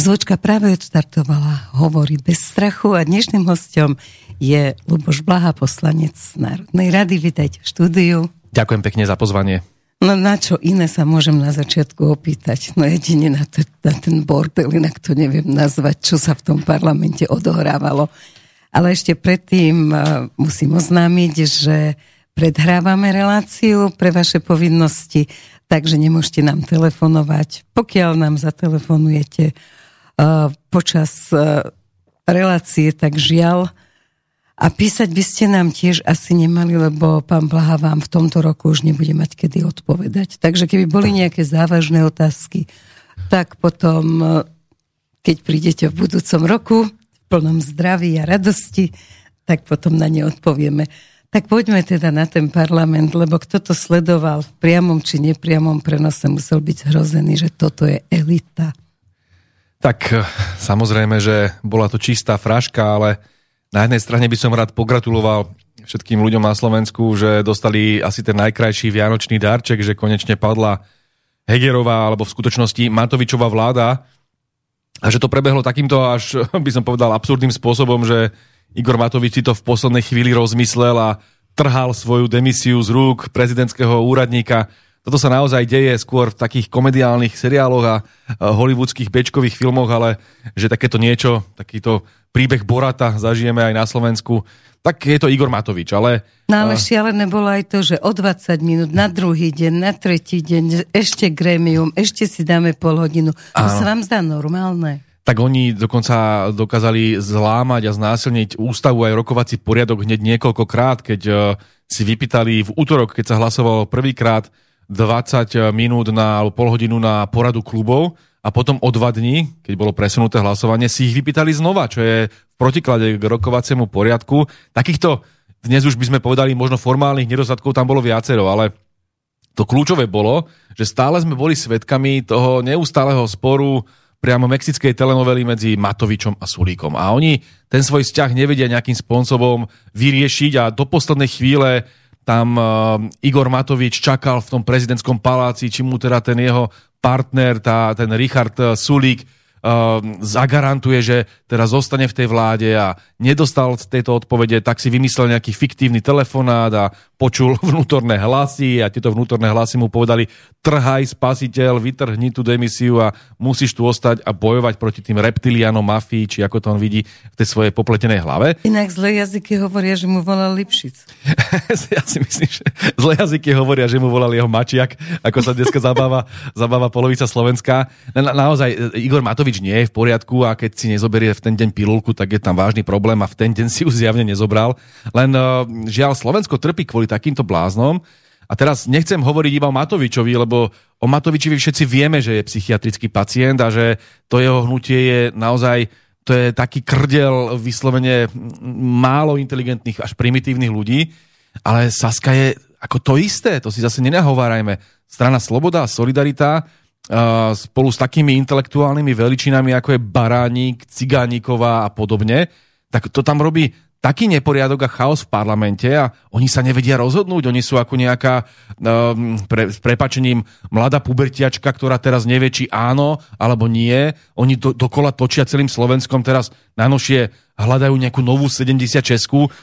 Zvočka práve odstartovala, hovorí bez strachu a dnešným hostom je Luboš Blaha, poslanec Národnej rady. Vítajte v štúdiu. Ďakujem pekne za pozvanie. No na čo iné sa môžem na začiatku opýtať? No jedine na, to, na ten bordel, inak to neviem nazvať, čo sa v tom parlamente odohrávalo. Ale ešte predtým uh, musím oznámiť, že predhrávame reláciu pre vaše povinnosti, takže nemôžete nám telefonovať. Pokiaľ nám zatelefonujete počas relácie, tak žiaľ. A písať by ste nám tiež asi nemali, lebo pán Blaha vám v tomto roku už nebude mať kedy odpovedať. Takže keby boli nejaké závažné otázky, tak potom, uh, keď prídete v budúcom roku, v plnom zdraví a radosti, tak potom na ne odpovieme. Tak poďme teda na ten parlament, lebo kto to sledoval v priamom či nepriamom prenose, musel byť hrozený, že toto je elita. Tak eh, samozrejme, že bola to čistá fraška, ale na jednej strane by som rád pogratuloval všetkým ľuďom na Slovensku, že dostali asi ten najkrajší vianočný darček, že konečne padla Hegerová alebo v skutočnosti Matovičová vláda a že to prebehlo takýmto až, by som povedal, absurdným spôsobom, že Igor Matovič si to v poslednej chvíli rozmyslel a trhal svoju demisiu z rúk prezidentského úradníka. Toto sa naozaj deje skôr v takých komediálnych seriáloch a hollywoodských bečkových filmoch, ale že takéto niečo, takýto príbeh Borata zažijeme aj na Slovensku, tak je to Igor Matovič, ale... No ale šialené bolo aj to, že o 20 minút, na druhý deň, na tretí deň, ešte gremium, ešte si dáme pol hodinu. To sa vám zdá normálne? tak oni dokonca dokázali zlámať a znásilniť ústavu aj rokovací poriadok hneď niekoľkokrát, keď e, si vypýtali v útorok, keď sa hlasovalo prvýkrát 20 minút na alebo pol hodinu na poradu klubov a potom o dva dní, keď bolo presunuté hlasovanie, si ich vypýtali znova, čo je v protiklade k rokovaciemu poriadku. Takýchto dnes už by sme povedali možno formálnych nedostatkov tam bolo viacero, ale to kľúčové bolo, že stále sme boli svetkami toho neustáleho sporu priamo mexickej telenovely medzi Matovičom a Sulíkom. A oni ten svoj vzťah nevedia nejakým spôsobom vyriešiť a do poslednej chvíle tam uh, Igor Matovič čakal v tom prezidentskom paláci, či mu teda ten jeho partner, tá, ten Richard uh, Sulík zagarantuje, že teraz zostane v tej vláde a nedostal tejto odpovede, tak si vymyslel nejaký fiktívny telefonát a počul vnútorné hlasy a tieto vnútorné hlasy mu povedali trhaj spasiteľ, vytrhni tú demisiu a musíš tu ostať a bojovať proti tým reptilianom, mafii, či ako to on vidí v tej svojej popletenej hlave. Inak zlé jazyky hovoria, že mu volal Lipšic. ja si myslím, že zlé jazyky hovoria, že mu volal jeho mačiak, ako sa dneska zabáva, zabáva polovica Slovenska. Na, naozaj, Igor Matovič Matovič nie je v poriadku a keď si nezoberie v ten deň pilulku, tak je tam vážny problém a v ten deň si ju zjavne nezobral. Len uh, žiaľ, Slovensko trpí kvôli takýmto bláznom. A teraz nechcem hovoriť iba o Matovičovi, lebo o Matovičovi všetci vieme, že je psychiatrický pacient a že to jeho hnutie je naozaj to je taký krdel vyslovene málo inteligentných až primitívnych ľudí, ale Saska je ako to isté, to si zase nenahovárajme. Strana Sloboda a Solidarita spolu s takými intelektuálnymi veličinami, ako je Baránik, Cigániková a podobne, tak to tam robí taký neporiadok a chaos v parlamente a oni sa nevedia rozhodnúť. Oni sú ako nejaká, um, pre, s prepačením, mladá pubertiačka, ktorá teraz nevie, či áno alebo nie. Oni do, dokola točia celým Slovenskom teraz najnovšie hľadajú nejakú novú 76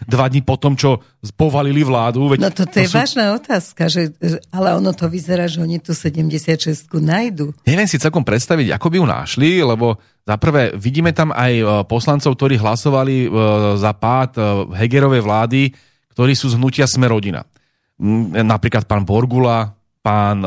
dva dní po tom, čo povalili vládu. Veď no to, to je sú... vážna otázka, že, ale ono to vyzerá, že oni tú 76 nájdu. Neviem si celkom predstaviť, ako by ju našli, lebo za prvé vidíme tam aj e, poslancov, ktorí hlasovali e, za pád e, Hegerovej vlády, ktorí sú z hnutia Smerodina. Napríklad pán Borgula, pán,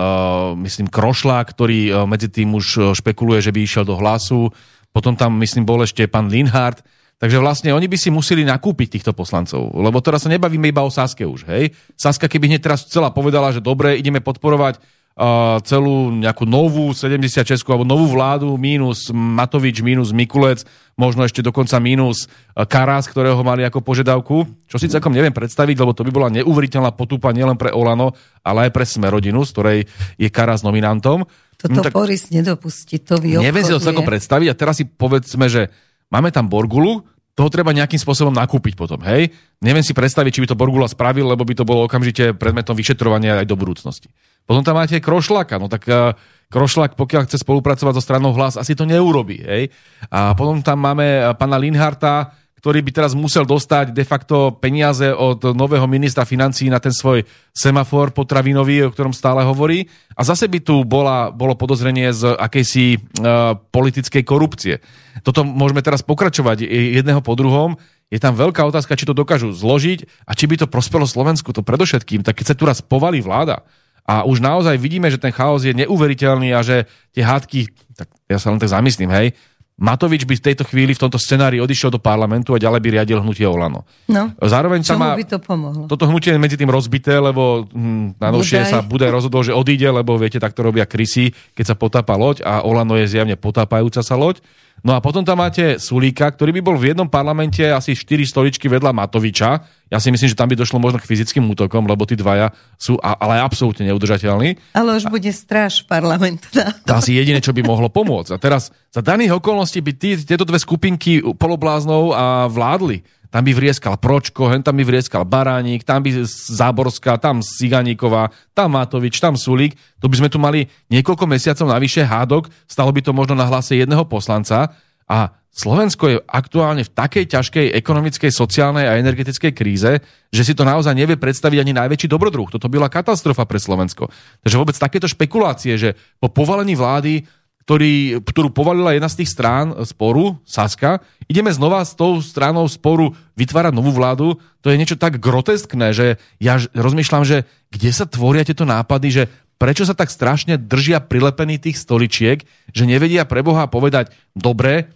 myslím, Krošla, ktorý medzi tým už špekuluje, že by išiel do hlasu. Potom tam, myslím, bol ešte pán Linhardt, Takže vlastne oni by si museli nakúpiť týchto poslancov, lebo teraz sa nebavíme iba o Saske už, hej. Saska keby hneď teraz celá povedala, že dobre, ideme podporovať uh, celú nejakú novú 76 alebo novú vládu, mínus Matovič, mínus Mikulec, možno ešte dokonca mínus Karas, ktorého mali ako požiadavku, čo si celkom neviem predstaviť, lebo to by bola neuveriteľná potúpa nielen pre Olano, ale aj pre Smerodinu, z ktorej je Karas nominantom. Toto no, tak Boris nedopustí, to vy si to celkom predstaviť a teraz si povedzme, že máme tam Borgulu, toho treba nejakým spôsobom nakúpiť potom, hej? Neviem si predstaviť, či by to Borgula spravil, lebo by to bolo okamžite predmetom vyšetrovania aj do budúcnosti. Potom tam máte Krošlaka, no tak uh, Krošlak, pokiaľ chce spolupracovať so stranou hlas, asi to neurobi. Hej? A potom tam máme e, pána Linharta, ktorý by teraz musel dostať de facto peniaze od nového ministra financí na ten svoj semafor potravinový, o ktorom stále hovorí. A zase by tu bola, bolo podozrenie z akejsi uh, politickej korupcie. Toto môžeme teraz pokračovať jedného po druhom. Je tam veľká otázka, či to dokážu zložiť a či by to prospelo Slovensku. To predovšetkým, tak keď sa tu raz povalí vláda, a už naozaj vidíme, že ten chaos je neuveriteľný a že tie hádky, tak ja sa len tak zamyslím, hej, Matovič by v tejto chvíli v tomto scenári odišiel do parlamentu a ďalej by riadil hnutie Olano. No, Zároveň sa má, by to pomohlo? Toto hnutie je medzi tým rozbité, lebo hm, najnovšie sa bude rozhodol, že odíde, lebo viete, takto robia krysy, keď sa potápa loď a Olano je zjavne potápajúca sa loď. No a potom tam máte Sulíka, ktorý by bol v jednom parlamente asi 4 stoličky vedľa Matoviča. Ja si myslím, že tam by došlo možno k fyzickým útokom, lebo tí dvaja sú ale absolútne neudržateľní. Ale už bude stráž parlamentu. To asi jediné, čo by mohlo pomôcť. A teraz za daných okolností by tí, tieto dve skupinky polobláznov a vládli tam by vrieskal Pročko, hen tam by vrieskal Baránik, tam by Záborská, tam Siganíková, tam Matovič, tam Sulík. To by sme tu mali niekoľko mesiacov navyše hádok, stalo by to možno na hlase jedného poslanca a Slovensko je aktuálne v takej ťažkej ekonomickej, sociálnej a energetickej kríze, že si to naozaj nevie predstaviť ani najväčší dobrodruh. Toto byla katastrofa pre Slovensko. Takže vôbec takéto špekulácie, že po povalení vlády ktorý, ktorú povalila jedna z tých strán sporu, Saska, ideme znova s tou stranou sporu vytvárať novú vládu, to je niečo tak groteskné, že ja rozmýšľam, že kde sa tvoria tieto nápady, že prečo sa tak strašne držia prilepení tých stoličiek, že nevedia pre Boha povedať, dobre,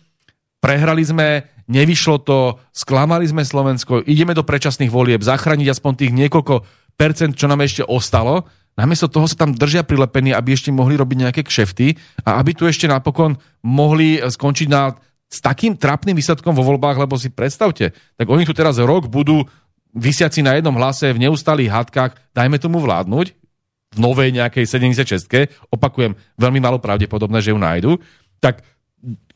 prehrali sme, nevyšlo to, sklamali sme Slovensko, ideme do predčasných volieb, zachrániť aspoň tých niekoľko percent, čo nám ešte ostalo, Namiesto toho sa tam držia prilepení, aby ešte mohli robiť nejaké kšefty a aby tu ešte napokon mohli skončiť na, s takým trapným výsledkom vo voľbách, lebo si predstavte, tak oni tu teraz rok budú vysiaci na jednom hlase v neustálých hádkach, dajme tomu vládnuť, v novej nejakej 76 opakujem, veľmi malo pravdepodobné, že ju nájdu, tak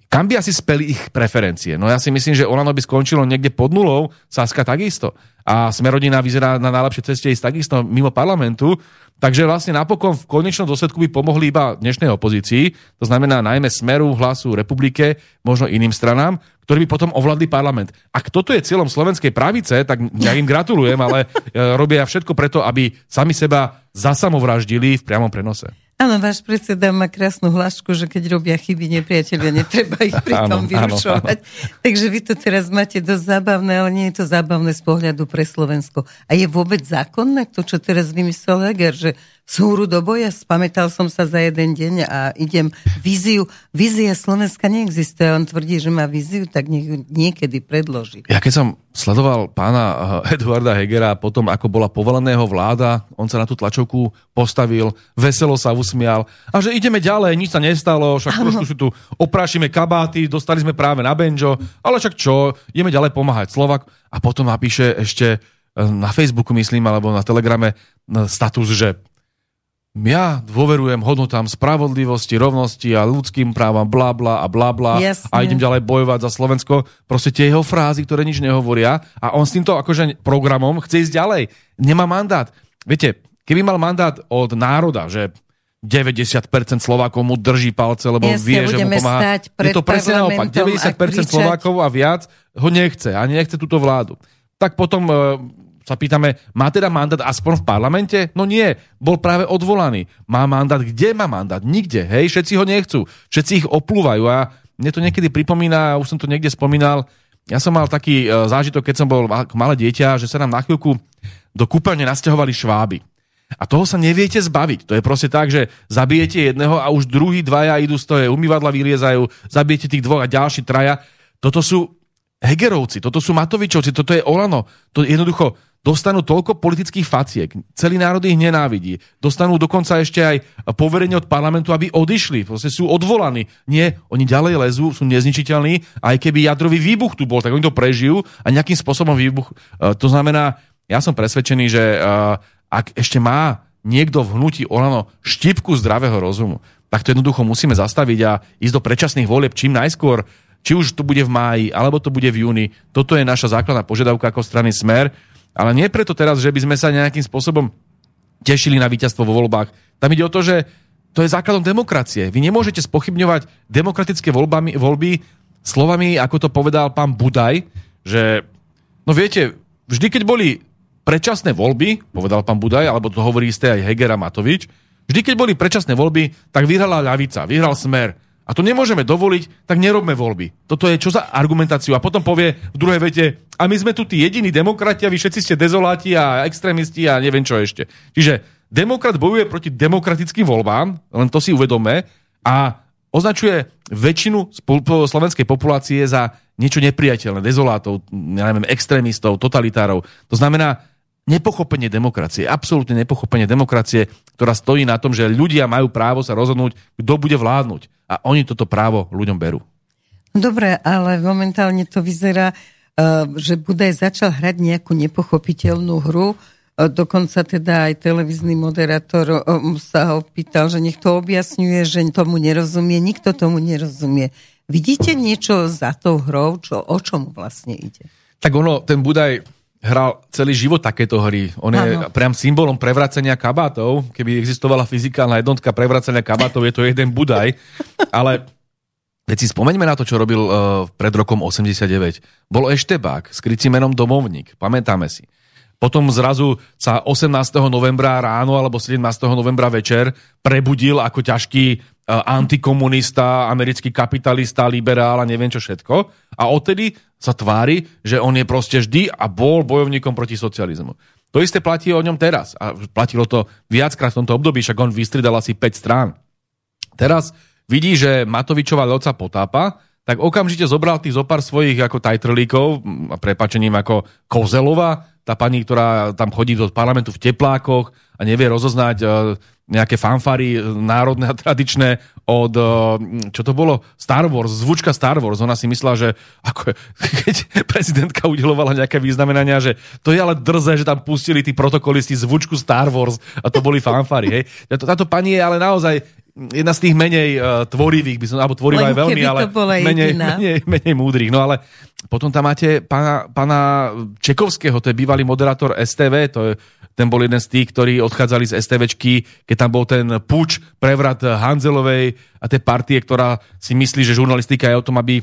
kam by asi speli ich preferencie? No ja si myslím, že Olano by skončilo niekde pod nulou, Saska takisto. A Smerodina vyzerá na najlepšej ceste ísť takisto mimo parlamentu. Takže vlastne napokon v konečnom dôsledku by pomohli iba dnešnej opozícii, to znamená najmä Smeru, Hlasu, Republike, možno iným stranám, ktorí by potom ovládli parlament. Ak toto je cieľom slovenskej pravice, tak ja im gratulujem, ale e, robia všetko preto, aby sami seba zasamovraždili v priamom prenose. Áno, váš predseda má krásnu hlášku, že keď robia chyby nepriateľia, netreba ich pri tom vyrušovať. Takže vy to teraz máte dosť zábavné, ale nie je to zábavné z pohľadu pre Slovensko. A je vôbec zákonné to, čo teraz vymyslel Heger, že súru do boja, spamätal som sa za jeden deň a idem víziu. Vízia Slovenska neexistuje, on tvrdí, že má víziu, tak nech niekedy predloží. Ja keď som sledoval pána eh, Eduarda Hegera potom, ako bola povoleného vláda, on sa na tú tlačovku postavil, veselo sa usmial a že ideme ďalej, nič sa nestalo, však ano. trošku si tu oprášime kabáty, dostali sme práve na benjo, ale však čo, ideme ďalej pomáhať Slovak a potom napíše ešte eh, na Facebooku, myslím, alebo na Telegrame eh, status, že ja dôverujem hodnotám spravodlivosti, rovnosti a ľudským právam, bla bla a bla bla a idem ďalej bojovať za Slovensko. Proste tie jeho frázy, ktoré nič nehovoria a on s týmto akože programom chce ísť ďalej. Nemá mandát. Viete, keby mal mandát od národa, že 90% Slovákov mu drží palce, lebo Jasne, vie, že mu pomáha. Je to presne naopak. 90% Slovákov a viac ho nechce a nechce túto vládu. Tak potom e, sa pýtame, má teda mandát aspoň v parlamente? No nie, bol práve odvolaný. Má mandát, kde má mandát? Nikde, hej, všetci ho nechcú, všetci ich oplúvajú a mne to niekedy pripomína, už som to niekde spomínal, ja som mal taký e, zážitok, keď som bol malé dieťa, že sa nám na chvíľku do kúpeľne nasťahovali šváby. A toho sa neviete zbaviť. To je proste tak, že zabijete jedného a už druhý dvaja idú z toho umývadla, vyliezajú, zabijete tých dvoch a ďalší traja. Toto sú Hegerovci, toto sú Matovičovci, toto je Olano. To jednoducho, dostanú toľko politických faciek, celý národ ich nenávidí, dostanú dokonca ešte aj poverenie od parlamentu, aby odišli, proste sú odvolaní. Nie, oni ďalej lezú, sú nezničiteľní, aj keby jadrový výbuch tu bol, tak oni to prežijú a nejakým spôsobom výbuch. E, to znamená, ja som presvedčený, že e, ak ešte má niekto v hnutí Olano štipku zdravého rozumu, tak to jednoducho musíme zastaviť a ísť do predčasných volieb čím najskôr, či už to bude v máji, alebo to bude v júni. Toto je naša základná požiadavka ako strany Smer ale nie preto teraz, že by sme sa nejakým spôsobom tešili na víťazstvo vo voľbách. Tam ide o to, že to je základom demokracie. Vy nemôžete spochybňovať demokratické voľbami, voľby slovami, ako to povedal pán Budaj, že, no viete, vždy keď boli predčasné voľby, povedal pán Budaj, alebo to hovorí isté aj Heger a Matovič, vždy keď boli predčasné voľby, tak vyhrala ľavica, vyhral smer a to nemôžeme dovoliť, tak nerobme voľby. Toto je čo za argumentáciu? A potom povie v druhej vete, a my sme tu tí jediní demokrati a vy všetci ste dezoláti a extrémisti a neviem čo ešte. Čiže demokrat bojuje proti demokratickým voľbám, len to si uvedome, a označuje väčšinu slovenskej populácie za niečo nepriateľné, dezolátov, ja neviem, extrémistov, totalitárov. To znamená, nepochopenie demokracie, absolútne nepochopenie demokracie, ktorá stojí na tom, že ľudia majú právo sa rozhodnúť, kto bude vládnuť. A oni toto právo ľuďom berú. Dobre, ale momentálne to vyzerá, eh, že Budaj začal hrať nejakú nepochopiteľnú hru. Eh, dokonca teda aj televízny moderátor eh, sa ho pýtal, že nech to objasňuje, že tomu nerozumie. Nikto tomu nerozumie. Vidíte niečo za tou hrou, čo, o čom vlastne ide? Tak ono, ten Budaj hral celý život takéto hry. On je ano. priam symbolom prevracenia kabátov. Keby existovala fyzikálna jednotka prevracenia kabátov, je to jeden budaj. Ale Veď si spomeňme na to, čo robil uh, pred rokom 89. Bol Eštebák s krycím menom Domovník, pamätáme si. Potom zrazu sa 18. novembra ráno alebo 17. novembra večer prebudil ako ťažký antikomunista, americký kapitalista, liberál a neviem čo všetko. A odtedy sa tvári, že on je proste vždy a bol bojovníkom proti socializmu. To isté platí o ňom teraz. A platilo to viackrát v tomto období, však on vystridal asi 5 strán. Teraz vidí, že Matovičová loď potápa, tak okamžite zobral tých zopár svojich ako tajtrlíkov, prepačením ako Kozelova, tá pani, ktorá tam chodí do parlamentu v teplákoch a nevie rozoznať uh, nejaké fanfary e, národné a tradičné od, uh, čo to bolo? Star Wars, zvučka Star Wars. Ona si myslela, že ako, keď prezidentka udelovala nejaké významenania, že to je ale drze, že tam pustili tí protokolisti zvučku Star Wars a to boli fanfary. Hej. Táto, táto pani je ale naozaj jedna z tých menej uh, tvorivých, by som, alebo tvorivá je veľmi, ale menej, menej, menej múdrych. No ale potom tam máte pána, pána Čekovského, to je bývalý moderátor STV, to je, ten bol jeden z tých, ktorí odchádzali z STVčky, keď tam bol ten puč, prevrat Hanzelovej a tej partie, ktorá si myslí, že žurnalistika je o tom, aby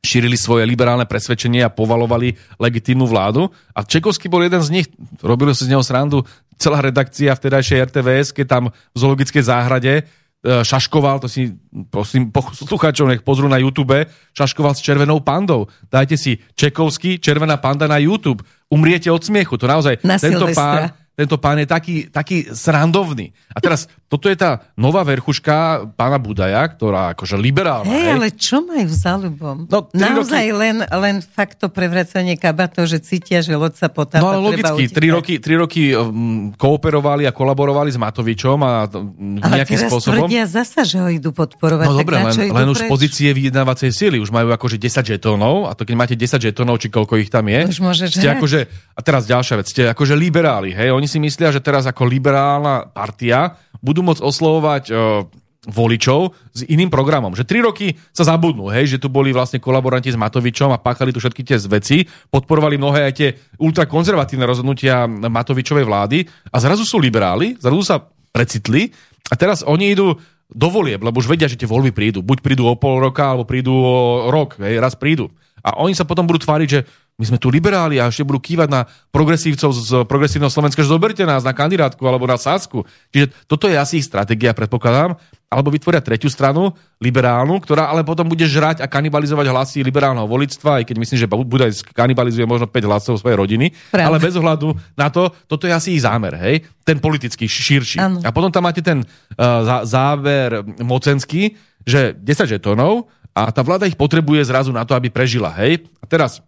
šírili svoje liberálne presvedčenie a povalovali legitímnu vládu. A Čekovský bol jeden z nich, robili si z neho srandu celá redakcia vtedajšej RTVS, keď tam v zoologickej záhrade šaškoval, to si prosím poslucháčov nech pozrú na YouTube, šaškoval s červenou pandou. Dajte si Čekovský, červená panda na YouTube. Umriete od smiechu. To naozaj, na tento pán, tento pán je taký, taký srandovný. A teraz, toto je tá nová verchuška pána Budaja, ktorá akože liberálna. Hej, hej. ale čo majú za ľubom? No, Naozaj roky... len, len fakt to prevracanie kabatov, že cítia, že loď sa potápa. No ale logicky, tri roky, tri roky um, kooperovali a kolaborovali s Matovičom a um, nejakým teraz spôsobom. tvrdia zasa, že ho idú podporovať. No dobre, len, len už pozície vyjednávacej síly. Už majú akože 10 žetónov a to keď máte 10 žetónov, či koľko ich tam je. Už ste akože, a teraz ďalšia vec, ste akože liberáli, hej, oni si myslia, že teraz ako liberálna partia budú môcť oslovovať uh, voličov s iným programom. Že tri roky sa zabudnú, hej, že tu boli vlastne kolaboranti s Matovičom a páchali tu všetky tie veci, podporovali mnohé aj tie ultrakonzervatívne rozhodnutia Matovičovej vlády a zrazu sú liberáli, zrazu sa precitli a teraz oni idú do volieb, lebo už vedia, že tie voľby prídu. Buď prídu o pol roka, alebo prídu o rok, hej, raz prídu. A oni sa potom budú tváriť, že my sme tu liberáli a ešte budú kývať na progresívcov z progresívneho Slovenska, že zoberte nás na kandidátku alebo na Sásku. Čiže toto je asi ich stratégia, predpokladám. Alebo vytvoria tretiu stranu, liberálnu, ktorá ale potom bude žrať a kanibalizovať hlasy liberálneho volictva, aj keď myslím, že Budaj kanibalizuje možno 5 hlasov svojej rodiny. Pravda. Ale bez ohľadu na to, toto je asi ich zámer, hej? Ten politický, širší. Ano. A potom tam máte ten uh, záver mocenský, že 10 žetónov, a tá vláda ich potrebuje zrazu na to, aby prežila. Hej? A teraz,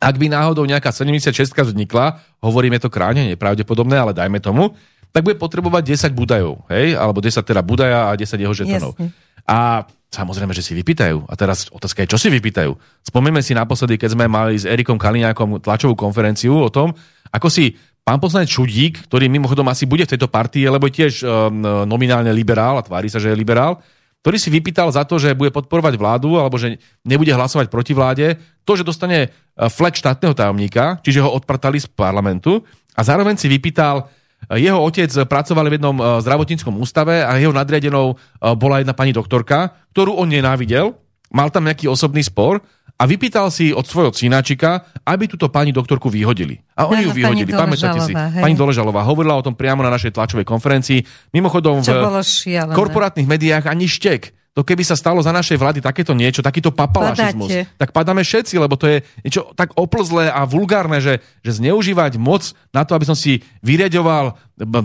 ak by náhodou nejaká 76 vznikla, hovoríme to kráne, nepravdepodobné, ale dajme tomu, tak bude potrebovať 10 budajov, hej? alebo 10 teda budaja a 10 jeho žetonov. Jasne. A samozrejme, že si vypýtajú. A teraz otázka je, čo si vypýtajú. Spomeňme si naposledy, keď sme mali s Erikom Kaliňákom tlačovú konferenciu o tom, ako si pán poslanec Čudík, ktorý mimochodom asi bude v tejto partii, lebo tiež um, nominálne liberál a tvári sa, že je liberál, ktorý si vypýtal za to, že bude podporovať vládu alebo že nebude hlasovať proti vláde, to, že dostane e, fleč štátneho tajomníka, čiže ho odprtali z parlamentu a zároveň si vypýtal jeho otec pracoval v jednom zdravotníckom ústave a jeho nadriadenou bola jedna pani doktorka, ktorú on nenávidel, mal tam nejaký osobný spor a vypýtal si od svojho synáčika, aby túto pani doktorku vyhodili. A oni ju vyhodili, pamätáte si. Hej. Pani Doležalová hovorila o tom priamo na našej tlačovej konferencii. Mimochodom Čo v korporátnych médiách ani štek to keby sa stalo za našej vlády takéto niečo, takýto papalašizmus, Padáte. tak padáme všetci, lebo to je niečo tak oplzlé a vulgárne, že, že zneužívať moc na to, aby som si vyriadoval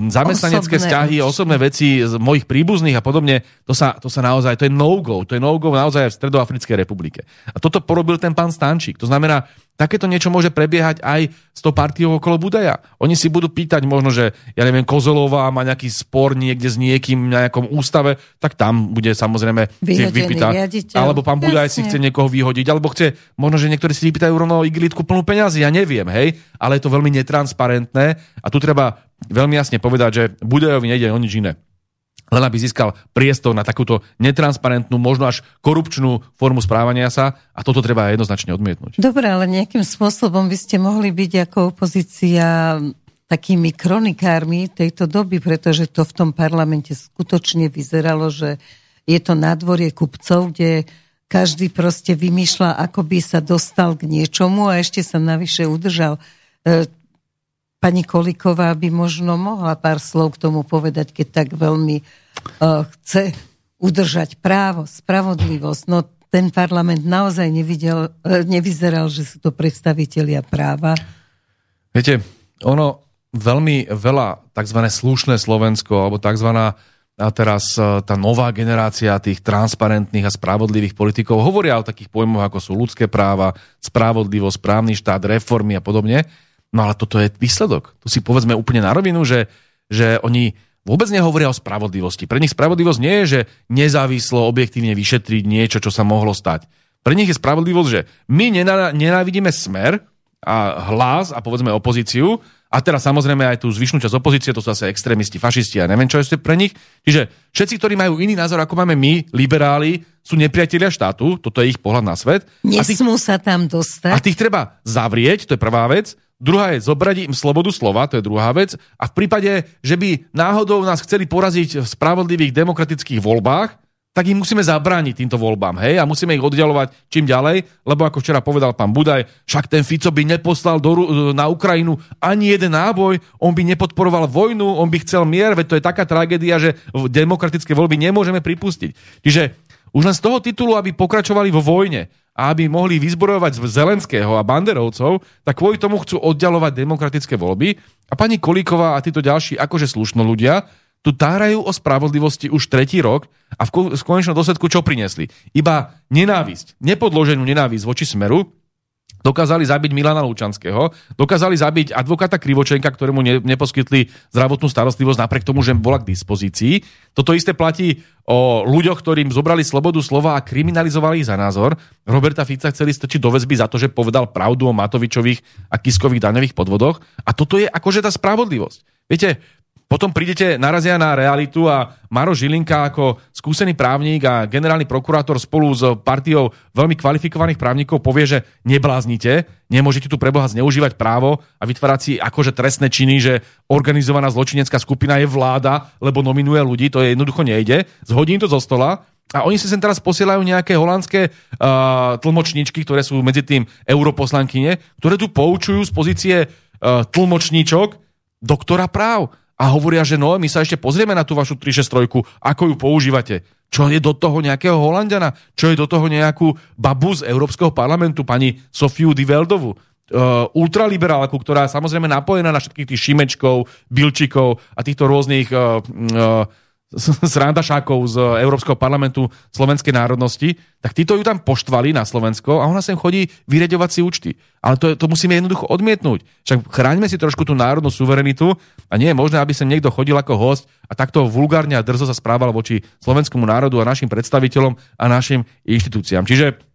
zamestnanecké osobné vzťahy, určite. osobné veci z mojich príbuzných a podobne, to sa, to sa naozaj, to je no-go, to je no-go naozaj v Stredoafrickej republike. A toto porobil ten pán Stančík. To znamená, Takéto niečo môže prebiehať aj s tou partiou okolo Budaja. Oni si budú pýtať možno, že ja neviem, Kozelová má nejaký spor niekde s niekým na nejakom ústave, tak tam bude samozrejme vypýtať. Alebo pán Budaj si chce niekoho vyhodiť, alebo chce, možno, že niektorí si vypýtajú rovno iglitku plnú peniazy, ja neviem, hej, ale je to veľmi netransparentné a tu treba veľmi jasne povedať, že Budajovi nejde o nič iné len aby získal priestor na takúto netransparentnú, možno až korupčnú formu správania sa a toto treba jednoznačne odmietnúť. Dobre, ale nejakým spôsobom by ste mohli byť ako opozícia takými kronikármi tejto doby, pretože to v tom parlamente skutočne vyzeralo, že je to nádvorie kupcov, kde každý proste vymýšľa, ako by sa dostal k niečomu a ešte sa navyše udržal. Pani Koliková by možno mohla pár slov k tomu povedať, keď tak veľmi uh, chce udržať právo, spravodlivosť. No ten parlament naozaj nevidel, uh, nevyzeral, že sú to predstavitelia práva. Viete, ono veľmi veľa tzv. slušné Slovensko, alebo tzv. A teraz e, tá nová generácia tých transparentných a spravodlivých politikov hovoria o takých pojmoch, ako sú ľudské práva, spravodlivosť, správny štát, reformy a podobne. No ale toto je výsledok. Tu si povedzme úplne na rovinu, že, že oni vôbec nehovoria o spravodlivosti. Pre nich spravodlivosť nie je, že nezávislo objektívne vyšetriť niečo, čo sa mohlo stať. Pre nich je spravodlivosť, že my nenávidíme smer a hlas a povedzme opozíciu a teraz samozrejme aj tú zvyšnú časť opozície, to sú zase extrémisti, fašisti a neviem, čo je pre nich. Čiže všetci, ktorí majú iný názor, ako máme my, liberáli, sú nepriatelia štátu, toto je ich pohľad na svet. Nesmú sa tam dostať. A tých treba zavrieť, to je prvá vec. Druhá je zobrať im slobodu slova, to je druhá vec. A v prípade, že by náhodou nás chceli poraziť v spravodlivých demokratických voľbách, tak im musíme zabrániť týmto voľbám, hej, a musíme ich oddialovať čím ďalej, lebo ako včera povedal pán Budaj, však ten Fico by neposlal do, na Ukrajinu ani jeden náboj, on by nepodporoval vojnu, on by chcel mier, veď to je taká tragédia, že demokratické voľby nemôžeme pripustiť. Čiže už len z toho titulu, aby pokračovali vo vojne a aby mohli vyzborovať z Zelenského a Banderovcov, tak kvôli tomu chcú oddialovať demokratické voľby. A pani Kolíková a títo ďalší akože slušno ľudia tu tárajú o spravodlivosti už tretí rok a v konečnom dôsledku čo prinesli? Iba nenávisť, nepodloženú nenávisť voči smeru, dokázali zabiť Milana Lučanského, dokázali zabiť advokáta Krivočenka, ktorému ne, neposkytli zdravotnú starostlivosť napriek tomu, že bola k dispozícii. Toto isté platí o ľuďoch, ktorým zobrali slobodu slova a kriminalizovali ich za názor. Roberta Fica chceli strčiť do väzby za to, že povedal pravdu o Matovičových a Kiskových daňových podvodoch. A toto je akože tá spravodlivosť. Viete, potom prídete, narazia na realitu a Maro Žilinka ako skúsený právnik a generálny prokurátor spolu s partiou veľmi kvalifikovaných právnikov povie, že nebláznite, nemôžete tu preboha zneužívať právo a vytvárať si akože trestné činy, že organizovaná zločinecká skupina je vláda, lebo nominuje ľudí, to je jednoducho nejde. Zhodí to zo stola a oni si sem teraz posielajú nejaké holandské uh, tlmočníčky, ktoré sú medzi tým europoslankyne, ktoré tu poučujú z pozície uh, tlmočníčok doktora práv a hovoria, že no, my sa ešte pozrieme na tú vašu 363, ako ju používate. Čo je do toho nejakého Holandiana? Čo je do toho nejakú babu z Európskeho parlamentu, pani Sofiu Diveldovu? Uh, ultraliberálku, ktorá samozrejme napojená na všetkých tých Šimečkov, Bilčikov a týchto rôznych uh, uh, srandašákov z Európskeho parlamentu slovenskej národnosti, tak títo ju tam poštvali na Slovensko a ona sem chodí vyriadovať si účty. Ale to, to musíme jednoducho odmietnúť. Však chráňme si trošku tú národnú suverenitu a nie je možné, aby sem niekto chodil ako host a takto vulgárne a drzo sa správal voči slovenskému národu a našim predstaviteľom a našim inštitúciám. Čiže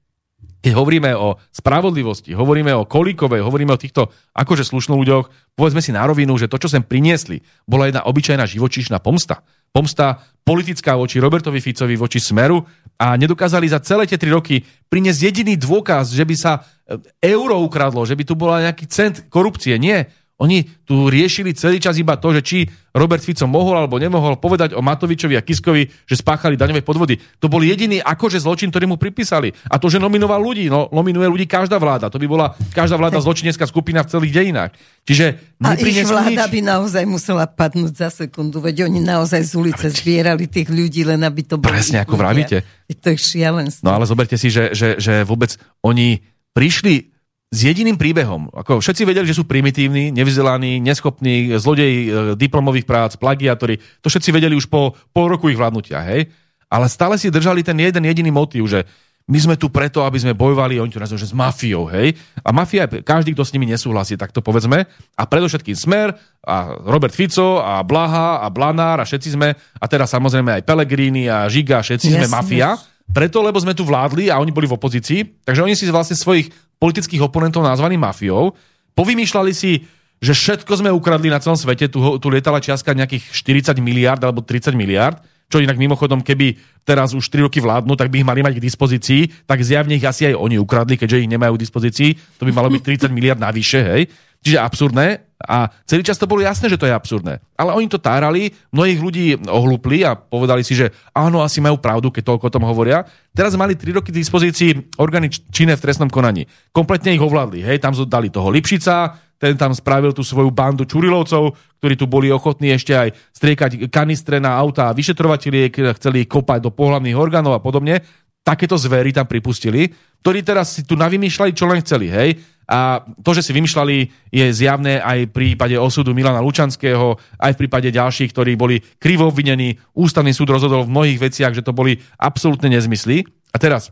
keď hovoríme o spravodlivosti, hovoríme o Kolíkovej, hovoríme o týchto akože slušných ľuďoch, povedzme si na rovinu, že to, čo sem priniesli, bola jedna obyčajná živočíšna pomsta pomsta politická voči Robertovi Ficovi, voči Smeru a nedokázali za celé tie tri roky priniesť jediný dôkaz, že by sa e, euro ukradlo, že by tu bola nejaký cent korupcie. Nie. Oni tu riešili celý čas iba to, že či Robert Fico mohol alebo nemohol povedať o Matovičovi a Kiskovi, že spáchali daňové podvody. To bol jediný akože zločin, ktorý mu pripísali. A to, že nominoval ľudí, no nominuje ľudí každá vláda. To by bola každá vláda zločinecká skupina v celých dejinách. Čiže a ich vláda nič. by naozaj musela padnúť za sekundu, veď oni naozaj z ulice zbierali tých ľudí, len aby to bolo. Presne ako vravíte. To je šialenstvo. No ale zoberte si, že, že, že vôbec oni prišli s jediným príbehom. Ako všetci vedeli, že sú primitívni, nevzdelaní, neschopní, zlodej e, diplomových prác, plagiátori. To všetci vedeli už po pol roku ich vládnutia, hej? Ale stále si držali ten jeden jediný motív, že my sme tu preto, aby sme bojovali, oni tu nazvajú, že s mafiou, hej? A mafia, každý, kto s nimi nesúhlasí, tak to povedzme. A predovšetkým Smer, a Robert Fico, a Blaha, a Blanár, a všetci sme, a teraz samozrejme aj Pelegrini a Žiga, všetci Jasne. sme mafia. Preto, lebo sme tu vládli a oni boli v opozícii, takže oni si vlastne svojich politických oponentov nazvaní mafiou. Povymýšľali si, že všetko sme ukradli na celom svete, tu, tu lietala čiastka nejakých 40 miliard alebo 30 miliard, čo inak mimochodom, keby teraz už 3 roky vládnu, tak by ich mali mať k dispozícii, tak zjavne ich asi aj oni ukradli, keďže ich nemajú k dispozícii, to by malo byť 30 miliard navyše, hej. Čiže absurdné a celý čas to bolo jasné, že to je absurdné. Ale oni to tárali, mnohých ľudí ohlúpli a povedali si, že áno, asi majú pravdu, keď toľko o tom hovoria. Teraz mali 3 roky k dispozícii orgány činné v trestnom konaní. Kompletne ich ovládli. Hej, tam dali toho Lipšica, ten tam spravil tú svoju bandu Čurilovcov, ktorí tu boli ochotní ešte aj striekať kanistre na auta a vyšetrovateľiek, chceli kopať do pohľadných orgánov a podobne. Takéto zvery tam pripustili, ktorí teraz si tu navymýšľali, čo len chceli, hej a to, že si vymýšľali, je zjavné aj v prípade osudu Milana Lučanského, aj v prípade ďalších, ktorí boli krivo obvinení. Ústavný súd rozhodol v mnohých veciach, že to boli absolútne nezmysly. A teraz,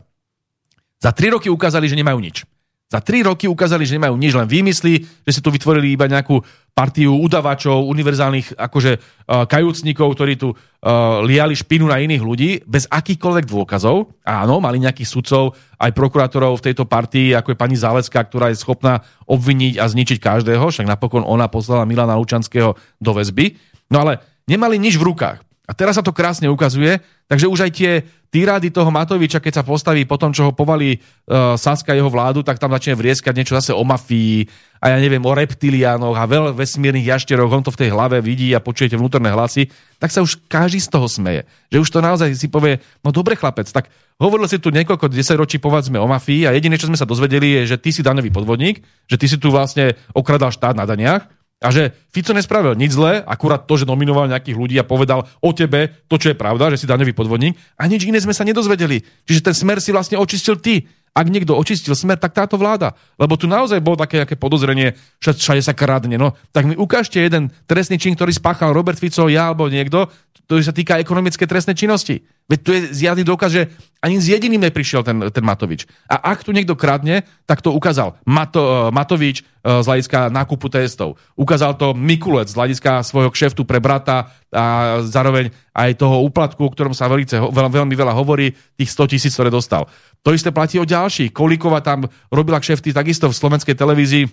za tri roky ukázali, že nemajú nič. Za tri roky ukázali, že nemajú nič, len výmysly, že si tu vytvorili iba nejakú partiu udavačov, univerzálnych akože uh, kajúcnikov, ktorí tu uh, liali špinu na iných ľudí bez akýchkoľvek dôkazov. Áno, mali nejakých sudcov, aj prokurátorov v tejto partii, ako je pani Zálecká, ktorá je schopná obviniť a zničiť každého, však napokon ona poslala Milana Lučanského do väzby. No ale nemali nič v rukách. A teraz sa to krásne ukazuje, takže už aj tie týrady toho Matoviča, keď sa postaví po tom, čo ho povali uh, Saska jeho vládu, tak tam začne vrieskať niečo zase o mafii a ja neviem, o reptiliánoch a veľ vesmírnych jašteroch, on to v tej hlave vidí a počujete vnútorné hlasy, tak sa už každý z toho smeje. Že už to naozaj si povie, no dobre chlapec, tak hovoril si tu niekoľko desaťročí povedzme o mafii a jediné, čo sme sa dozvedeli, je, že ty si daňový podvodník, že ty si tu vlastne okradal štát na daniach a že Fico nespravil nič zlé, akurát to, že nominoval nejakých ľudí a povedal o tebe to, čo je pravda, že si daňový podvodník. A nič iné sme sa nedozvedeli. Čiže ten smer si vlastne očistil ty. Ak niekto očistil smer, tak táto vláda. Lebo tu naozaj bolo také aké podozrenie, že všade sa kradne. No, tak mi ukážte jeden trestný čin, ktorý spáchal Robert Fico, ja alebo niekto, ktorý sa týka ekonomické trestnej činnosti. Veď tu je zjavný dôkaz, že ani s jediným neprišiel ten, ten Matovič. A ak tu niekto kradne, tak to ukázal Mato, uh, Matovič uh, z hľadiska nákupu testov. Ukázal to Mikulec z hľadiska svojho kšeftu pre brata a zároveň aj toho úplatku, o ktorom sa veľmi, veľmi veľa hovorí, tých 100 tisíc, ktoré dostal. To isté platí o ďalších. Kolíková tam robila kšefty takisto v slovenskej televízii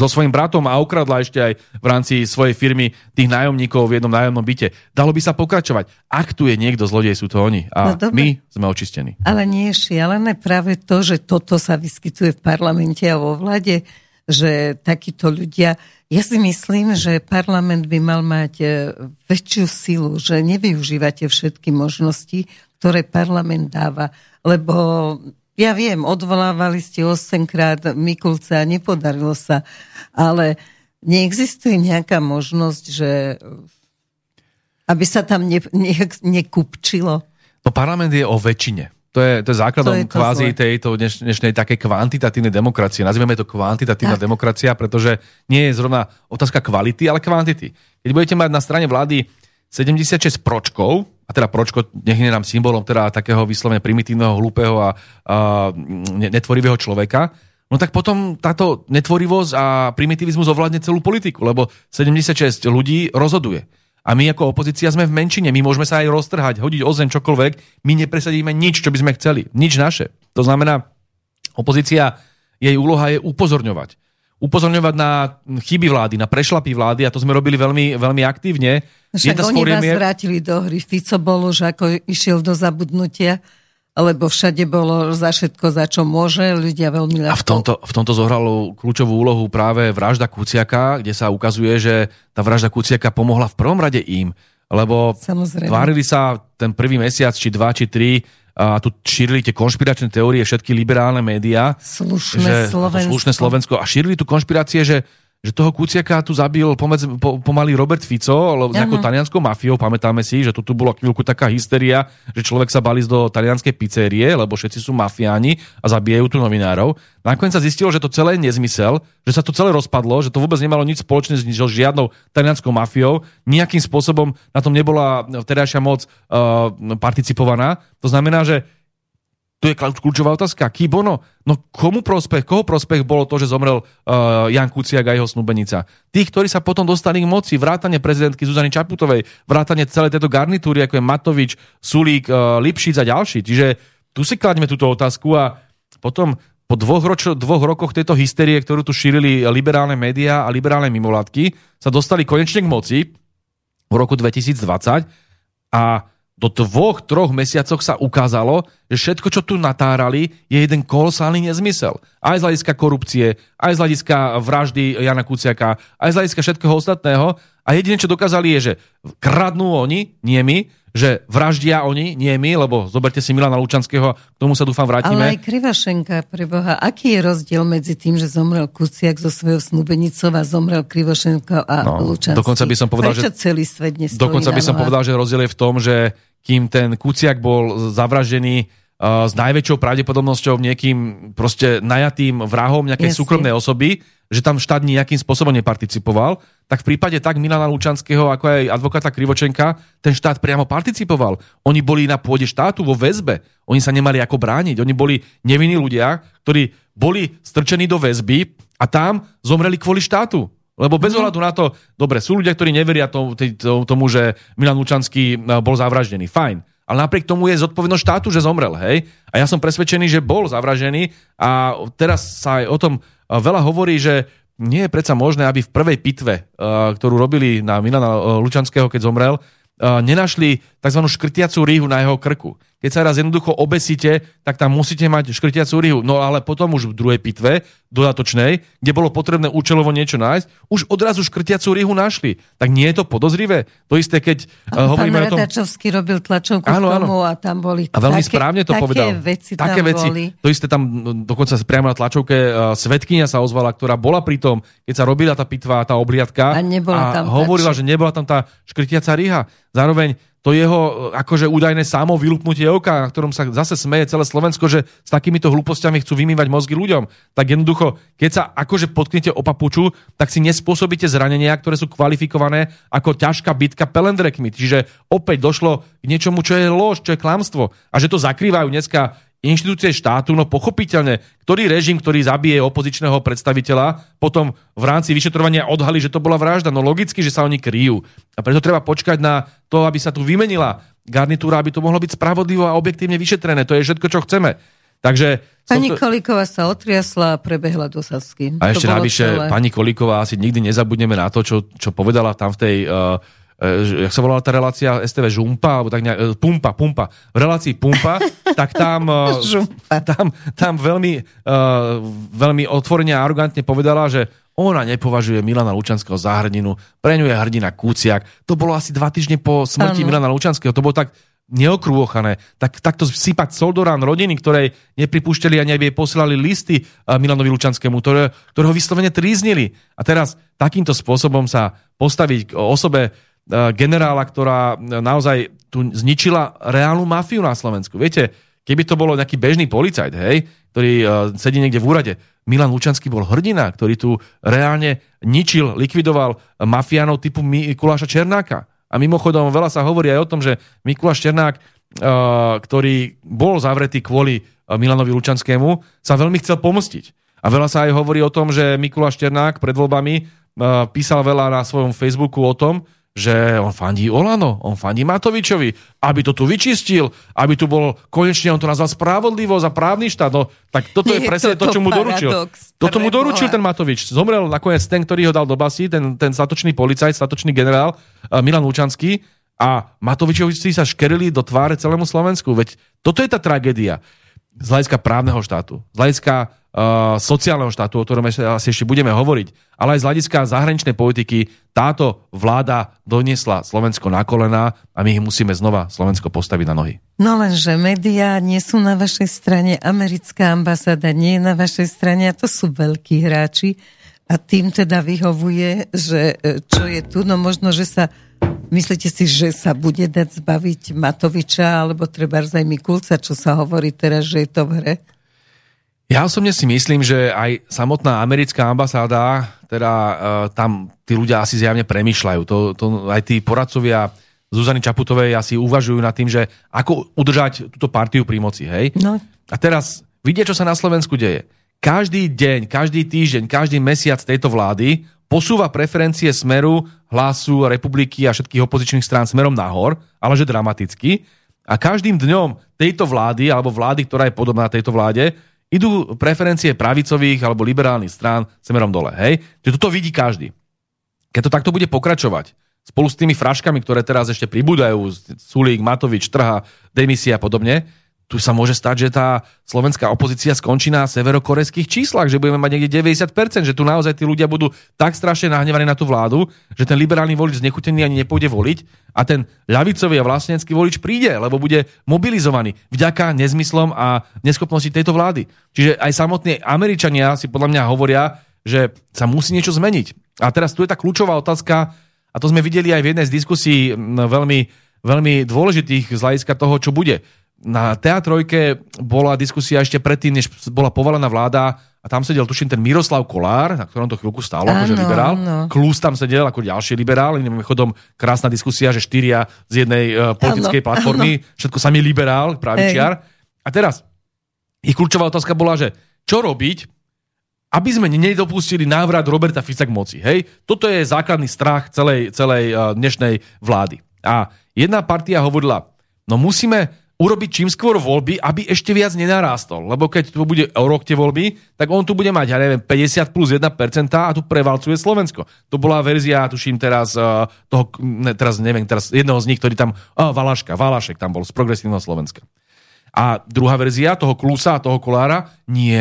so svojím bratom a okradla ešte aj v rámci svojej firmy tých nájomníkov v jednom nájomnom byte. Dalo by sa pokračovať. Ak tu je niekto zlodej, sú to oni. A no, my sme očistení. Ale nie je šialené práve to, že toto sa vyskytuje v parlamente a vo vlade, že takíto ľudia... Ja si myslím, že parlament by mal mať e, väčšiu silu, že nevyužívate všetky možnosti, ktoré parlament dáva, lebo ja viem, odvolávali ste 8 krát Mikulca a nepodarilo sa, ale neexistuje nejaká možnosť, že aby sa tam ne, ne, nekupčilo? No parlament je o väčšine. To je, to je základom to je to kvázi zle. tejto dneš, dnešnej také kvantitatívnej demokracie. Nazveme to kvantitatívna tak. demokracia, pretože nie je zrovna otázka kvality, ale kvantity. Keď budete mať na strane vlády 76 pročkov, a teda pročko nech je nám symbolom teda takého vyslovene primitívneho, hlúpeho a, a netvorivého človeka, no tak potom táto netvorivosť a primitivizmus ovládne celú politiku, lebo 76 ľudí rozhoduje. A my ako opozícia sme v menšine, my môžeme sa aj roztrhať, hodiť o zem čokoľvek, my nepresadíme nič, čo by sme chceli, nič naše. To znamená, opozícia, jej úloha je upozorňovať upozorňovať na chyby vlády, na prešlapy vlády a to sme robili veľmi, veľmi aktívne. Však Jedna oni vás je... vrátili do hry. Fico bol už ako išiel do zabudnutia, lebo všade bolo za všetko, za čo môže, ľudia veľmi ľahko... A v tomto, v tomto zohralo kľúčovú úlohu práve vražda Kuciaka, kde sa ukazuje, že tá vražda Kuciaka pomohla v prvom rade im, lebo Samozrejme. tvárili sa ten prvý mesiac, či dva, či tri, a tu šírili tie konšpiračné teórie všetky liberálne médiá. Slušné že, Slovensko. Slušné Slovensko. A šírili tu konšpirácie, že že toho Kuciaka tu zabil pomedzi, po, pomaly Robert Fico, alebo nejakou talianskou mafiou, pamätáme si, že tu, tu bola chvíľku taká hysteria, že človek sa balí do talianskej pizzerie, lebo všetci sú mafiáni a zabijajú tu novinárov. Nakoniec sa zistilo, že to celé je nezmysel, že sa to celé rozpadlo, že to vôbec nemalo nič spoločné s žiadnou talianskou mafiou, nejakým spôsobom na tom nebola vtedajšia moc uh, participovaná. To znamená, že tu je kľúčová otázka. Ký bono? No komu prospech, koho prospech bolo to, že zomrel uh, Jan Kuciak a jeho snúbenica? Tých, ktorí sa potom dostali k moci, vrátane prezidentky Zuzany Čaputovej, vrátane celej tejto garnitúry, ako je Matovič, Sulík, uh, Lipšic a ďalší. Čiže tu si kladíme túto otázku a potom po dvoch, roč, dvoch rokoch tejto hysterie, ktorú tu šírili liberálne médiá a liberálne mimovládky, sa dostali konečne k moci v roku 2020 a do dvoch, troch mesiacoch sa ukázalo, že všetko, čo tu natárali, je jeden kolosálny nezmysel. Aj z hľadiska korupcie, aj z hľadiska vraždy Jana Kuciaka, aj z hľadiska všetkého ostatného. A jediné, čo dokázali, je, že kradnú oni, nie my, že vraždia oni, nie my, lebo zoberte si Milana Lučanského, k tomu sa dúfam vrátime. Ale aj Krivašenka, preboha, aký je rozdiel medzi tým, že zomrel Kuciak so svojou snúbenicou a zomrel Krivošenko a no, Lučanský? Dokonca by som povedal, Prečo že... celý svet Dokonca by som povedal, že rozdiel je v tom, že kým ten Kuciak bol zavraždený uh, s najväčšou pravdepodobnosťou niekým proste najatým vrahom nejakej Jasne. súkromnej osoby, že tam štát nejakým spôsobom neparticipoval, tak v prípade tak Milana Lučanského, ako aj advokáta Krivočenka, ten štát priamo participoval. Oni boli na pôde štátu vo väzbe. Oni sa nemali ako brániť. Oni boli nevinní ľudia, ktorí boli strčení do väzby a tam zomreli kvôli štátu. Lebo bez mhm. ohľadu na to, dobre, sú ľudia, ktorí neveria tomu, tomu že Milan Lučanský e, bol zavraždený. Fajn. Ale napriek tomu je zodpovednosť štátu, že zomrel. Hej? A ja som presvedčený, že bol zavražený a teraz sa aj o tom e, veľa hovorí, že nie je predsa možné, aby v prvej pitve, e, ktorú robili na Milana Lučanského, keď zomrel, nenašli tzv. škrtiacú rýhu na jeho krku keď sa raz jednoducho obesíte, tak tam musíte mať škrtiacú rihu. No ale potom už v druhej pitve, dodatočnej, kde bolo potrebné účelovo niečo nájsť, už odrazu škrtiacú rihu našli. Tak nie je to podozrivé? To isté, keď uh, hovoríme o tom... Radačovský robil tlačovku áno, áno. a tam boli a veľmi také, správne to také povedal. veci také veci. Boli. To isté tam dokonca priamo na tlačovke uh, svetkynia sa ozvala, ktorá bola pri tom, keď sa robila tá pitva, tá obliadka a, nebola a tam hovorila, že nebola tam tá škrtiaca riha. Zároveň to jeho akože údajné samo vylúpnutie oka, na ktorom sa zase smeje celé Slovensko, že s takýmito hlúpostiami chcú vymývať mozgy ľuďom. Tak jednoducho, keď sa akože potknete o papuču, tak si nespôsobíte zranenia, ktoré sú kvalifikované ako ťažká bitka pelendrekmi. Čiže opäť došlo k niečomu, čo je lož, čo je klamstvo. A že to zakrývajú dneska inštitúcie štátu, no pochopiteľne, ktorý režim, ktorý zabije opozičného predstaviteľa, potom v rámci vyšetrovania odhalí, že to bola vražda. No logicky, že sa oni kryjú. A preto treba počkať na to, aby sa tu vymenila garnitúra, aby to mohlo byť spravodlivo a objektívne vyšetrené. To je všetko, čo chceme. Takže... Pani to... Kolíková sa otriasla a prebehla do Sasky. A ešte navyše, pani Kolíková asi nikdy nezabudneme na to, čo, čo povedala tam v tej uh, jak sa volala tá relácia STV Žumpa, alebo tak nejak, e, Pumpa, Pumpa. V relácii Pumpa, tak tam, e, tam, tam veľmi, veľmi otvorene a arrogantne povedala, že ona nepovažuje Milana Lučanského za hrdinu, pre ňu je hrdina Kúciak. To bolo asi dva týždne po smrti ano. Milana Lučanského. To bolo tak neokrúchané. Tak, takto sypať soldorán rodiny, ktorej nepripúšťali ani aby jej posielali listy Milanovi Lučanskému, ktoré, ktoré ho vyslovene tríznili. A teraz takýmto spôsobom sa postaviť k osobe E, generála, ktorá naozaj tu zničila reálnu mafiu na Slovensku. Viete, keby to bolo nejaký bežný policajt, hej, ktorý uh, sedí niekde v úrade, Milan Lučanský bol hrdina, ktorý tu reálne ničil, likvidoval mafiánov typu Mikuláša Černáka. A mimochodom veľa sa hovorí aj o tom, že Mikuláš Černák, ktorý bol zavretý kvôli Milanovi Lučanskému, sa veľmi chcel pomstiť. A veľa sa aj hovorí o tom, že Mikuláš Černák pred voľbami písal veľa na svojom Facebooku o tom, že on fandí Olano, on fandí Matovičovi, aby to tu vyčistil, aby tu bol, konečne on to nazval spravodlivosť a právny štát. No, tak toto je, je presne to, čo mu doručil. Toto mu doručil ten Matovič. Zomrel nakoniec ten, ktorý ho dal do basy, ten, ten statočný policajt, statočný generál uh, Milan Lučanský a Matovičovci sa škerili do tváre celému Slovensku. Veď toto je tá tragédia z hľadiska právneho štátu, z hľadiska uh, sociálneho štátu, o ktorom asi ešte budeme hovoriť, ale aj z hľadiska zahraničnej politiky táto vláda doniesla Slovensko na kolena a my ich musíme znova Slovensko postaviť na nohy. No lenže médiá nie sú na vašej strane, americká ambasáda nie je na vašej strane a to sú veľkí hráči a tým teda vyhovuje, že e, čo je tu, no možno, že sa Myslíte si, že sa bude dať zbaviť Matoviča alebo treba aj Mikulca, čo sa hovorí teraz, že je to v hre? Ja osobne si myslím, že aj samotná americká ambasáda, teda uh, tam tí ľudia asi zjavne premýšľajú. To, to, aj tí poradcovia Zuzany Čaputovej asi uvažujú nad tým, že ako udržať túto partiu pri moci. Hej? No. A teraz vidie, čo sa na Slovensku deje. Každý deň, každý týždeň, každý mesiac tejto vlády posúva preferencie smeru, hlasu, republiky a všetkých opozičných strán smerom nahor, ale že dramaticky. A každým dňom tejto vlády, alebo vlády, ktorá je podobná tejto vláde, idú preferencie pravicových alebo liberálnych strán smerom dole. Hej? Čiže toto vidí každý. Keď to takto bude pokračovať, spolu s tými fraškami, ktoré teraz ešte pribúdajú, Sulík, Matovič, Trha, demisia a podobne, tu sa môže stať, že tá slovenská opozícia skončí na severokorejských číslach, že budeme mať niekde 90%, že tu naozaj tí ľudia budú tak strašne nahnevaní na tú vládu, že ten liberálny volič znechutený ani nepôjde voliť a ten ľavicový a vlastnecký volič príde, lebo bude mobilizovaný vďaka nezmyslom a neschopnosti tejto vlády. Čiže aj samotní Američania si podľa mňa hovoria, že sa musí niečo zmeniť. A teraz tu je tá kľúčová otázka, a to sme videli aj v jednej z diskusí veľmi, veľmi dôležitých z hľadiska toho, čo bude na teatrojke bola diskusia ešte predtým, než bola povalená vláda a tam sedel, tuším, ten Miroslav Kolár, na ktorom to chvíľku stálo, akože liberál. Áno. Klus tam sedel ako ďalší liberál, iným chodom krásna diskusia, že štyria z jednej uh, politickej áno, platformy, áno. všetko samý liberál, pravičiar. A teraz, ich kľúčová otázka bola, že čo robiť, aby sme nedopustili návrat Roberta Fica k moci. Hej? Toto je základný strach celej, celej uh, dnešnej vlády. A jedna partia hovorila, no musíme urobiť čím skôr voľby, aby ešte viac nenarástol. Lebo keď tu bude rok tie voľby, tak on tu bude mať, ja neviem, 50 plus 1% a tu prevalcuje Slovensko. To bola verzia, tuším teraz, uh, toho, ne, teraz neviem, teraz jedného z nich, ktorý tam, uh, Valaška, Valašek tam bol z progresívneho Slovenska. A druhá verzia toho Klusa a toho Kolára, nie,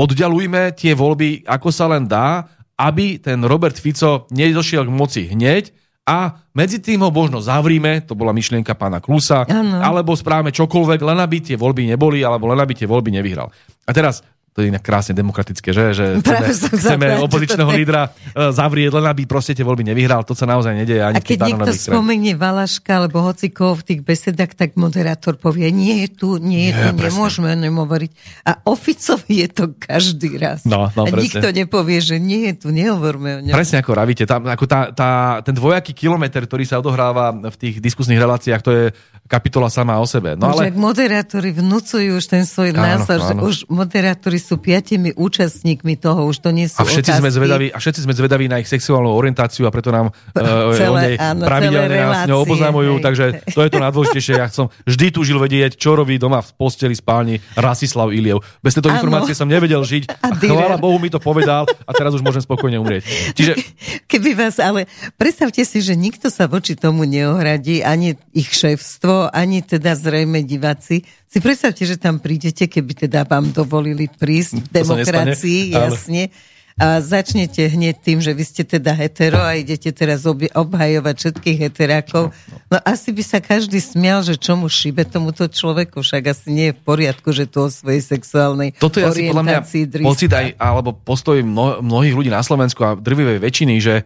oddialujme tie voľby, ako sa len dá, aby ten Robert Fico nedošiel k moci hneď, a medzi tým ho možno zavrime, to bola myšlienka pána Klusa, ano. alebo správame čokoľvek, len aby tie voľby neboli, alebo len aby tie voľby nevyhral. A teraz to je inak krásne demokratické, že, že chceme, chceme opozičného lídra uh, zavrieť, len aby proste tie voľby nevyhral. To sa naozaj nedieje ani A keď niekto spomenie Valaška alebo hociko v tých besedách, tak moderátor povie, nie je tu, nie je tu, nemôžeme o ňom hovoriť. A oficovi je to každý raz. No, no, a presne. nikto nepovie, že nie je tu, nehovorme o ňom. Presne ako ravíte, tam, ako tá, tá, ten dvojaký kilometr, ktorý sa odohráva v tých diskusných reláciách, to je kapitola sama o sebe. No, ale... moderátori vnúcujú už ten svoj názor, že už moderátori sú piatimi účastníkmi toho, už to nie sú a všetci otázky. sme zvedaví, A všetci sme zvedaví na ich sexuálnu orientáciu a preto nám uh, celé, o nej pravidelne nás ňou oboznamujú, hej. takže to je to najdôležitejšie. Ja som vždy túžil vedieť, čo robí doma v posteli spálni Rasislav Iliev. Bez tejto informácie som nevedel žiť a, a chvála Bohu mi to povedal a teraz už môžem spokojne umrieť. Čiže... Keby vás, ale predstavte si, že nikto sa voči tomu neohradí, ani ich šéfstvo, ani teda zrejme diváci si predstavte, že tam prídete, keby teda vám dovolili prísť v demokracii, jasne. A začnete hneď tým, že vy ste teda hetero a idete teraz obhajovať všetkých heterákov. No asi by sa každý smial, že čomu šíbe tomuto človeku, však asi nie je v poriadku, že to o svojej sexuálnej Toto je asi podľa mňa pocit aj, alebo postoj mno, mnohých ľudí na Slovensku a drvivej väčšiny, že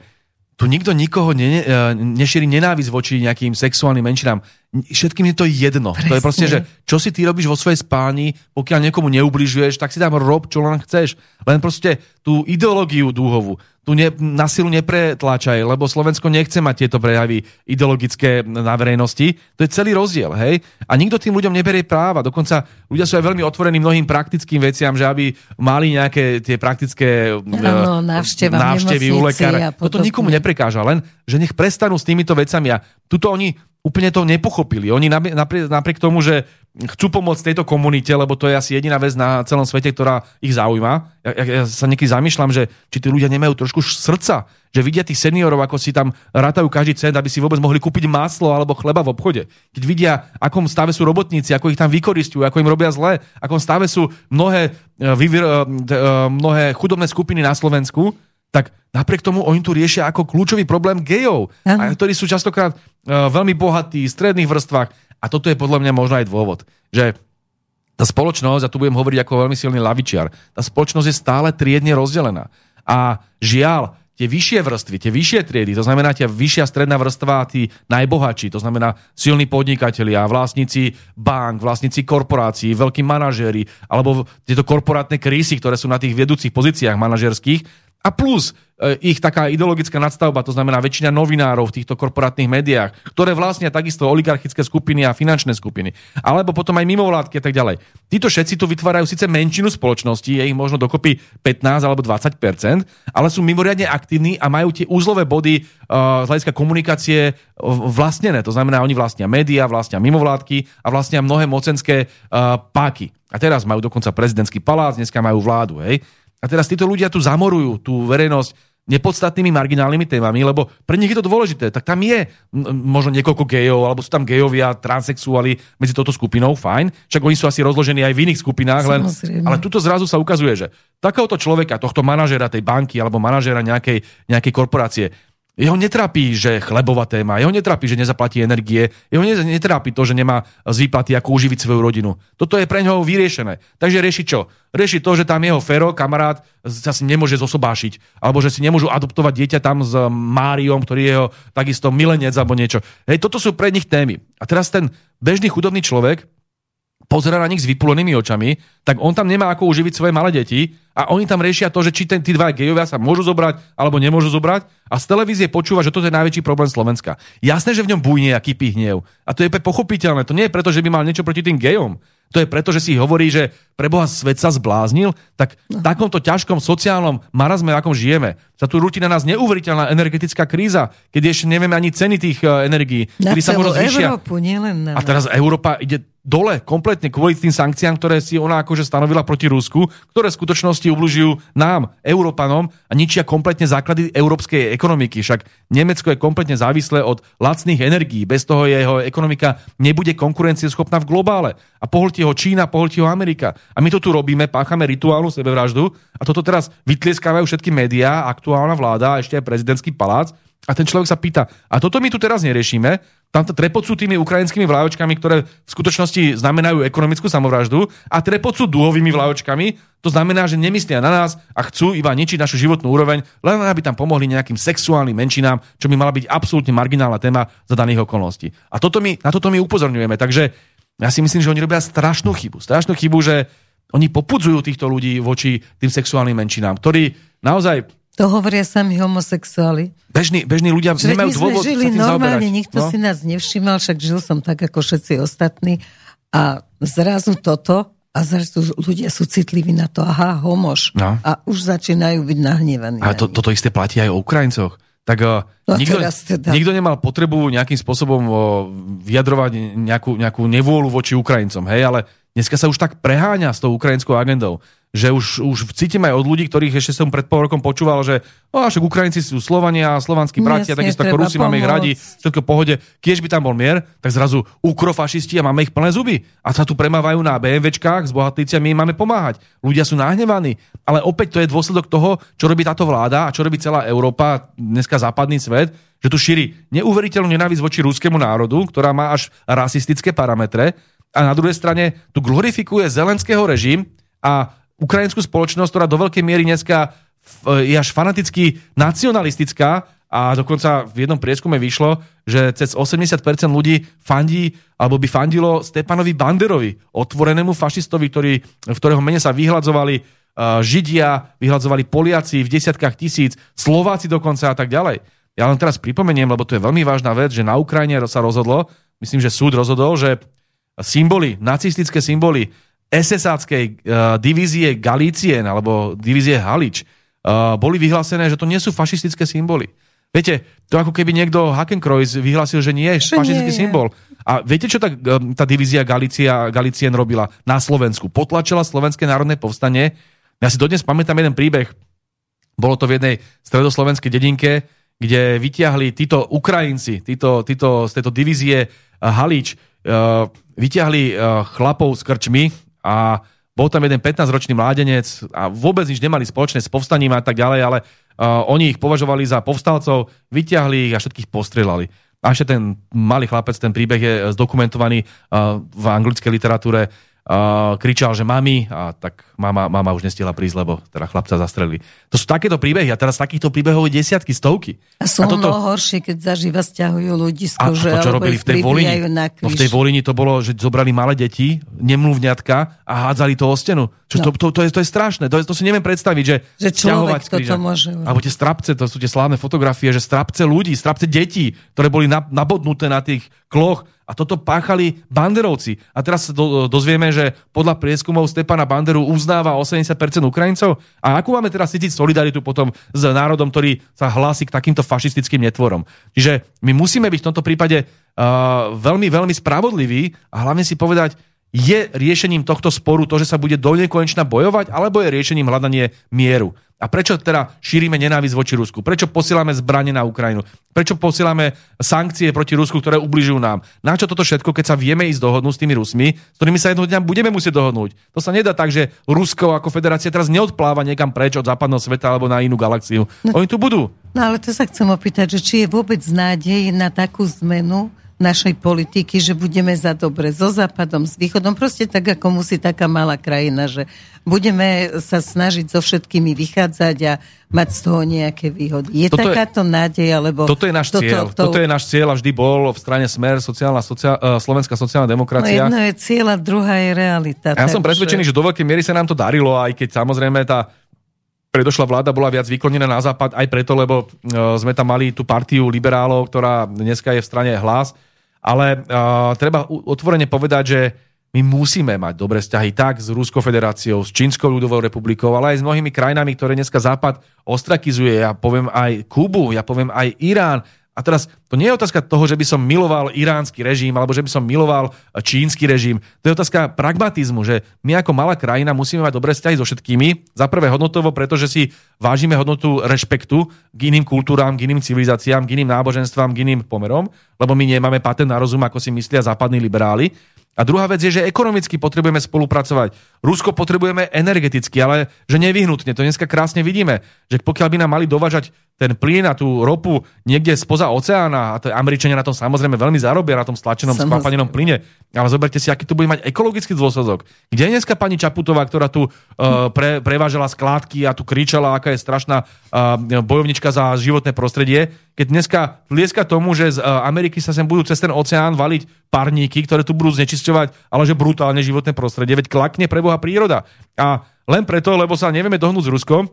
tu nikto nikoho ne, e, nešíri nenávisť voči nejakým sexuálnym menšinám. Všetkým je to jedno. Presne. To je proste, že čo si ty robíš vo svojej spálni, pokiaľ niekomu neubližuješ, tak si tam rob, čo len chceš. Len proste tú ideológiu dúhovú, tu ne, na silu nepretláčaj, lebo Slovensko nechce mať tieto prejavy ideologické na verejnosti. To je celý rozdiel, hej? A nikto tým ľuďom neberie práva. Dokonca ľudia sú aj veľmi otvorení mnohým praktickým veciam, že aby mali nejaké tie praktické ano, návštevy u lekára. Toto nikomu neprekáža, len že nech prestanú s týmito vecami. A tuto oni úplne to nepochopili. Oni napriek, napriek tomu, že chcú pomôcť tejto komunite, lebo to je asi jediná vec na celom svete, ktorá ich zaujíma. Ja, ja, ja sa niekedy zamýšľam, že či tí ľudia nemajú trošku srdca, že vidia tých seniorov, ako si tam ratajú každý cent, aby si vôbec mohli kúpiť maslo alebo chleba v obchode. Keď vidia, akom stave sú robotníci, ako ich tam vykoristujú, ako im robia zle, akom stave sú mnohé, e, vyvir, e, e, mnohé chudobné skupiny na Slovensku, tak napriek tomu oni tu riešia ako kľúčový problém gejov, ktorí sú častokrát veľmi bohatí, v stredných vrstvách a toto je podľa mňa možno aj dôvod, že tá spoločnosť, a tu budem hovoriť ako veľmi silný lavičiar, tá spoločnosť je stále triedne rozdelená. A žiaľ, tie vyššie vrstvy, tie vyššie triedy, to znamená tie vyššia stredná vrstva, tí najbohatší, to znamená silní podnikatelia, vlastníci bank, vlastníci korporácií, veľkí manažéri, alebo tieto korporátne krísy, ktoré sú na tých vedúcich pozíciách manažerských, a plus e, ich taká ideologická nadstavba, to znamená väčšina novinárov v týchto korporátnych médiách, ktoré vlastnia takisto oligarchické skupiny a finančné skupiny, alebo potom aj mimovládky a tak ďalej. Títo všetci tu vytvárajú síce menšinu spoločnosti, je ich možno dokopy 15 alebo 20% ale sú mimoriadne aktívni a majú tie úzlové body uh, z hľadiska komunikácie vlastnené. To znamená, oni vlastnia médiá, vlastnia mimovládky a vlastnia mnohé mocenské uh, páky. A teraz majú dokonca prezidentský palác, dneska majú vládu. Hej? A teraz títo ľudia tu zamorujú tú verejnosť nepodstatnými marginálnymi témami, lebo pre nich je to dôležité. Tak tam je možno niekoľko gejov, alebo sú tam gejovia, transexuáli medzi touto skupinou, fajn. Však oni sú asi rozložení aj v iných skupinách, len, ale tuto zrazu sa ukazuje, že takéhoto človeka, tohto manažera tej banky alebo manažera nejakej, nejakej korporácie, jeho netrápi, že chlebová téma, jeho netrápi, že nezaplatí energie, jeho netrápi to, že nemá z výplaty, ako uživiť svoju rodinu. Toto je pre ňoho vyriešené. Takže rieši čo? Rieši to, že tam jeho Fero, kamarát, sa si nemôže zosobášiť. Alebo že si nemôžu adoptovať dieťa tam s Máriom, ktorý je jeho takisto milenec alebo niečo. Hej, toto sú pre nich témy. A teraz ten bežný chudobný človek, pozera na nich s vypulenými očami, tak on tam nemá ako uživiť svoje malé deti a oni tam riešia to, že či ten, tí dva gejovia sa môžu zobrať alebo nemôžu zobrať a z televízie počúva, že toto je najväčší problém Slovenska. Jasné, že v ňom bujne aký hnev. A to je pochopiteľné. To nie je preto, že by mal niečo proti tým gejom. To je preto, že si hovorí, že pre Boha svet sa zbláznil, tak v takomto ťažkom sociálnom marazme, akom žijeme, sa tu rúti na nás neuveriteľná energetická kríza, keď ešte nevieme ani ceny tých uh, energií. Na celú Európu, nielen na A teraz Európa ide dole kompletne kvôli tým sankciám, ktoré si ona akože stanovila proti Rusku, ktoré v skutočnosti ubližujú nám, Európanom a ničia kompletne základy európskej ekonomiky. Však Nemecko je kompletne závislé od lacných energií. Bez toho jeho ekonomika nebude konkurencieschopná v globále. A pohltí ho Čína, pohltí ho Amerika. A my to tu robíme, páchame rituálnu sebevraždu a toto teraz vytlieskávajú všetky médiá, aktuálna vláda a ešte aj prezidentský palác a ten človek sa pýta, a toto my tu teraz neriešime, tamto trepocú tými ukrajinskými vlajočkami, ktoré v skutočnosti znamenajú ekonomickú samovraždu a trepocú dúhovými vlajočkami, to znamená, že nemyslia na nás a chcú iba ničiť našu životnú úroveň, len aby tam pomohli nejakým sexuálnym menšinám, čo by mala byť absolútne marginálna téma za daných okolností. A toto my, na toto my upozorňujeme. Takže ja si myslím, že oni robia strašnú chybu. Strašnú chybu, že oni popudzujú týchto ľudí voči tým sexuálnym menšinám, ktorí naozaj to hovoria sami homosexuáli. Bežní, bežní ľudia Že nemajú dôvod žili normálne, nikto no? si nás nevšimal, však žil som tak ako všetci ostatní. A zrazu toto, a zrazu ľudia sú citliví na to, aha, homož. No. A už začínajú byť nahnevaní. A to, toto isté platí aj o Ukrajincoch. Tak uh, nikto, teda... nikto nemal potrebu nejakým spôsobom uh, vyjadrovať nejakú, nejakú nevôľu voči Ukrajincom, hej, ale dneska sa už tak preháňa s tou ukrajinskou agendou že už, už cítim aj od ľudí, ktorých ešte som pred pol rokom počúval, že o, však Ukrajinci sú Slovania, slovanskí bratia, takisto ako Rusi máme ich radi, všetko v pohode. Keď by tam bol mier, tak zrazu ukrofašisti a máme ich plné zuby. A sa tu premávajú na BMWčkách s bohatlíci a my im máme pomáhať. Ľudia sú nahnevaní. Ale opäť to je dôsledok toho, čo robí táto vláda a čo robí celá Európa, dneska západný svet, že tu šíri neuveriteľnú nenávisť voči ruskému národu, ktorá má až rasistické parametre a na druhej strane tu glorifikuje zelenského režim a ukrajinskú spoločnosť, ktorá do veľkej miery dneska je až fanaticky nacionalistická a dokonca v jednom prieskume vyšlo, že cez 80% ľudí fandí alebo by fandilo Stepanovi Banderovi, otvorenému fašistovi, ktorý, v ktorého mene sa vyhľadzovali uh, Židia, vyhľadzovali Poliaci v desiatkách tisíc, Slováci dokonca a tak ďalej. Ja len teraz pripomeniem, lebo to je veľmi vážna vec, že na Ukrajine sa rozhodlo, myslím, že súd rozhodol, že symboly, nacistické symboly SS-áckej uh, divízie Galícien alebo divízie Halič uh, boli vyhlásené, že to nie sú fašistické symboly. Viete, to ako keby niekto Hakenkreuz vyhlásil, že nie je fašistický symbol. A viete, čo tá, tá divízia Galícia, Galicien robila na Slovensku? Potlačila Slovenské národné povstanie. Ja si dodnes pamätám jeden príbeh. Bolo to v jednej stredoslovenskej dedinke, kde vyťahli títo Ukrajinci, títo, títo, z tejto divízie Halič, uh, vyťahli uh, chlapov z krčmy a bol tam jeden 15-ročný mládenec a vôbec nič nemali spoločné s povstaním a tak ďalej, ale uh, oni ich považovali za povstalcov, vyťahli ich a všetkých postrelali. A ešte ten malý chlapec, ten príbeh je zdokumentovaný uh, v anglickej literatúre uh, kričal, že mami, a tak mama, mama už nestihla prísť, lebo teda chlapca zastrelili. To sú takéto príbehy a teraz takýchto príbehov je desiatky, stovky. A sú a toto... horšie, keď zaživa stiahujú ľudí z kože, a to, čo robili v tej volini, no v tej volini to bolo, že zobrali malé deti, nemluvňatka a hádzali to o stenu. Čo, no. to, to, to, je, to je strašné, to, je, to si neviem predstaviť, že, že človek toto môže. Alebo tie strapce, to sú tie slávne fotografie, že strapce ľudí, strapce detí, ktoré boli nabodnuté na tých kloch a toto páchali banderovci. A teraz sa do, dozvieme, že podľa prieskumov Stepana Banderu uznáva 80% Ukrajincov. A akú máme teraz cítiť solidaritu potom s národom, ktorý sa hlási k takýmto fašistickým netvorom. Čiže my musíme byť v tomto prípade uh, veľmi, veľmi spravodliví a hlavne si povedať, je riešením tohto sporu to, že sa bude do nekonečna bojovať, alebo je riešením hľadanie mieru? A prečo teda šírime nenávisť voči Rusku? Prečo posielame zbranie na Ukrajinu? Prečo posielame sankcie proti Rusku, ktoré ubližujú nám? Na čo toto všetko, keď sa vieme ísť dohodnúť s tými Rusmi, s ktorými sa jedného dňa budeme musieť dohodnúť? To sa nedá tak, že Rusko ako federácia teraz neodpláva niekam preč od západného sveta alebo na inú galaxiu. No, Oni tu budú. No ale to sa chcem opýtať, že či je vôbec nádej na takú zmenu, našej politiky, že budeme za dobre so Západom, s Východom, proste tak, ako musí taká malá krajina, že budeme sa snažiť so všetkými vychádzať a mať z toho nejaké výhody. Je toto takáto je, nádej, alebo... Toto je náš toto, cieľ. To, toto je náš cieľ a vždy bol v strane Smer, sociálna, sociál, uh, slovenská sociálna demokracia. No jedno je cieľ a druhá je realita. Ja som presvedčený, že do veľkej miery sa nám to darilo, aj keď samozrejme tá predošla vláda bola viac vyklonená na západ aj preto, lebo uh, sme tam mali tú partiu liberálov, ktorá dneska je v strane hlas ale uh, treba otvorene povedať, že my musíme mať dobré vzťahy tak s Ruskou federáciou, s Čínskou ľudovou republikou, ale aj s mnohými krajinami, ktoré dneska Západ ostrakizuje. Ja poviem aj Kubu, ja poviem aj Irán. A teraz to nie je otázka toho, že by som miloval iránsky režim alebo že by som miloval čínsky režim. To je otázka pragmatizmu, že my ako malá krajina musíme mať dobré vzťahy so všetkými. Za prvé hodnotovo, pretože si vážime hodnotu rešpektu k iným kultúram, k iným civilizáciám, k iným náboženstvám, k iným pomerom, lebo my nemáme patent na rozum, ako si myslia západní liberáli. A druhá vec je, že ekonomicky potrebujeme spolupracovať. Rusko potrebujeme energeticky, ale že nevyhnutne. To dneska krásne vidíme, že pokiaľ by nám mali dovažať ten plyn a tú ropu niekde spoza oceána, a to Američania na tom samozrejme veľmi zarobia, na tom stlačenom skvapanenom plyne, ale zoberte si, aký to bude mať ekologický dôsledok. Kde je dneska pani Čaputová, ktorá tu uh, pre, prevážala skládky a tu kričala, aká je strašná uh, bojovnička za životné prostredie, keď dneska lieska tomu, že z uh, Ameriky sa sem budú cez ten oceán valiť parníky, ktoré tu budú znečisťovať, ale že brutálne životné prostredie, veď klakne pre Boha príroda. A len preto, lebo sa nevieme dohnúť s Ruskom,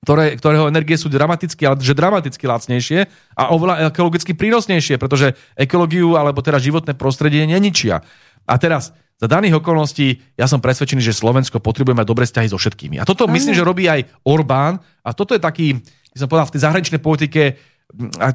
ktoré, ktorého energie sú dramaticky, ale že dramaticky lacnejšie a oveľa ekologicky prínosnejšie, pretože ekológiu alebo teda životné prostredie neničia. A teraz, za daných okolností, ja som presvedčený, že Slovensko potrebuje mať dobré vzťahy so všetkými. A toto myslím, že robí aj Orbán. A toto je taký, by som povedal, v tej zahraničnej politike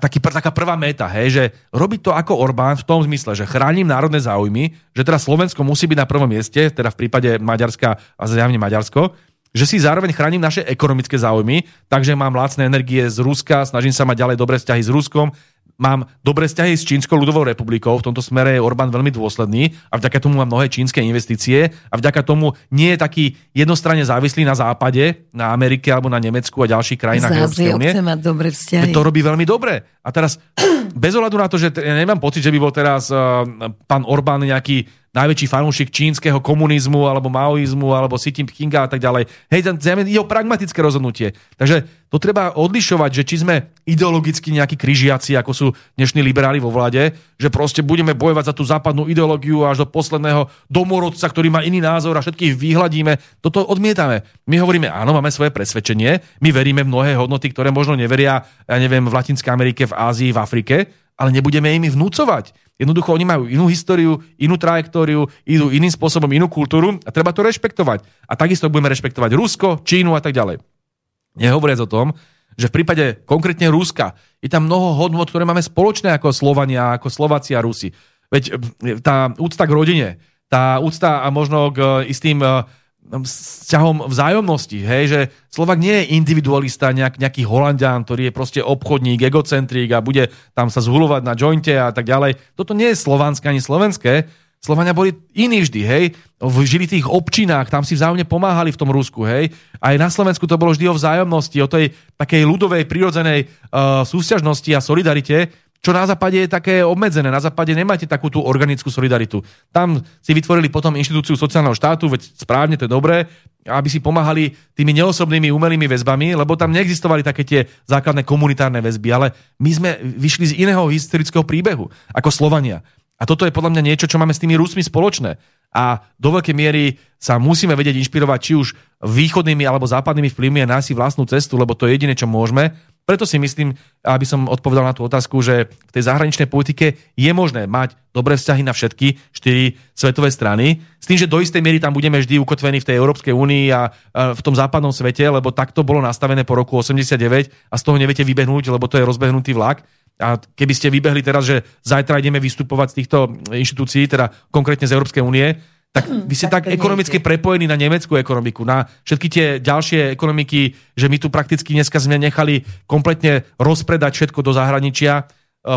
taký, taká prvá meta, hej, že robiť to ako Orbán v tom zmysle, že chránim národné záujmy, že teda Slovensko musí byť na prvom mieste, teda v prípade Maďarska a zjavne Maďarsko, že si zároveň chránim naše ekonomické záujmy, takže mám lacné energie z Ruska, snažím sa mať ďalej dobré vzťahy s Ruskom, mám dobré vzťahy s Čínskou ľudovou republikou, v tomto smere je Orbán veľmi dôsledný a vďaka tomu mám mnohé čínske investície a vďaka tomu nie je taký jednostranne závislý na západe, na Amerike alebo na Nemecku a ďalších krajinách Európskej únie. mať dobré vzťahy. To robí veľmi dobre. A teraz, bez ohľadu na to, že ja nemám pocit, že by bol teraz uh, pán Orbán nejaký najväčší fanúšik čínskeho komunizmu alebo maoizmu alebo Xi Jinpinga a tak ďalej. Hej, je o pragmatické rozhodnutie. Takže to treba odlišovať, že či sme ideologicky nejakí križiaci, ako sú dnešní liberáli vo vlade, že proste budeme bojovať za tú západnú ideológiu až do posledného domorodca, ktorý má iný názor a všetkých vyhľadíme. Toto odmietame. My hovoríme, áno, máme svoje presvedčenie, my veríme mnohé hodnoty, ktoré možno neveria, ja neviem, v Latinskej Amerike, v Ázii, v Afrike, ale nebudeme im vnúcovať. Jednoducho oni majú inú históriu, inú trajektóriu, idú iným spôsobom, inú kultúru a treba to rešpektovať. A takisto budeme rešpektovať Rusko, Čínu a tak ďalej. Nehovoriac o tom, že v prípade konkrétne Ruska je tam mnoho hodnot, ktoré máme spoločné ako Slovania, ako Slováci a Rusi. Veď tá úcta k rodine, tá úcta a možno k istým vzťahom vzájomnosti, hej, že Slovak nie je individualista, nejak, nejaký Holandian, ktorý je proste obchodník, egocentrík a bude tam sa zhulovať na jointe a tak ďalej. Toto nie je slovanské ani slovenské. Slovania boli iní vždy, hej. Žili v tých občinách, tam si vzájomne pomáhali v tom Rusku, hej. Aj na Slovensku to bolo vždy o vzájomnosti, o tej takej ľudovej, prírodzenej uh, súťažnosti a solidarite, čo na západe je také obmedzené. Na západe nemáte takú tú organickú solidaritu. Tam si vytvorili potom inštitúciu sociálneho štátu, veď správne, to je dobré, aby si pomáhali tými neosobnými umelými väzbami, lebo tam neexistovali také tie základné komunitárne väzby, ale my sme vyšli z iného historického príbehu, ako Slovania. A toto je podľa mňa niečo, čo máme s tými Rusmi spoločné. A do veľkej miery sa musíme vedieť inšpirovať či už východnými alebo západnými vplyvmi a nájsť si vlastnú cestu, lebo to je jediné, čo môžeme. Preto si myslím, aby som odpovedal na tú otázku, že v tej zahraničnej politike je možné mať dobré vzťahy na všetky štyri svetové strany, s tým, že do istej miery tam budeme vždy ukotvení v tej Európskej únii a v tom západnom svete, lebo takto bolo nastavené po roku 89 a z toho neviete vybehnúť, lebo to je rozbehnutý vlak. A keby ste vybehli teraz, že zajtra ideme vystupovať z týchto inštitúcií, teda konkrétne z Európskej únie, tak hm, vy ste tak, tak ekonomicky prepojení na nemeckú ekonomiku, na všetky tie ďalšie ekonomiky, že my tu prakticky dneska sme nechali kompletne rozpredať všetko do zahraničia. E,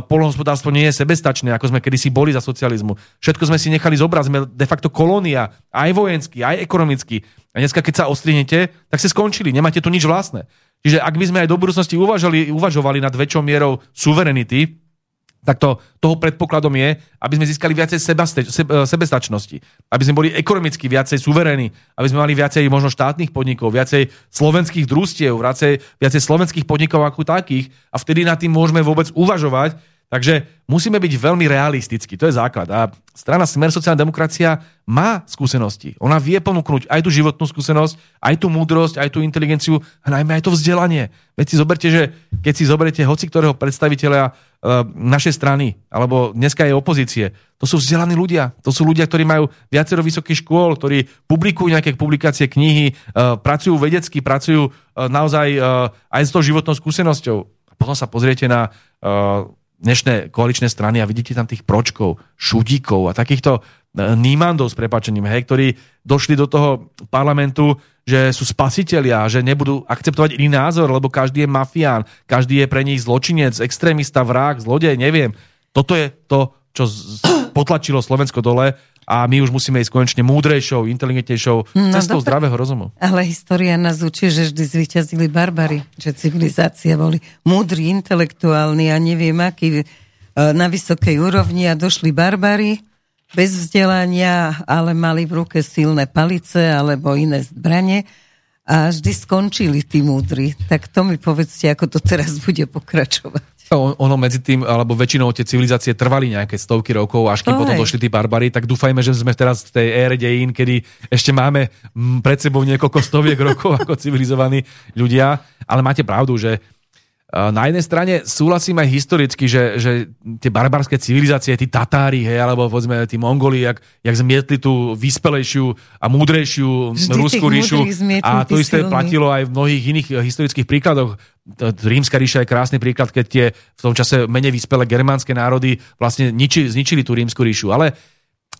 polnohospodárstvo nie je sebestačné, ako sme kedysi boli za socializmu. Všetko sme si nechali zobrať, sme de facto kolónia, aj vojensky, aj ekonomicky. A dneska, keď sa ostrihnete, tak ste skončili, nemáte tu nič vlastné. Čiže ak by sme aj do budúcnosti uvažovali, uvažovali nad väčšou mierou suverenity, tak to, toho predpokladom je, aby sme získali viacej sebaste, sebe, sebestačnosti, aby sme boli ekonomicky viacej suverení, aby sme mali viacej možno štátnych podnikov, viacej slovenských družstiev, viacej, viacej slovenských podnikov ako takých. A vtedy nad tým môžeme vôbec uvažovať, Takže musíme byť veľmi realistickí, to je základ. A strana Smer sociálna demokracia má skúsenosti. Ona vie ponúknuť aj tú životnú skúsenosť, aj tú múdrosť, aj tú inteligenciu a najmä aj to vzdelanie. Veď si zoberte, že keď si zoberiete hoci ktorého predstaviteľa e, našej strany, alebo dneska je opozície, to sú vzdelaní ľudia. To sú ľudia, ktorí majú viacero vysokých škôl, ktorí publikujú nejaké publikácie, knihy, e, pracujú vedecky, pracujú e, naozaj aj s tou životnou skúsenosťou. Potom sa pozriete na dnešné koaličné strany a vidíte tam tých pročkov, šudíkov a takýchto e, nímandov s prepačením, hej, ktorí došli do toho parlamentu, že sú spasitelia, že nebudú akceptovať iný názor, lebo každý je mafián, každý je pre nich zločinec, extrémista, vrák, zlodej, neviem. Toto je to, čo potlačilo Slovensko dole a my už musíme ísť konečne múdrejšou, inteligentnejšou no, cestou dobre, zdravého rozumu. Ale história nás učí, že vždy zvíťazili barbary, že civilizácie boli múdri, intelektuálni a neviem akí e, na vysokej úrovni a došli barbary bez vzdelania, ale mali v ruke silné palice alebo iné zbranie a vždy skončili tí múdri. Tak to mi povedzte, ako to teraz bude pokračovať. Ono medzi tým, alebo väčšinou tie civilizácie trvali nejaké stovky rokov, až kým potom došli tí barbary, tak dúfajme, že sme teraz v tej ére dejín, kedy ešte máme pred sebou niekoľko stoviek rokov ako civilizovaní ľudia. Ale máte pravdu, že na jednej strane súhlasím aj historicky, že, že tie barbarské civilizácie, tí Tatári, hej, alebo povedzme tí Mongoli, jak, jak zmietli tú vyspelejšiu a múdrejšiu Ruskú ríšu. A to isté silný. platilo aj v mnohých iných historických príkladoch. Rímska ríša je krásny príklad, keď tie v tom čase menej vyspelé germánske národy vlastne niči, zničili tú rímsku ríšu. Ale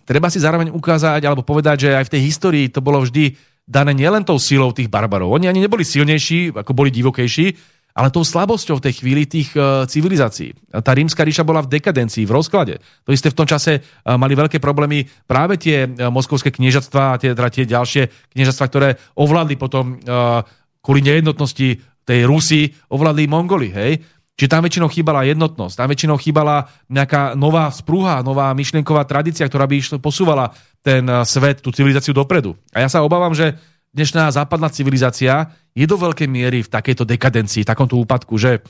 treba si zároveň ukázať alebo povedať, že aj v tej histórii to bolo vždy dané nielen tou silou tých barbarov. Oni ani neboli silnejší, ako boli divokejší, ale tou slabosťou v tej chvíli tých uh, civilizácií. Tá rímska ríša bola v dekadencii, v rozklade. To isté v tom čase uh, mali veľké problémy práve tie uh, moskovské kniežatstva a tie, teda tie ďalšie kniežatstva, ktoré ovládli potom kvôli nejednotnosti tej Rusy, ovládli Mongoli, hej? Čiže tam väčšinou chýbala jednotnosť, tam väčšinou chýbala nejaká nová sprúha, nová myšlienková tradícia, ktorá by posúvala ten svet, tú civilizáciu dopredu. A ja sa obávam, že dnešná západná civilizácia je do veľkej miery v takejto dekadencii, takomto úpadku, že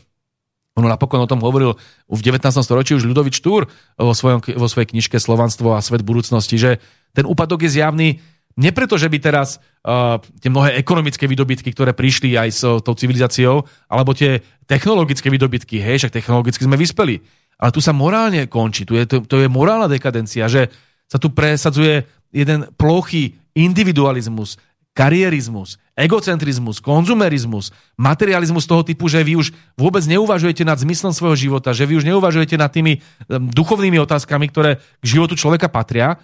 ono napokon o tom hovoril v 19. storočí už Ľudovič Štúr vo, svojom, vo svojej knižke Slovanstvo a svet budúcnosti, že ten úpadok je zjavný nie preto, že by teraz uh, tie mnohé ekonomické výdobytky, ktoré prišli aj s tou civilizáciou, alebo tie technologické výdobytky, hej, však technologicky sme vyspeli. Ale tu sa morálne končí, tu je, to, to je morálna dekadencia, že sa tu presadzuje jeden plochý individualizmus, karierizmus, egocentrizmus, konzumerizmus, materializmus toho typu, že vy už vôbec neuvažujete nad zmyslom svojho života, že vy už neuvažujete nad tými duchovnými otázkami, ktoré k životu človeka patria.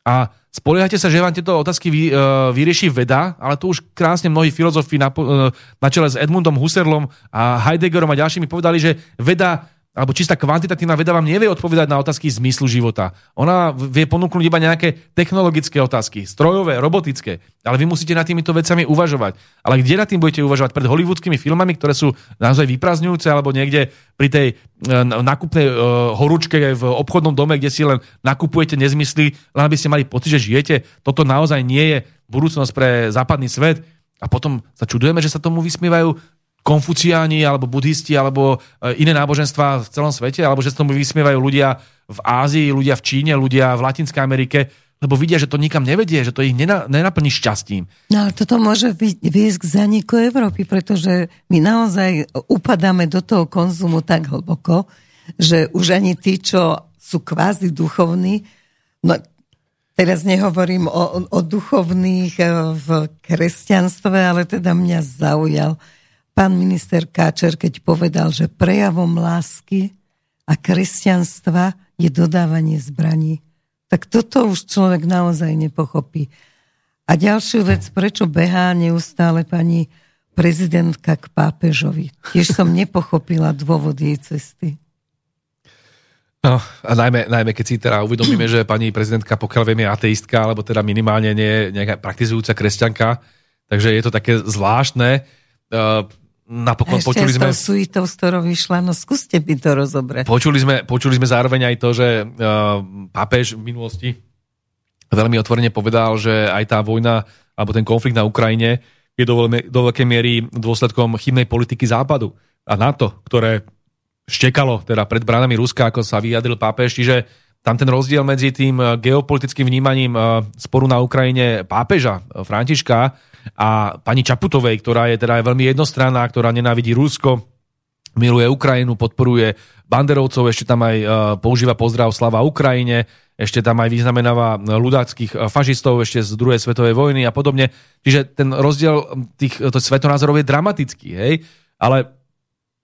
A spoliehate sa, že vám tieto otázky vy, uh, vyrieši veda, ale to už krásne mnohí filozofi na, uh, na čele s Edmundom Husserlom a Heideggerom a ďalšími povedali, že veda alebo čistá kvantitatívna veda vám nevie odpovedať na otázky zmyslu života. Ona vie ponúknuť iba nejaké technologické otázky, strojové, robotické, ale vy musíte nad týmito vecami uvažovať. Ale kde nad tým budete uvažovať? Pred hollywoodskými filmami, ktoré sú naozaj vyprazňujúce, alebo niekde pri tej e, nakupnej e, horúčke v obchodnom dome, kde si len nakupujete nezmysly, len aby ste mali pocit, že žijete. Toto naozaj nie je budúcnosť pre západný svet. A potom sa čudujeme, že sa tomu vysmievajú konfuciáni alebo buddhisti alebo e, iné náboženstva v celom svete, alebo že sa tomu vysmievajú ľudia v Ázii, ľudia v Číne, ľudia v Latinskej Amerike, lebo vidia, že to nikam nevedie, že to ich nenaplní šťastím. No ale toto môže viesť k zaniku Európy, pretože my naozaj upadáme do toho konzumu tak hlboko, že už ani tí, čo sú kvázi duchovní, no teraz nehovorím o, o duchovných e, v kresťanstve, ale teda mňa zaujal pán minister Káčer, keď povedal, že prejavom lásky a kresťanstva je dodávanie zbraní. Tak toto už človek naozaj nepochopí. A ďalšiu vec, prečo behá neustále pani prezidentka k pápežovi. Tiež som nepochopila dôvod jej cesty. No, a najmä, najmä keď si teda uvedomíme, že pani prezidentka, pokiaľ viem, je ateistka, alebo teda minimálne nie je nejaká praktizujúca kresťanka, takže je to také zvláštne. Uh, napokon Ešte počuli sme... s suitou, s ktorou vyšla, no skúste by to rozobrať. Počuli sme, počuli sme zároveň aj to, že uh, pápež v minulosti veľmi otvorene povedal, že aj tá vojna alebo ten konflikt na Ukrajine je do, veľmi, do veľkej miery dôsledkom chybnej politiky Západu. A NATO, ktoré štekalo teda pred bránami Ruska, ako sa vyjadril pápež, čiže tam ten rozdiel medzi tým geopolitickým vnímaním sporu na Ukrajine pápeža Františka a pani Čaputovej, ktorá je teda veľmi jednostranná, ktorá nenávidí Rusko, miluje Ukrajinu, podporuje banderovcov, ešte tam aj používa pozdrav slava Ukrajine, ešte tam aj vyznamenáva ľudáckých fašistov ešte z druhej svetovej vojny a podobne. Čiže ten rozdiel tých svetonázorov je dramatický, hej? Ale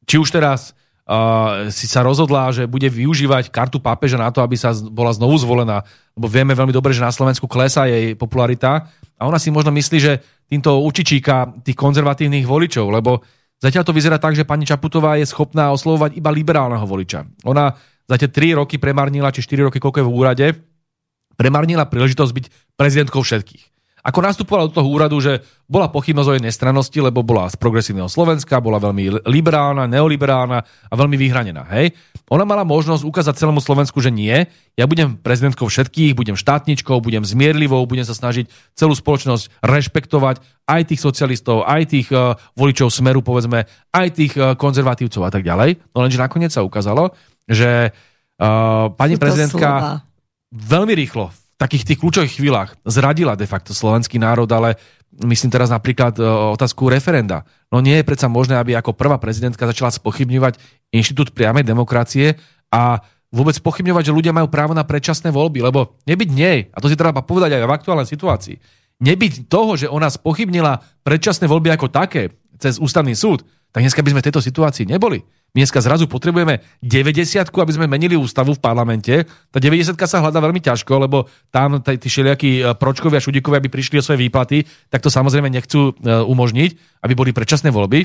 či už teraz uh, si sa rozhodla, že bude využívať kartu pápeža na to, aby sa bola znovu zvolená, lebo vieme veľmi dobre, že na Slovensku klesá jej popularita. A ona si možno myslí, že týmto učičíka tých konzervatívnych voličov, lebo zatiaľ to vyzerá tak, že pani Čaputová je schopná oslovovať iba liberálneho voliča. Ona za tie 3 roky premarnila, či 4 roky, koľko je v úrade, premarnila príležitosť byť prezidentkou všetkých ako nastupovala do toho úradu, že bola pochybnosť o jej nestrannosti, lebo bola z progresívneho Slovenska, bola veľmi liberálna, neoliberálna a veľmi vyhranená. Hej? Ona mala možnosť ukázať celému Slovensku, že nie, ja budem prezidentkou všetkých, budem štátničkou, budem zmierlivou, budem sa snažiť celú spoločnosť rešpektovať, aj tých socialistov, aj tých uh, voličov Smeru, povedzme, aj tých uh, konzervatívcov a tak ďalej. No lenže nakoniec sa ukázalo, že uh, pani prezidentka veľmi rýchlo takých tých kľúčových chvíľach zradila de facto slovenský národ, ale myslím teraz napríklad e, otázku referenda. No nie je predsa možné, aby ako prvá prezidentka začala spochybňovať inštitút priamej demokracie a vôbec pochybňovať, že ľudia majú právo na predčasné voľby, lebo nebyť nej, a to si treba povedať aj v aktuálnej situácii, nebyť toho, že ona spochybnila predčasné voľby ako také cez ústavný súd, tak dneska by sme v tejto situácii neboli. My dneska zrazu potrebujeme 90 aby sme menili ústavu v parlamente. Tá 90 sa hľadá veľmi ťažko, lebo tam tí všelijakí e, pročkovia, šudikovia, aby prišli o svoje výplaty, tak to samozrejme nechcú e, umožniť, aby boli predčasné voľby.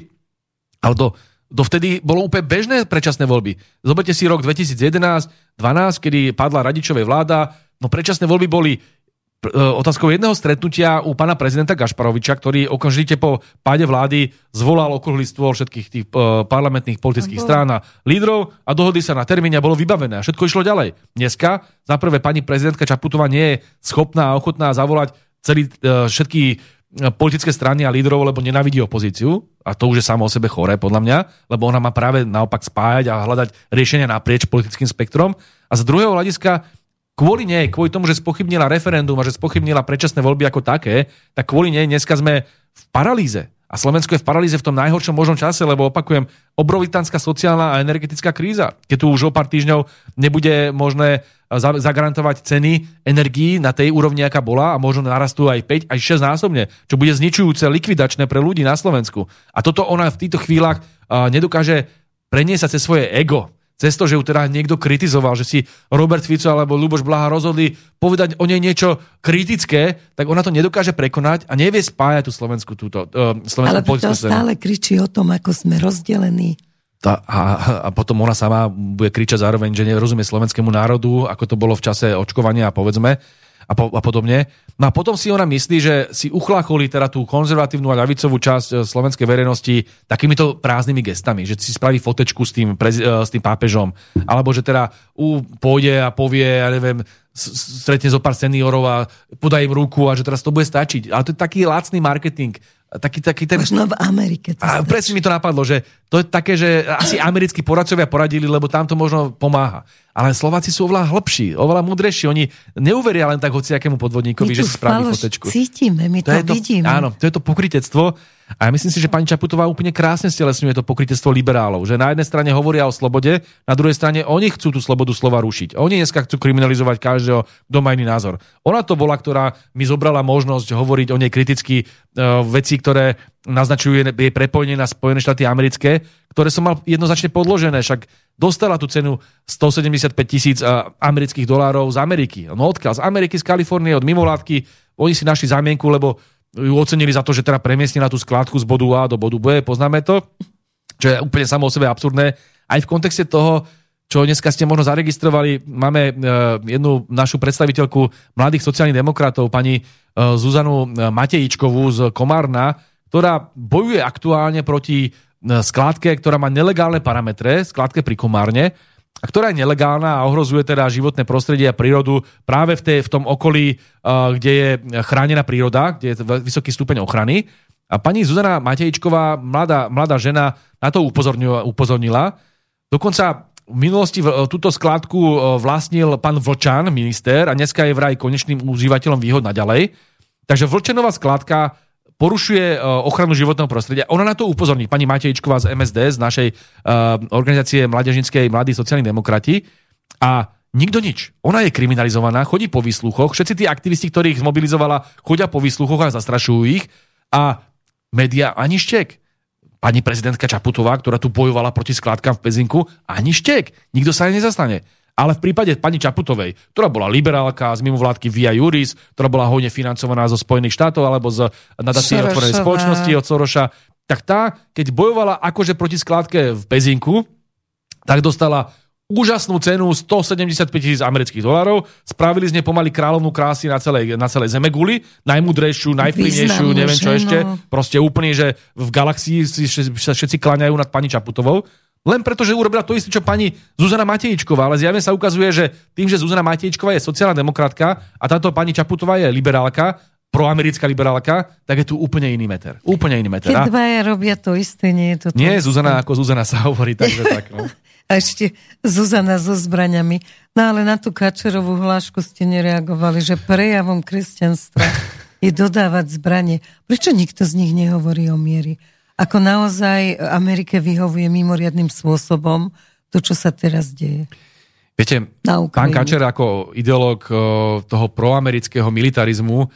Ale to, Dovtedy bolo úplne bežné predčasné voľby. Zoberte si rok 2011-12, kedy padla radičovej vláda, no predčasné voľby boli otázkou jedného stretnutia u pána prezidenta Gašparoviča, ktorý okamžite po páde vlády zvolal okrúhly stôl všetkých tých uh, parlamentných politických strán a lídrov a dohodli sa na termíne a bolo vybavené a všetko išlo ďalej. Dneska za prvé pani prezidentka Čaputová nie je schopná a ochotná zavolať celý, uh, všetky politické strany a lídrov, lebo nenavidí opozíciu. A to už je samo o sebe choré podľa mňa, lebo ona má práve naopak spájať a hľadať riešenia naprieč politickým spektrom. A z druhého hľadiska kvôli nej, kvôli tomu, že spochybnila referendum a že spochybnila predčasné voľby ako také, tak kvôli nej dneska sme v paralýze. A Slovensko je v paralýze v tom najhoršom možnom čase, lebo opakujem, obrovitánska sociálna a energetická kríza. Keď tu už o pár týždňov nebude možné zagarantovať ceny energií na tej úrovni, aká bola a možno narastú aj 5 až 6 násobne, čo bude zničujúce, likvidačné pre ľudí na Slovensku. A toto ona v týchto chvíľach nedokáže preniesť sa cez svoje ego cez to, že ju teda niekto kritizoval, že si Robert Fico alebo Luboš Blaha rozhodli povedať o nej niečo kritické, tak ona to nedokáže prekonať a nevie spájať tú Slovensku túto uh, slovenskú Ale to stále kričí o tom, ako sme rozdelení. Tá, a, a potom ona sama bude kričať zároveň, že nerozumie slovenskému národu, ako to bolo v čase očkovania a povedzme a, po, a podobne. No a potom si ona myslí, že si uchlacholi teda tú konzervatívnu a ľavicovú časť e, slovenskej verejnosti takýmito prázdnymi gestami, že si spraví fotečku s tým, prez, e, s tým pápežom, alebo že teda u, pôjde a povie, ja neviem, stretne zo pár seniorov a podá im ruku a že teraz to bude stačiť. Ale to je taký lacný marketing taký, taký ten... Možno v Amerike. To a presne mi to napadlo, že to je také, že asi americkí poradcovia poradili, lebo tam to možno pomáha. Ale Slováci sú oveľa hlbší, oveľa múdrejší. Oni neuveria len tak hociakému podvodníkovi, že si spraví fotečku. cítime, my to, to vidíme. To, áno, to je to pokritectvo. A ja myslím si, že pani Čaputová úplne krásne stelesňuje to pokrytectvo liberálov. Že na jednej strane hovoria o slobode, na druhej strane oni chcú tú slobodu slova rušiť. Oni dneska chcú kriminalizovať každého, kto má iný názor. Ona to bola, ktorá mi zobrala možnosť hovoriť o nej kriticky uh, veci, ktoré naznačujú jej prepojenie na Spojené štáty americké, ktoré som mal jednoznačne podložené. Však dostala tú cenu 175 tisíc uh, amerických dolárov z Ameriky. No odkiaľ? Z Ameriky, z Kalifornie, od mimovládky. Oni si našli zámienku, lebo ju ocenili za to, že teda premiestnila tú skládku z bodu A do bodu B, poznáme to, čo je úplne samo o sebe absurdné. Aj v kontexte toho, čo dneska ste možno zaregistrovali, máme e, jednu našu predstaviteľku mladých sociálnych demokratov, pani e, Zuzanu e, Matejičkovú z Komárna, ktorá bojuje aktuálne proti skládke, ktorá má nelegálne parametre, skládke pri Komárne, a ktorá je nelegálna a ohrozuje teda životné prostredie a prírodu práve v, tej, v tom okolí, uh, kde je chránená príroda, kde je vysoký stupeň ochrany. A pani Zuzana Matejčková, mladá, mladá žena, na to upozornila. Dokonca v minulosti túto skládku uh, vlastnil pán Vlčan, minister, a dneska je vraj konečným užívateľom výhod naďalej. Takže Vlčenová skládka porušuje e, ochranu životného prostredia. Ona na to upozorní, pani Matejčková z MSD, z našej uh, organizácie Mládežnickej Mladí sociálni demokrati. A nikto nič. Ona je kriminalizovaná, chodí po výsluchoch, všetci tí aktivisti, ktorých zmobilizovala, chodia po výsluchoch a zastrašujú ich. A média ani štek. Pani prezidentka Čaputová, ktorá tu bojovala proti skládkam v Pezinku, ani štek. Nikto sa jej nezastane. Ale v prípade pani Čaputovej, ktorá bola liberálka z mimovládky Via Juris, ktorá bola hojne financovaná zo Spojených štátov alebo z nadácie otvorenej spoločnosti od Soroša, tak tá, keď bojovala akože proti skládke v Pezinku, tak dostala úžasnú cenu 175 tisíc amerických dolarov. Spravili z nej pomaly kráľovnú krásy na celej, na celej Zemeguli. Najmudrejšiu, najvplyvnejšiu, neviem čo ešte. Proste úplne, že v galaxii si sa všetci kláňajú nad pani Čaputovou. Len preto, že urobila to isté, čo pani Zuzana Matejčková. Ale zjavne sa ukazuje, že tým, že Zuzana Matejčková je sociálna demokratka a táto pani Čaputová je liberálka, proamerická liberálka, tak je tu úplne iný meter. Úplne iný meter. Keď dvaja robia to isté, nie je to to Nie, isté. Zuzana ako Zuzana sa hovorí, takže tak. No. A ešte Zuzana so zbraňami. No ale na tú Kačerovú hlášku ste nereagovali, že prejavom kresťanstva je dodávať zbranie. Prečo nikto z nich nehovorí o miery? Ako naozaj Amerike vyhovuje mimoriadným spôsobom to, čo sa teraz deje. Viete, pán Kačer ako ideológ eh, toho proamerického militarizmu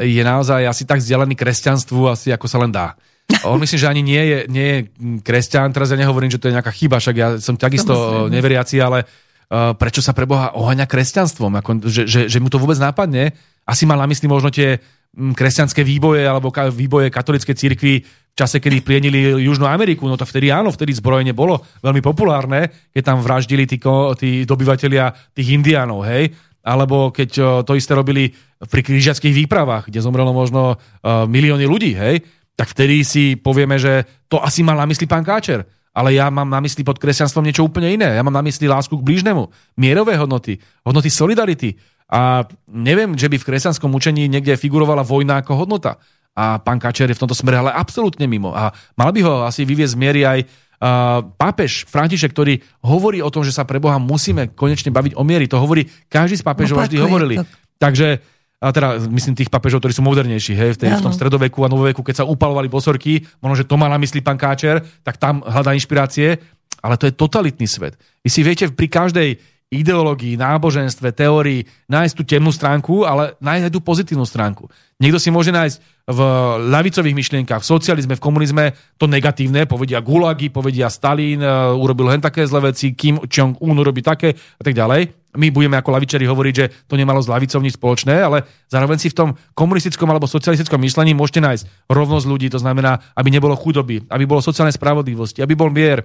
je naozaj asi tak vzdialený kresťanstvu, asi ako sa len dá. On myslím, že ani nie je, nie je kresťan, teraz ja nehovorím, že to je nejaká chyba, však ja som takisto neveriaci, ale uh, prečo sa pre Boha oháňa kresťanstvom? Ako, že, že, že mu to vôbec nápadne? Asi mal na mysli možno tie kresťanské výboje alebo výboje katolíckej cirkvi v čase, kedy plienili Južnú Ameriku, no to vtedy áno, vtedy zbrojenie bolo veľmi populárne, keď tam vraždili tí, tí dobyvatelia tých indiánov, hej, alebo keď to isté robili pri križiackých výpravách, kde zomrelo možno milióny ľudí, hej, tak vtedy si povieme, že to asi mal na mysli pán Káčer. Ale ja mám na mysli pod kresťanstvom niečo úplne iné. Ja mám na mysli lásku k blížnemu, mierové hodnoty, hodnoty solidarity. A neviem, že by v kresťanskom učení niekde figurovala vojna ako hodnota a pán Kačer je v tomto smere ale absolútne mimo. A mal by ho asi vyviezť z miery aj uh, pápež František, ktorý hovorí o tom, že sa pre Boha musíme konečne baviť o miery. To hovorí každý z pápežov, no, vždy hovorili. To... Takže a teda myslím tých papežov, ktorí sú modernejší, hej, v, tej, v tom stredoveku a novoveku, keď sa upalovali bosorky, možno, že to má na mysli pán Káčer, tak tam hľadá inšpirácie, ale to je totalitný svet. Vy si viete pri každej ideológii, náboženstve, teórii nájsť tú temnú stránku, ale nájsť aj tú pozitívnu stránku. Niekto si môže nájsť v ľavicových myšlienkach, v socializme, v komunizme to negatívne, povedia Gulagy, povedia Stalin, e, urobil len také zlé veci, Kim Jong-un urobí také a tak ďalej. My budeme ako lavičari hovoriť, že to nemalo s lavicou nič spoločné, ale zároveň si v tom komunistickom alebo socialistickom myšlení môžete nájsť rovnosť ľudí, to znamená, aby nebolo chudoby, aby bolo sociálne spravodlivosti, aby bol mier,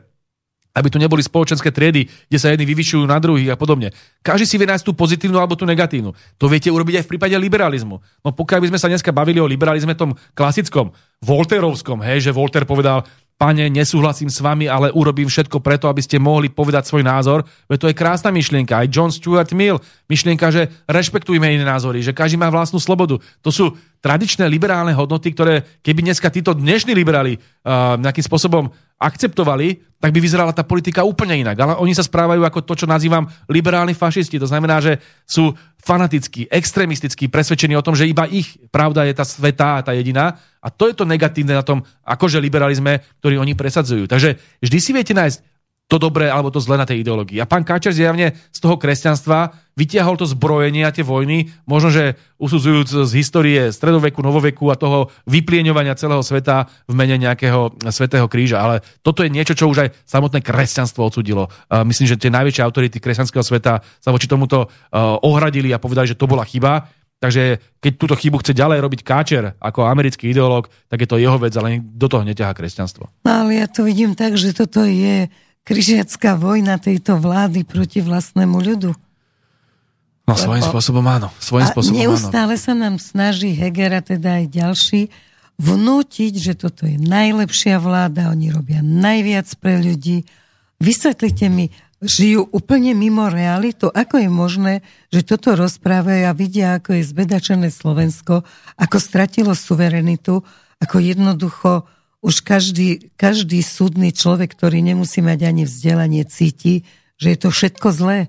aby tu neboli spoločenské triedy, kde sa jedni vyvyšujú na druhých a podobne. Každý si vie nájsť tú pozitívnu alebo tú negatívnu. To viete urobiť aj v prípade liberalizmu. No pokiaľ by sme sa dneska bavili o liberalizme tom klasickom, Volterovskom, hej, že Volter povedal, pane, nesúhlasím s vami, ale urobím všetko preto, aby ste mohli povedať svoj názor. Veď to je krásna myšlienka. Aj John Stuart Mill, myšlienka, že rešpektujme iné názory, že každý má vlastnú slobodu. To sú tradičné liberálne hodnoty, ktoré keby dneska títo dnešní liberáli uh, nejakým spôsobom akceptovali, tak by vyzerala tá politika úplne inak. Ale oni sa správajú ako to, čo nazývam liberálni fašisti. To znamená, že sú fanatickí, extrémistickí, presvedčení o tom, že iba ich pravda je tá svetá, tá jediná. A to je to negatívne na tom, akože liberalizme, ktorý oni presadzujú. Takže vždy si viete nájsť to dobré alebo to zlé na tej ideológii. A pán Káčer zjavne z toho kresťanstva vytiahol to zbrojenie a tie vojny, možno, že usudzujúc z histórie stredoveku, novoveku a toho vyplieňovania celého sveta v mene nejakého svetého kríža. Ale toto je niečo, čo už aj samotné kresťanstvo odsudilo. Myslím, že tie najväčšie autority kresťanského sveta sa voči tomuto ohradili a povedali, že to bola chyba. Takže keď túto chybu chce ďalej robiť Káčer ako americký ideológ, tak je to jeho vec, ale do toho neťahá kresťanstvo. No ale ja to vidím tak, že toto je križiacká vojna tejto vlády proti vlastnému ľudu. No svojím Lebo... spôsobom áno. Svojím a spôsobom neustále áno. sa nám snaží Heger a teda aj ďalší vnútiť, že toto je najlepšia vláda, oni robia najviac pre ľudí. Vysvetlite mi, žijú úplne mimo realitu. Ako je možné, že toto rozprávajú a vidia, ako je zbedačené Slovensko, ako stratilo suverenitu, ako jednoducho už každý, každý súdny človek, ktorý nemusí mať ani vzdelanie, cíti, že je to všetko zlé.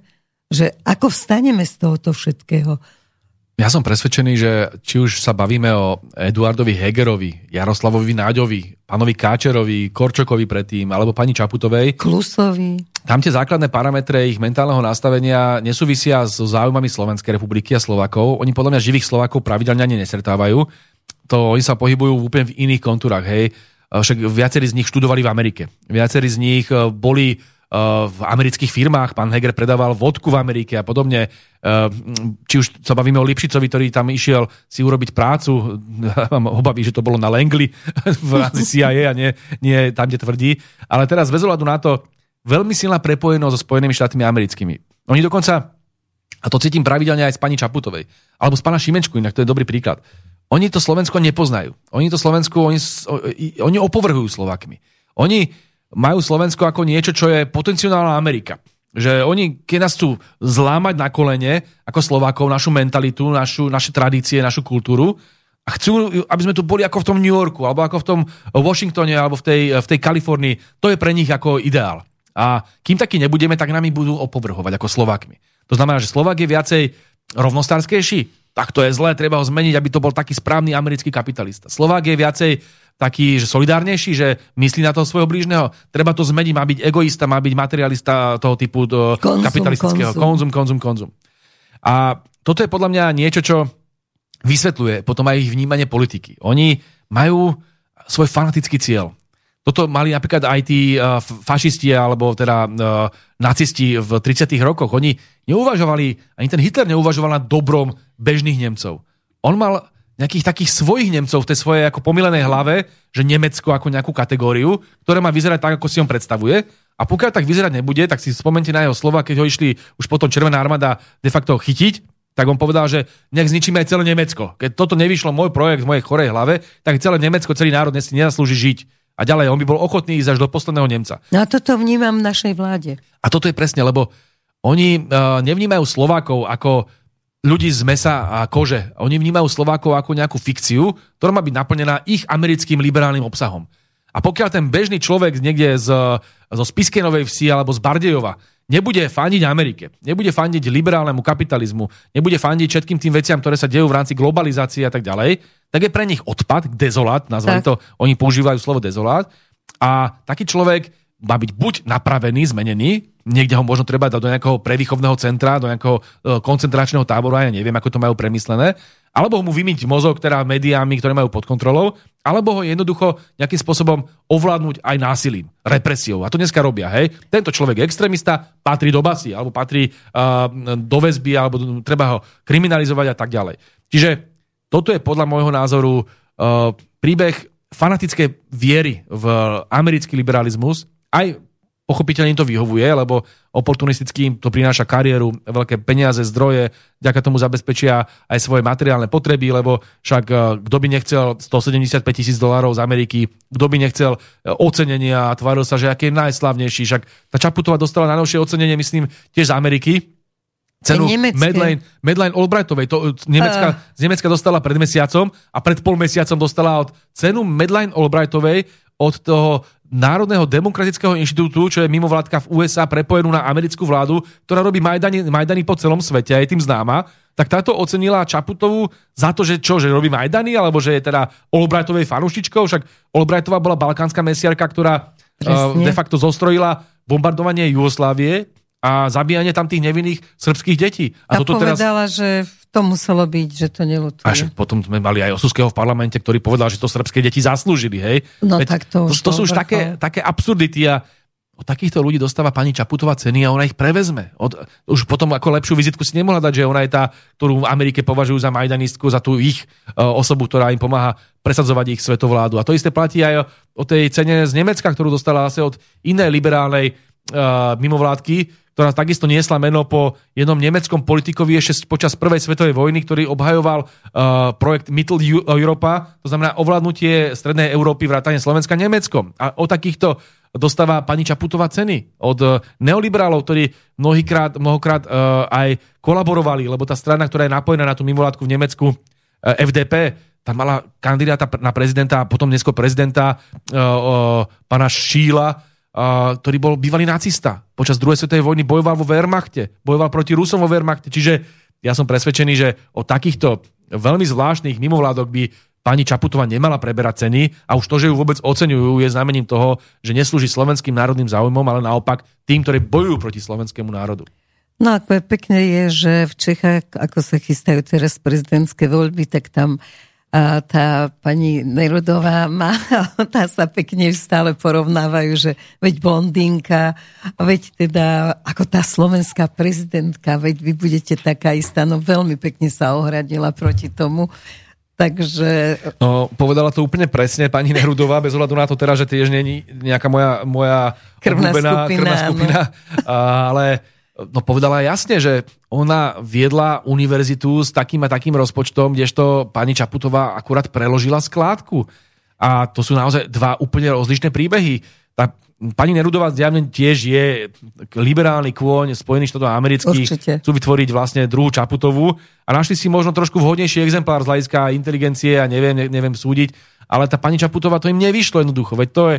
Že ako vstaneme z tohoto všetkého? Ja som presvedčený, že či už sa bavíme o Eduardovi Hegerovi, Jaroslavovi Náďovi, pánovi Káčerovi, Korčokovi predtým, alebo pani Čaputovej. Klusovi. Tam tie základné parametre ich mentálneho nastavenia nesúvisia s záujmami Slovenskej republiky a Slovakov. Oni podľa mňa živých Slovakov pravidelne ani nesretávajú. To oni sa pohybujú úplne v iných kontúrach. Hej však viacerí z nich študovali v Amerike. Viacerí z nich e, boli e, v amerických firmách, pán Heger predával vodku v Amerike a podobne. Či už sa bavíme o Lipšicovi, ktorý tam išiel si urobiť prácu, mám obavy, že to bolo na Langley v rámci CIA a nie, nie tam, kde tvrdí. Ale teraz bez ohľadu na to, veľmi silná prepojenosť so Spojenými štátmi americkými. Oni dokonca, a to cítim pravidelne aj s pani Čaputovej, alebo s pána Šimečku, inak to je dobrý príklad. Oni to Slovensko nepoznajú. Oni to Slovensko, oni, oni opovrhujú Slovakmi. Oni majú Slovensko ako niečo, čo je potenciálna Amerika. Že oni, keď nás chcú zlámať na kolene, ako Slovákov, našu mentalitu, našu, naše tradície, našu kultúru, a chcú, aby sme tu boli ako v tom New Yorku, alebo ako v tom Washingtone, alebo v tej, v tej Kalifornii, to je pre nich ako ideál. A kým taký nebudeme, tak nami budú opovrhovať ako Slovákmi. To znamená, že Slovák je viacej rovnostárskejší, tak to je zlé, treba ho zmeniť, aby to bol taký správny americký kapitalista. Slovák je viacej taký že solidárnejší, že myslí na toho svojho blížneho. Treba to zmeniť, má byť egoista, má byť materialista toho typu do konzum, kapitalistického. Konzum. konzum, konzum, konzum. A toto je podľa mňa niečo, čo vysvetľuje potom aj ich vnímanie politiky. Oni majú svoj fanatický cieľ. Toto mali napríklad aj tí uh, fašisti alebo teda uh, nacisti v 30. rokoch. Oni neuvažovali, ani ten Hitler neuvažoval nad dobrom bežných Nemcov. On mal nejakých takých svojich Nemcov v tej svojej ako pomilenej hlave, že Nemecko ako nejakú kategóriu, ktorá má vyzerať tak, ako si on predstavuje. A pokiaľ tak vyzerať nebude, tak si spomente na jeho slova, keď ho išli už potom Červená armáda de facto chytiť, tak on povedal, že nech zničíme aj celé Nemecko. Keď toto nevyšlo môj projekt v mojej chorej hlave, tak celé Nemecko, celý národ si nezaslúži žiť. A ďalej, on by bol ochotný ísť až do posledného Nemca. No a toto vnímam v našej vláde. A toto je presne, lebo oni uh, nevnímajú Slovákov ako ľudí z mesa a kože. Oni vnímajú Slovákov ako nejakú fikciu, ktorá má byť naplnená ich americkým liberálnym obsahom. A pokiaľ ten bežný človek niekde z, zo Spiskenovej vsi alebo z Bardejova nebude fandiť Amerike, nebude fandiť liberálnemu kapitalizmu, nebude fandiť všetkým tým veciam, ktoré sa dejú v rámci globalizácie a tak ďalej, tak je pre nich odpad, dezolát, nazvali to, oni používajú slovo dezolát. A taký človek má byť buď napravený, zmenený, niekde ho možno treba dať do nejakého prevýchovného centra, do nejakého e, koncentračného tábora, ja neviem, ako to majú premyslené, alebo mu vymyť mozog, teda médiami, ktoré majú pod kontrolou, alebo ho jednoducho nejakým spôsobom ovládnuť aj násilím, represiou. A to dneska robia, hej. Tento človek je extrémista, patrí do basy, alebo patrí uh, do väzby, alebo treba ho kriminalizovať a tak ďalej. Čiže toto je podľa môjho názoru uh, príbeh fanatické viery v americký liberalizmus, aj pochopiteľne to vyhovuje, lebo oportunisticky im to prináša kariéru, veľké peniaze, zdroje, ďaká tomu zabezpečia aj svoje materiálne potreby, lebo však e, kto by nechcel 175 tisíc dolárov z Ameriky, kto by nechcel e, ocenenia a tváril sa, že aký je najslavnejší. Však tá Čaputová dostala najnovšie ocenenie, myslím, tiež z Ameriky, cenu Medline, Medline Albrightovej. To Nemecka, uh. z Nemecka dostala pred mesiacom a pred pol mesiacom dostala od cenu Medline Albrightovej od toho Národného demokratického inštitútu, čo je mimovládka v USA prepojenú na americkú vládu, ktorá robí Majdany, Majdany po celom svete a je tým známa, tak táto ocenila Čaputovú za to, že čo, že robí Majdany, alebo že je teda Albrightovej fanúšičkou, však Albrightová bola balkánska mesiarka, ktorá uh, de facto zostrojila bombardovanie Jugoslávie a zabíjanie tam tých nevinných srbských detí. A, a toto povedala, teraz... že to muselo byť, že to nelutuje. A potom sme mali aj Osuského v parlamente, ktorý povedal, že to srbské deti zaslúžili, hej? No Veď tak to už to, to sú už také, také absurdity a od takýchto ľudí dostáva pani Čaputová ceny a ona ich prevezme. Od, už potom ako lepšiu vizitku si nemohla dať, že ona je tá, ktorú v Amerike považujú za majdanistku, za tú ich uh, osobu, ktorá im pomáha presadzovať ich svetovládu. A to isté platí aj o, o tej cene z Nemecka, ktorú dostala asi od inej liberálnej uh, mimovládky, ktorá takisto niesla meno po jednom nemeckom politikovi ešte počas prvej svetovej vojny, ktorý obhajoval uh, projekt Mittel Europa, to znamená ovládnutie strednej Európy, vrátane Slovenska Nemeckom. A o takýchto dostáva pani Čaputová ceny od uh, neoliberálov, ktorí mnohýkrát, mnohokrát uh, aj kolaborovali, lebo tá strana, ktorá je napojená na tú mimovládku v Nemecku, uh, FDP, tam mala kandidáta na prezidenta a potom dnesko prezidenta uh, uh, pana Šíla, ktorý bol bývalý nacista. Počas druhej svetovej vojny bojoval vo Wehrmachte, bojoval proti Rusom vo Wehrmachte. Čiže ja som presvedčený, že o takýchto veľmi zvláštnych mimovládok by pani Čaputová nemala preberať ceny a už to, že ju vôbec oceňujú, je znamením toho, že neslúži slovenským národným záujmom, ale naopak tým, ktorí bojujú proti slovenskému národu. No ako je pekné je, že v Čechách, ako sa chystajú teraz prezidentské voľby, tak tam a tá pani Nerudová má, tá sa pekne stále porovnávajú, že veď blondínka, veď teda ako tá slovenská prezidentka, veď vy budete taká istá, no veľmi pekne sa ohradila proti tomu. Takže... No, povedala to úplne presne pani Nerudová, bez ohľadu na to teraz, že tiež nie je nejaká moja, moja krvná skupina, krvná skupina no. ale no povedala jasne, že ona viedla univerzitu s takým a takým rozpočtom, kdežto pani Čaputová akurát preložila skládku. A to sú naozaj dva úplne rozlišné príbehy. Tá pani Nerudová zjavne tiež je liberálny kôň Spojených štátov amerických. Určite. Chcú vytvoriť vlastne druhú Čaputovú a našli si možno trošku vhodnejší exemplár z hľadiska inteligencie a neviem, neviem súdiť, ale tá pani Čaputová to im nevyšlo jednoducho. Veď to je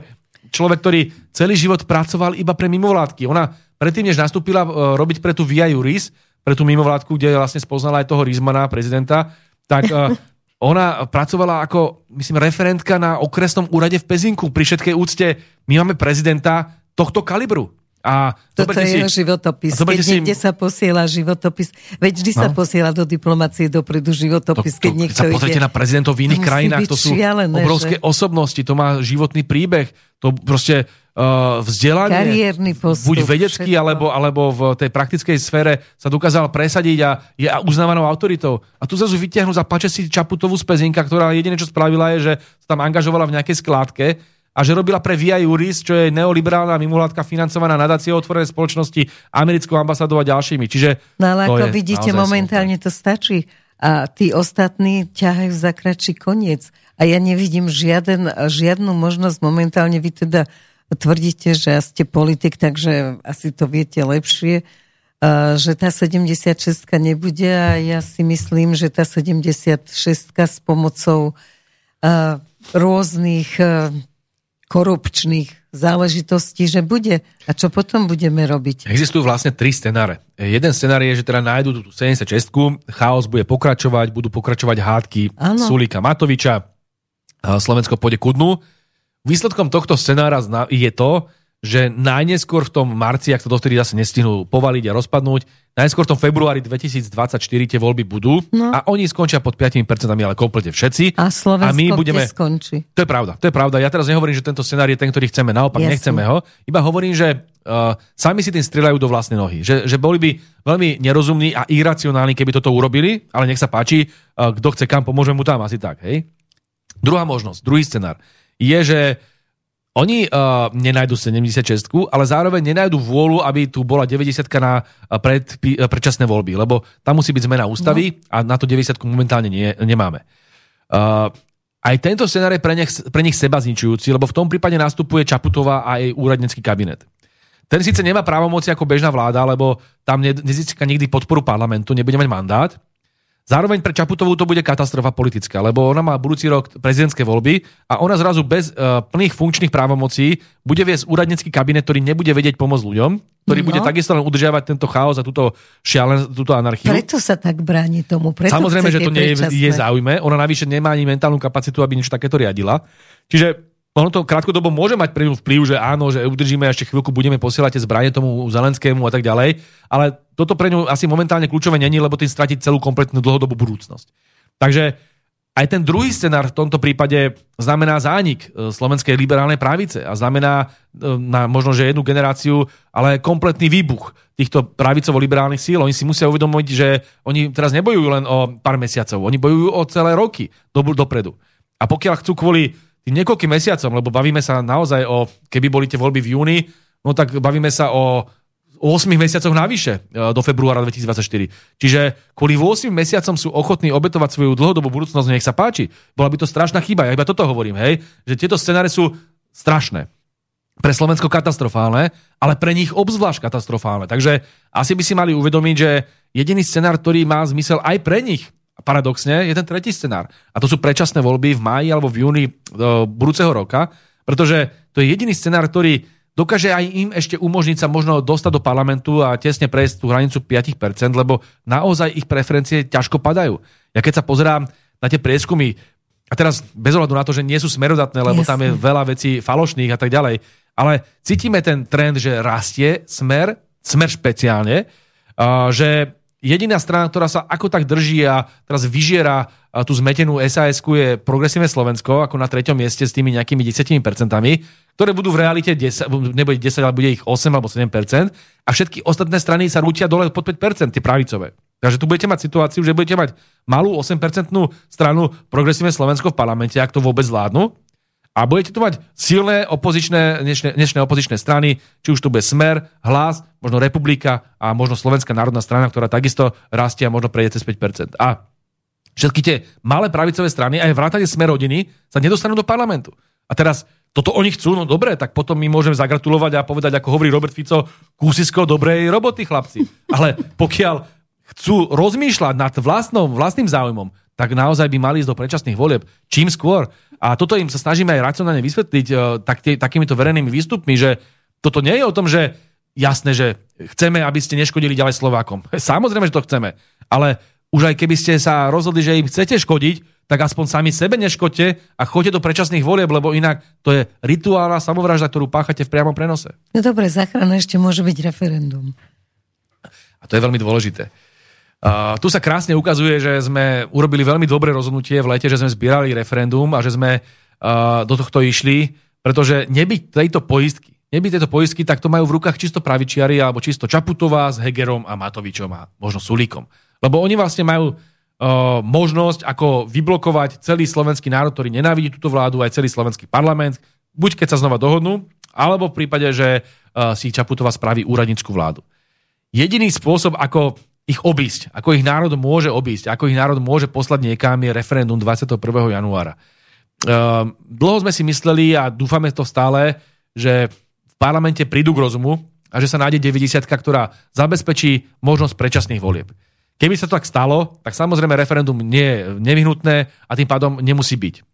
človek, ktorý celý život pracoval iba pre mimovládky. Ona predtým, než nastúpila uh, robiť pre tú Via Juris, pre tú mimovládku, kde vlastne spoznala aj toho Rizmana, prezidenta, tak uh, ona pracovala ako, myslím, referentka na okresnom úrade v Pezinku. Pri všetkej úcte my máme prezidenta tohto kalibru. A Toto je jeho životopis. Keď si... niekde sa posiela životopis, veď vždy no? sa posiela do diplomácie dopredu životopis, to, to, keď niekto sa pozrite na prezidentov v iných krajinách, to sú šialené, obrovské že... osobnosti, to má životný príbeh, to proste vzdelanie, Kariérny postup, buď vedecký, alebo, alebo v tej praktickej sfére sa dokázal presadiť a je uznávanou autoritou. A tu zase vytiahnu za pače si Čaputovú z Pezinka, ktorá jediné, čo spravila, je, že sa tam angažovala v nejakej skládke a že robila pre VIA Juris, čo je neoliberálna mimovládka financovaná nadáciou otvorenej spoločnosti, americkou ambasádou a ďalšími. Čiže no ale ako vidíte, momentálne to stačí a tí ostatní ťahajú za kratší koniec. A ja nevidím žiaden, žiadnu možnosť momentálne. Vy teda tvrdíte, že ste politik, takže asi to viete lepšie, že tá 76 nebude a ja si myslím, že tá 76 s pomocou rôznych korupčných záležitostí, že bude. A čo potom budeme robiť? Existujú vlastne tri scenáre. Jeden scenár je, že teda nájdú tú 76 chaos bude pokračovať, budú pokračovať hádky ano. Sulíka Matoviča, Slovensko pôjde ku dnu. Výsledkom tohto scenára je to, že najneskôr v tom marci, ak to dovtedy zase nestihnú povaliť a rozpadnúť, najskôr v tom februári 2024 tie voľby budú no. a oni skončia pod 5%, ale komplete všetci. A Slovensko a my budeme... skončí. To je pravda, to je pravda. Ja teraz nehovorím, že tento scenár je ten, ktorý chceme, naopak Jasne. nechceme ho. Iba hovorím, že uh, sami si tým strieľajú do vlastnej nohy. Že, že boli by veľmi nerozumní a iracionálni, keby toto urobili, ale nech sa páči, uh, kto chce kam, pomôžeme mu tam, asi tak. Hej? Druhá možnosť, druhý scenár je, že oni uh, nenajdu 76, ale zároveň nenajdu vôľu, aby tu bola 90 na pred, predčasné voľby, lebo tam musí byť zmena ústavy no. a na to 90 momentálne nie, nemáme. Uh, aj tento scenár je pre nich, pre nich seba zničujúci, lebo v tom prípade nastupuje Čaputová a jej úradnecký kabinet. Ten síce nemá právomoci ako bežná vláda, lebo tam nezíska nikdy podporu parlamentu, nebude mať mandát, Zároveň pre Čaputovú to bude katastrofa politická, lebo ona má budúci rok prezidentské voľby a ona zrazu bez uh, plných funkčných právomocí bude viesť úradnícky kabinet, ktorý nebude vedieť pomôcť ľuďom, ktorý no. bude takisto len udržiavať tento chaos a túto šialen, túto anarchiu. Preto sa tak bráni tomu. Preto Samozrejme, že to nie je, je záujme. Ona navyše nemá ani mentálnu kapacitu, aby niečo takéto riadila. Čiže ono to krátkodobo môže mať vplyv, že áno, že udržíme ešte chvíľku, budeme posielať tie zbranie tomu Zelenskému a tak ďalej, ale toto pre ňu asi momentálne kľúčové není, lebo tým stratí celú kompletnú dlhodobú budúcnosť. Takže aj ten druhý scenár v tomto prípade znamená zánik e, slovenskej liberálnej právice a znamená e, na možno, že jednu generáciu, ale kompletný výbuch týchto pravicovo-liberálnych síl. Oni si musia uvedomiť, že oni teraz nebojujú len o pár mesiacov, oni bojujú o celé roky dopredu. A pokiaľ chcú kvôli tým niekoľkým mesiacom, lebo bavíme sa naozaj o, keby boli tie voľby v júni, no tak bavíme sa o 8 mesiacoch navyše e, do februára 2024. Čiže kvôli 8 mesiacom sú ochotní obetovať svoju dlhodobú budúcnosť, nech sa páči. Bola by to strašná chyba, ja iba toto hovorím, hej, že tieto scenáre sú strašné. Pre Slovensko katastrofálne, ale pre nich obzvlášť katastrofálne. Takže asi by si mali uvedomiť, že jediný scenár, ktorý má zmysel aj pre nich, a paradoxne je ten tretí scenár. A to sú predčasné voľby v máji alebo v júni e, budúceho roka, pretože to je jediný scenár, ktorý dokáže aj im ešte umožniť sa možno dostať do parlamentu a tesne prejsť tú hranicu 5%, lebo naozaj ich preferencie ťažko padajú. Ja keď sa pozerám na tie prieskumy, a teraz bez ohľadu na to, že nie sú smerodatné, lebo Jasne. tam je veľa vecí falošných a tak ďalej, ale cítime ten trend, že rastie smer, smer špeciálne, že jediná strana, ktorá sa ako tak drží a teraz vyžiera tú zmetenú sas je Progresívne Slovensko, ako na treťom mieste s tými nejakými 10%, ktoré budú v realite 10, nebude 10, ale bude ich 8 alebo 7%, a všetky ostatné strany sa rútia dole pod 5%, tie pravicové. Takže tu budete mať situáciu, že budete mať malú 8% stranu Progresívne Slovensko v parlamente, ak to vôbec zvládnu, a budete tu mať silné opozičné, dnešné, dnešné opozičné strany, či už tu bude Smer, Hlas, možno Republika a možno Slovenská národná strana, ktorá takisto rastie a možno prejde cez 5%. A všetky tie malé pravicové strany, aj vrátane Smer rodiny, sa nedostanú do parlamentu. A teraz toto oni chcú, no dobre, tak potom my môžeme zagratulovať a povedať, ako hovorí Robert Fico, kúsisko dobrej roboty, chlapci. Ale pokiaľ chcú rozmýšľať nad vlastnou, vlastným záujmom, tak naozaj by mali ísť do predčasných volieb čím skôr. A toto im sa snažíme aj racionálne vysvetliť uh, tak, tie, takýmito verejnými výstupmi, že toto nie je o tom, že jasné, že chceme, aby ste neškodili ďalej Slovákom. Samozrejme, že to chceme. Ale už aj keby ste sa rozhodli, že im chcete škodiť, tak aspoň sami sebe neškodte a choďte do predčasných volieb, lebo inak to je rituálna samovražda, ktorú páchate v priamom prenose. No dobre, záchrana ešte môže byť referendum. A to je veľmi dôležité. Tu sa krásne ukazuje, že sme urobili veľmi dobré rozhodnutie v lete, že sme zbierali referendum a že sme uh, do tohto išli, pretože nebyť tejto poistky, nebyť tejto poistky, tak to majú v rukách čisto pravičiari alebo čisto Čaputová s Hegerom a Matovičom a možno Sulíkom. Lebo oni vlastne majú uh, možnosť ako vyblokovať celý slovenský národ, ktorý nenávidí túto vládu, aj celý slovenský parlament, buď keď sa znova dohodnú, alebo v prípade, že uh, si Čaputová spraví úradnickú vládu. Jediný spôsob, ako ich obísť, ako ich národ môže obísť, ako ich národ môže poslať niekam je referendum 21. januára. Uh, dlho sme si mysleli a dúfame to stále, že v parlamente prídu k rozumu a že sa nájde 90, ktorá zabezpečí možnosť predčasných volieb. Keby sa to tak stalo, tak samozrejme referendum nie je nevyhnutné a tým pádom nemusí byť.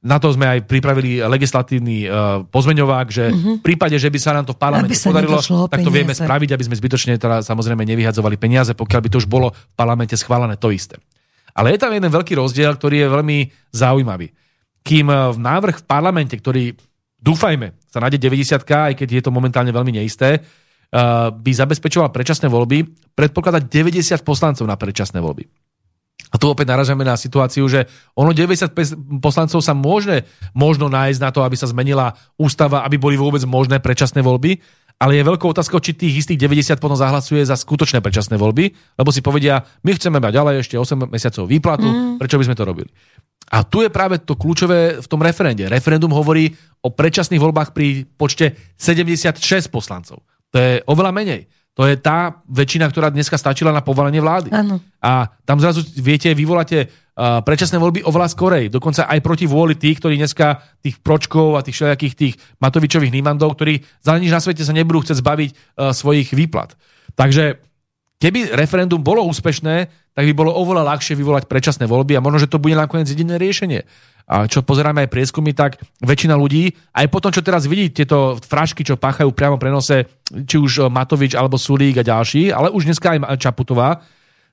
Na to sme aj pripravili legislatívny uh, pozmeňovák, že uh-huh. v prípade, že by sa nám to v parlamente podarilo, tak to vieme spraviť, aby sme zbytočne teda samozrejme nevyhadzovali peniaze, pokiaľ by to už bolo v parlamente schválené to isté. Ale je tam jeden veľký rozdiel, ktorý je veľmi zaujímavý. Kým v návrh v parlamente, ktorý dúfajme sa nájde 90 aj keď je to momentálne veľmi neisté, uh, by zabezpečoval predčasné voľby, predpokladať 90 poslancov na predčasné voľby. A tu opäť naražame na situáciu, že ono 90 poslancov sa môže možno nájsť na to, aby sa zmenila ústava, aby boli vôbec možné predčasné voľby, ale je veľkou otázkou, či tých istých 90 potom zahlasuje za skutočné predčasné voľby, lebo si povedia, my chceme mať ďalej ešte 8 mesiacov výplatu, mm. prečo by sme to robili. A tu je práve to kľúčové v tom referende. Referendum hovorí o predčasných voľbách pri počte 76 poslancov. To je oveľa menej. To je tá väčšina, ktorá dneska stačila na povolenie vlády. Ano. A tam zrazu, viete, vyvoláte uh, predčasné voľby oveľa skorej. Dokonca aj proti vôli tých, ktorí dneska tých pročkov a tých všelijakých tých Matovičových nímandov, ktorí za nič na svete sa nebudú chcieť zbaviť uh, svojich výplat. Takže keby referendum bolo úspešné, tak by bolo oveľa ľahšie vyvolať predčasné voľby a možno, že to bude nakoniec jediné riešenie a čo pozeráme aj prieskumy, tak väčšina ľudí, aj po tom, čo teraz vidí tieto frašky, čo páchajú priamo prenose, či už Matovič alebo Sulík a ďalší, ale už dneska aj Čaputová,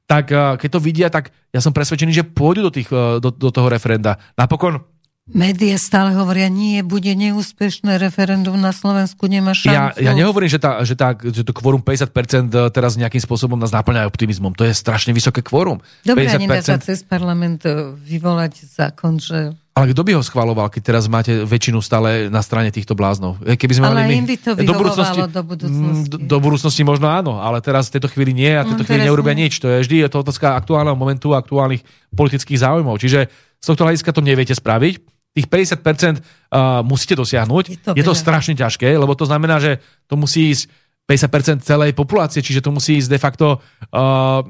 tak eh, keď to vidia, tak ja som presvedčený, že pôjdu do, tých, do, do toho referenda. Napokon Média stále hovoria, nie, bude neúspešné referendum na Slovensku, nemá šancu. Ja, ja nehovorím, že, tá, že, tá, že to kvórum 50% teraz nejakým spôsobom nás náplňa optimizmom. To je strašne vysoké kvórum. Dobre, 50%... nedá sa cez parlament vyvolať zákon, že ale kto by ho schvaloval, keď teraz máte väčšinu stále na strane týchto bláznov? E, keby sme ale mali my, by to do budúcnosti, do budúcnosti. Do, do budúcnosti možno áno, ale teraz v tejto chvíli nie a v tejto no, chvíli neurobia nie. nič. To je vždy je to otázka aktuálneho momentu, aktuálnych politických záujmov. Čiže z tohto hľadiska to neviete spraviť. Tých 50% uh, musíte dosiahnuť. Je to, je to strašne ťažké, lebo to znamená, že to musí ísť 50% celej populácie, čiže to musí ísť de facto uh,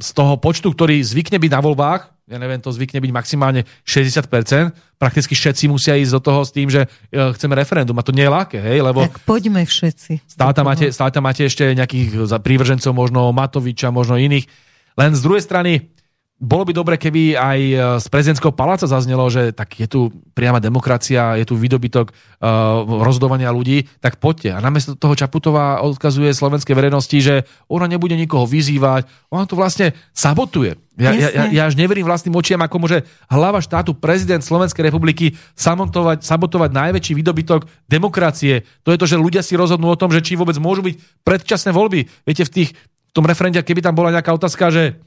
z toho počtu, ktorý zvykne byť na voľbách, ja neviem, to zvykne byť maximálne 60%, prakticky všetci musia ísť do toho s tým, že e, chceme referendum. A to nie je ľahké, hej, lebo... Tak poďme všetci. Stále tam, máte, stále tam máte ešte nejakých prívržencov, možno Matoviča, možno iných. Len z druhej strany, bolo by dobre, keby aj e, z prezidentského paláca zaznelo, že tak je tu priama demokracia, je tu výdobytok uh, rozhodovania ľudí, tak poďte. A namiesto toho Čaputová odkazuje slovenskej verejnosti, že ona nebude nikoho vyzývať, ona to vlastne sabotuje. Ja, ja, ja, ja až neverím vlastným očiam, ako môže hlava štátu, prezident Slovenskej republiky sabotovať, sabotovať najväčší výdobytok demokracie. To je to, že ľudia si rozhodnú o tom, že či vôbec môžu byť predčasné voľby. Viete, v, tých, v tom referende, keby tam bola nejaká otázka, že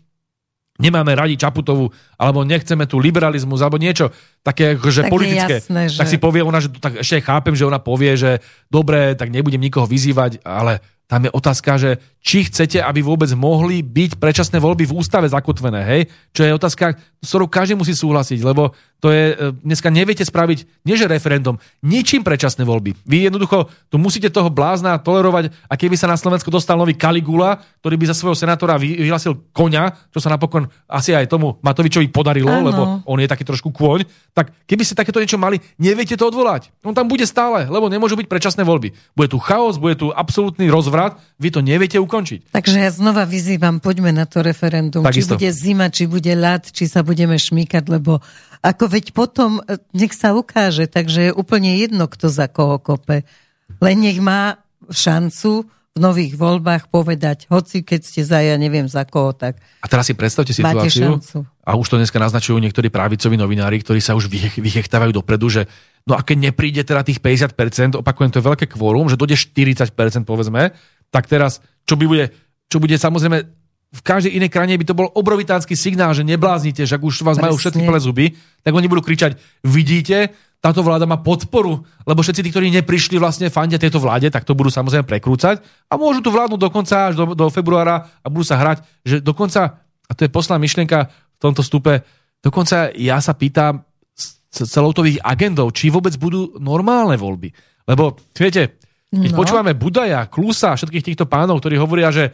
nemáme radi Čaputovu, alebo nechceme tu liberalizmus, alebo niečo také, že tak politické. Jasné, že... Tak si povie ona, že tak ešte chápem, že ona povie, že dobre, tak nebudem nikoho vyzývať, ale tam je otázka, že či chcete, aby vôbec mohli byť predčasné voľby v ústave zakotvené, hej? Čo je otázka, s ktorou každý musí súhlasiť, lebo to je, e, dneska neviete spraviť, nie že referendum, ničím predčasné voľby. Vy jednoducho tu musíte toho blázna tolerovať a keby sa na Slovensku dostal nový Kaligula, ktorý by za svojho senátora vyhlasil koňa, čo sa napokon asi aj tomu Matovičovi podarilo, ano. lebo on je taký trošku kôň, tak keby ste takéto niečo mali, neviete to odvolať. On tam bude stále, lebo nemôžu byť predčasné voľby. Bude tu chaos, bude tu absolútny rozvrat, vy to neviete ukončiť. Takže ja znova vyzývam, poďme na to referendum. Takisto. Či bude zima, či bude ľad, či sa budeme šmýkať, lebo ako veď potom, e, nech sa ukáže, takže je úplne jedno, kto za koho kope. Len nech má šancu v nových voľbách povedať, hoci keď ste za, ja neviem za koho, tak A teraz si predstavte situáciu, a už to dneska naznačujú niektorí právicoví novinári, ktorí sa už vychechtávajú dopredu, že no a keď nepríde teda tých 50%, opakujem, to je veľké kvórum, že dojde 40%, povedzme, tak teraz, čo by bude, čo bude samozrejme v každej inej krajine by to bol obrovitánsky signál, že nebláznite, že ak už vás Presne. majú všetky plné zuby, tak oni budú kričať, vidíte, táto vláda má podporu, lebo všetci tí, ktorí neprišli vlastne fandia tejto vláde, tak to budú samozrejme prekrúcať a môžu tu vládnuť dokonca až do, do februára a budú sa hrať, že dokonca, a to je posledná myšlienka v tomto stupe, dokonca ja sa pýtam s celou to ich agendou, či vôbec budú normálne voľby. Lebo, viete, keď no. počúvame Budaja, Klusa, všetkých týchto pánov, ktorí hovoria, že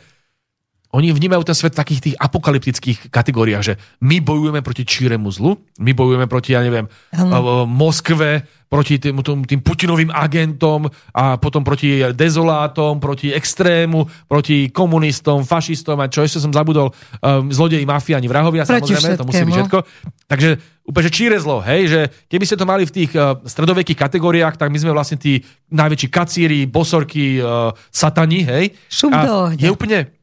oni vnímajú ten svet v takých tých apokalyptických kategóriách, že my bojujeme proti číremu zlu, my bojujeme proti, ja neviem, ano. Moskve, proti tým, tým Putinovým agentom a potom proti dezolátom, proti extrému, proti komunistom, fašistom a čo ešte som zabudol, um, zlodeji, mafiáni, vrahovia, proti samozrejme, všetkému. to musí byť všetko. Takže úplne, že číre zlo, hej, že keby ste to mali v tých uh, stredovekých kategóriách, tak my sme vlastne tí najväčší kacíri, bosorky, uh, satani, hej. Šup a je úplne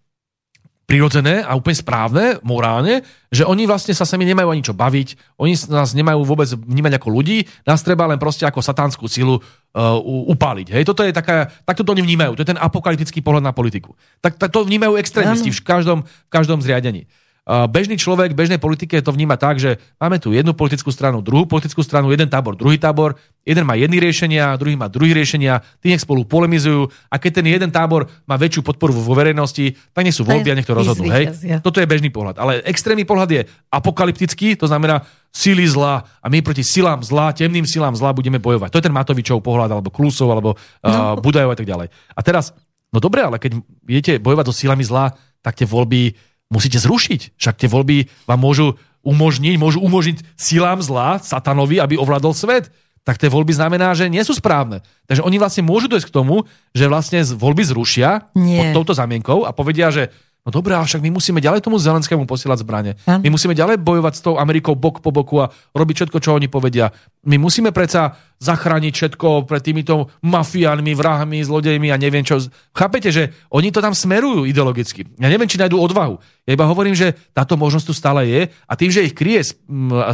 prirodzené a úplne správne, morálne, že oni vlastne sa sami nemajú ani čo baviť, oni nás nemajú vôbec vnímať ako ľudí, nás treba len proste ako satánskú silu uh, upáliť. Hej? Toto je taká, takto to oni vnímajú, to je ten apokalyptický pohľad na politiku. Tak, tak to vnímajú extrémisti v každom, v každom zriadení. Bežný človek v bežnej politike to vníma tak, že máme tu jednu politickú stranu, druhú politickú stranu, jeden tábor, druhý tábor, jeden má jedny riešenia, druhý má druhý riešenia, tí nech spolu polemizujú a keď ten jeden tábor má väčšiu podporu vo verejnosti, tak nie sú voľby a nech to rozhodnú. Hej? Toto je bežný pohľad. Ale extrémny pohľad je apokalyptický, to znamená sily zla a my proti silám zla, temným silám zla budeme bojovať. To je ten Matovičov pohľad, alebo Klusov, alebo uh, no. Budajov a tak ďalej. A teraz, no dobre, ale keď idete bojovať so silami zla, tak tie voľby musíte zrušiť. Však tie voľby vám môžu umožniť, môžu umožniť silám zla, satanovi, aby ovládol svet. Tak tie voľby znamená, že nie sú správne. Takže oni vlastne môžu dojsť k tomu, že vlastne voľby zrušia nie. pod touto zamienkou a povedia, že No dobré, ale však my musíme ďalej tomu Zelenskému posielať zbranie. Hm? My musíme ďalej bojovať s tou Amerikou bok po boku a robiť všetko, čo oni povedia. My musíme predsa zachrániť všetko pred týmito mafiánmi, vrahmi, zlodejmi a neviem čo. Chápete, že oni to tam smerujú ideologicky. Ja neviem, či nájdú odvahu. Ja iba hovorím, že táto možnosť tu stále je a tým, že ich kryje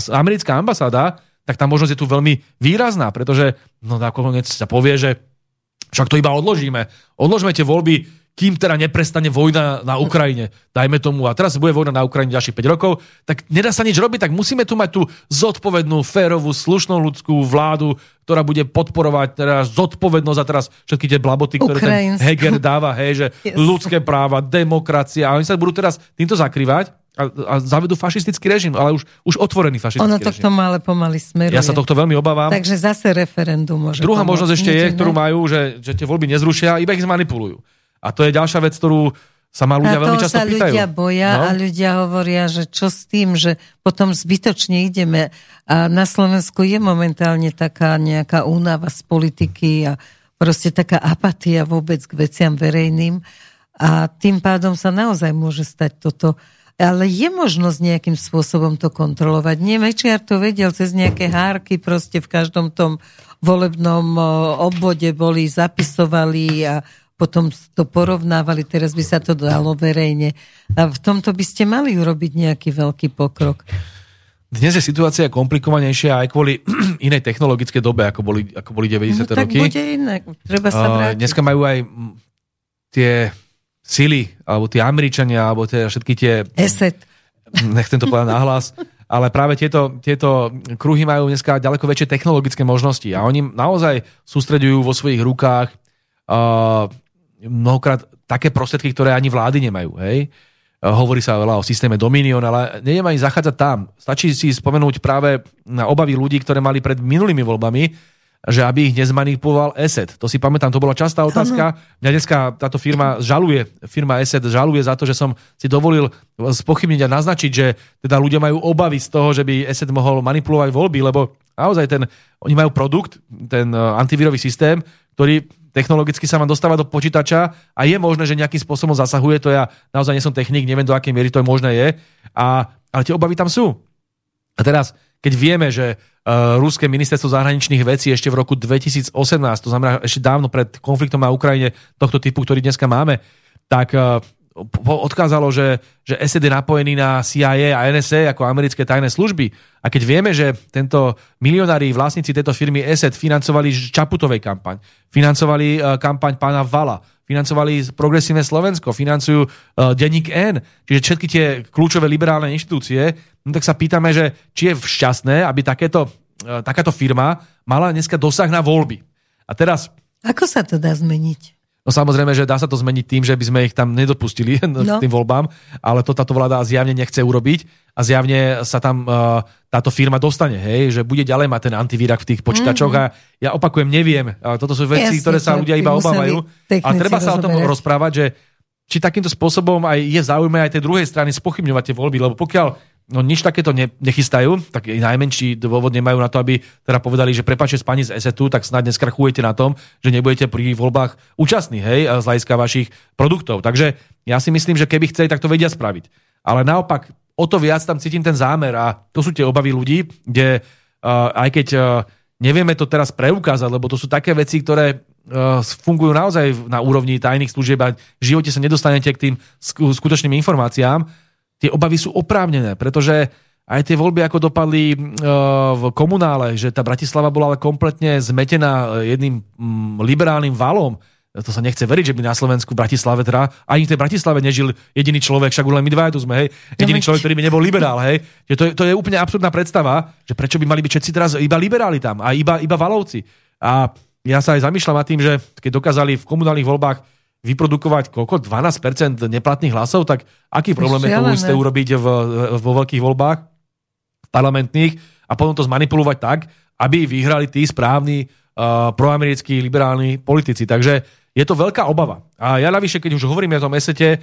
americká ambasáda, tak tá možnosť je tu veľmi výrazná, pretože no nakoniec sa povie, že však to iba odložíme. Odložme tie voľby kým teda neprestane vojna na Ukrajine, dajme tomu, a teraz bude vojna na Ukrajine ďalších 5 rokov, tak nedá sa nič robiť, tak musíme tu mať tú zodpovednú, férovú, slušnú ľudskú vládu, ktorá bude podporovať teraz zodpovednosť a teraz všetky tie blaboty, ktoré Ukrajinsku. ten Heger dáva, hej, že yes. ľudské práva, demokracia, a oni sa budú teraz týmto zakrývať a, a zavedú fašistický režim, ale už, už otvorený fašistický ono režim. Ono to ale pomaly smeruje. Ja sa tohto veľmi obávam. Takže zase referendum môže Druhá možnosť ešte je, ktorú majú, že, že tie voľby nezrušia, iba ich zmanipulujú. A to je ďalšia vec, ktorú sa ma ľudia veľmi často sa pýtajú. ľudia boja no? a ľudia hovoria, že čo s tým, že potom zbytočne ideme. A na Slovensku je momentálne taká nejaká únava z politiky a proste taká apatia vôbec k veciam verejným. A tým pádom sa naozaj môže stať toto. Ale je možnosť nejakým spôsobom to kontrolovať. Nie, Mečiar to vedel cez nejaké hárky, proste v každom tom volebnom obvode boli, zapisovali a potom to porovnávali, teraz by sa to dalo verejne. A v tomto by ste mali urobiť nejaký veľký pokrok. Dnes je situácia komplikovanejšia aj kvôli inej technologickej dobe, ako boli, ako boli 90. no, tak roky. bude inak. Treba sa vrátiť. Dneska majú aj tie sily, alebo tie Američania, alebo tie, všetky tie... Eset. Nechcem to povedať nahlas, ale práve tieto, tieto kruhy majú dneska ďaleko väčšie technologické možnosti a oni naozaj sústredujú vo svojich rukách uh, mnohokrát také prostriedky, ktoré ani vlády nemajú. Hej? E, hovorí sa veľa o systéme Dominion, ale neviem ani zachádzať tam. Stačí si spomenúť práve na obavy ľudí, ktoré mali pred minulými voľbami, že aby ich nezmanipuloval ESET. To si pamätám, to bola častá otázka. Mňa dneska táto firma žaluje, firma ESET žaluje za to, že som si dovolil spochybniť a naznačiť, že teda ľudia majú obavy z toho, že by ESET mohol manipulovať voľby, lebo naozaj ten, oni majú produkt, ten e, antivírový systém, ktorý technologicky sa vám dostáva do počítača a je možné, že nejakým spôsobom zasahuje, to ja naozaj nie som technik, neviem do akej miery to je možné je, a, ale tie obavy tam sú. A teraz, keď vieme, že uh, ruské ministerstvo zahraničných vecí ešte v roku 2018, to znamená ešte dávno pred konfliktom na Ukrajine tohto typu, ktorý dneska máme, tak uh, odkázalo, že, že SED je napojený na CIA a NSA ako americké tajné služby. A keď vieme, že tento milionári, vlastníci tejto firmy ESET financovali Čaputovej kampaň, financovali uh, kampaň pána Vala, financovali Progresívne Slovensko, financujú uh, Denník N, čiže všetky tie kľúčové liberálne inštitúcie, no tak sa pýtame, že či je šťastné, aby takéto, uh, takáto firma mala dneska dosah na voľby. A teraz... Ako sa to dá zmeniť? No samozrejme, že dá sa to zmeniť tým, že by sme ich tam nedopustili no. tým voľbám, ale to táto vláda zjavne nechce urobiť a zjavne sa tam uh, táto firma dostane, hej, že bude ďalej mať ten antivírak v tých počítačoch mm-hmm. a ja opakujem, neviem, uh, toto sú veci, Jasne, ktoré sa ľudia iba obávajú a treba sa o tom rozprávať, že či takýmto spôsobom aj je záujme aj tej druhej strany spochybňovať tie voľby, lebo pokiaľ no nič takéto ne, nechystajú, tak najmenší dôvod nemajú na to, aby teda povedali, že prepáčte s pani z ESETu, tak snad neskrachujete na tom, že nebudete pri voľbách účastní, hej, z hľadiska vašich produktov. Takže ja si myslím, že keby chceli, tak to vedia spraviť. Ale naopak, o to viac tam cítim ten zámer a to sú tie obavy ľudí, kde uh, aj keď uh, nevieme to teraz preukázať, lebo to sú také veci, ktoré uh, fungujú naozaj na úrovni tajných služieb a v živote sa nedostanete k tým skutočným informáciám, tie obavy sú oprávnené, pretože aj tie voľby, ako dopadli uh, v komunále, že tá Bratislava bola ale kompletne zmetená jedným um, liberálnym valom, to sa nechce veriť, že by na Slovensku, Bratislave teda, ani v tej Bratislave nežil jediný človek, však len my dva tu sme, hej, jediný človek, ktorý by nebol liberál, hej. Že to, je, to je úplne absurdná predstava, že prečo by mali byť všetci teraz iba liberáli tam a iba, iba valovci. A ja sa aj zamýšľam nad tým, že keď dokázali v komunálnych voľbách vyprodukovať koľko? 12% neplatných hlasov, tak aký problém je to isté urobiť v, vo veľkých voľbách parlamentných a potom to zmanipulovať tak, aby vyhrali tí správni uh, proamerickí liberálni politici. Takže je to veľká obava. A ja navyše, keď už hovoríme o tom esete,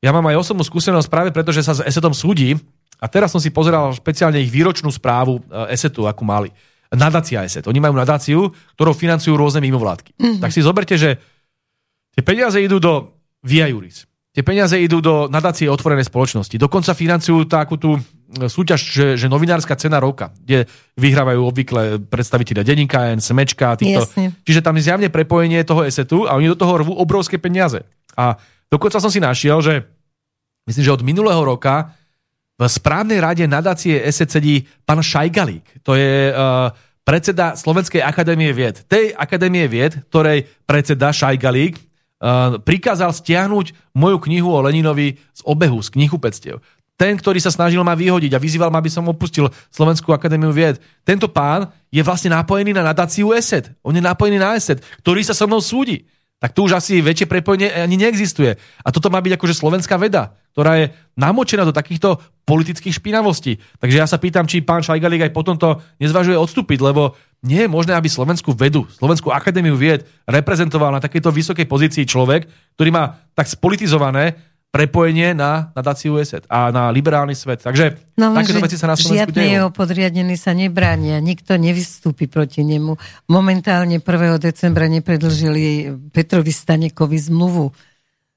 ja mám aj osobnú skúsenosť práve preto, že sa s esetom súdi a teraz som si pozeral špeciálne ich výročnú správu e, esetu, akú mali. Nadácia eset. Oni majú nadáciu, ktorou financujú rôzne mimovládky. Mm-hmm. Tak si zoberte, že tie peniaze idú do Via Juris. Tie peniaze idú do nadácie otvorenej spoločnosti. Dokonca financujú takú tú súťaž, že, že novinárska cena roka, kde vyhrávajú obvykle predstaviteľia denníka, Smečka, týchto. Jasne. Čiže tam je zjavne prepojenie toho esetu a oni do toho rvú obrovské peniaze. A dokonca som si našiel, že myslím, že od minulého roka v správnej rade nadácie ESET sedí pán Šajgalík. To je uh, predseda Slovenskej akadémie vied. Tej akadémie vied, ktorej predseda Šajgalík prikázal stiahnuť moju knihu o Leninovi z obehu, z knihu pectiev ten, ktorý sa snažil ma vyhodiť a vyzýval ma, aby som opustil Slovenskú akadémiu vied. Tento pán je vlastne napojený na nadáciu ESET. On je napojený na ESET, ktorý sa so mnou súdi. Tak tu už asi väčšie prepojenie ani neexistuje. A toto má byť akože slovenská veda, ktorá je namočená do takýchto politických špinavostí. Takže ja sa pýtam, či pán Šajgalík aj potom to nezvažuje odstúpiť, lebo nie je možné, aby slovenskú vedu, Slovenskú akadémiu vied reprezentoval na takejto vysokej pozícii človek, ktorý má tak spolitizované prepojenie na nadáciu ESET a na liberálny svet. Takže no, takéto veci sa na Slovensku dejú. jeho podriadení sa nebránia, nikto nevystúpi proti nemu. Momentálne 1. decembra nepredlžili Petrovi Stanekovi zmluvu.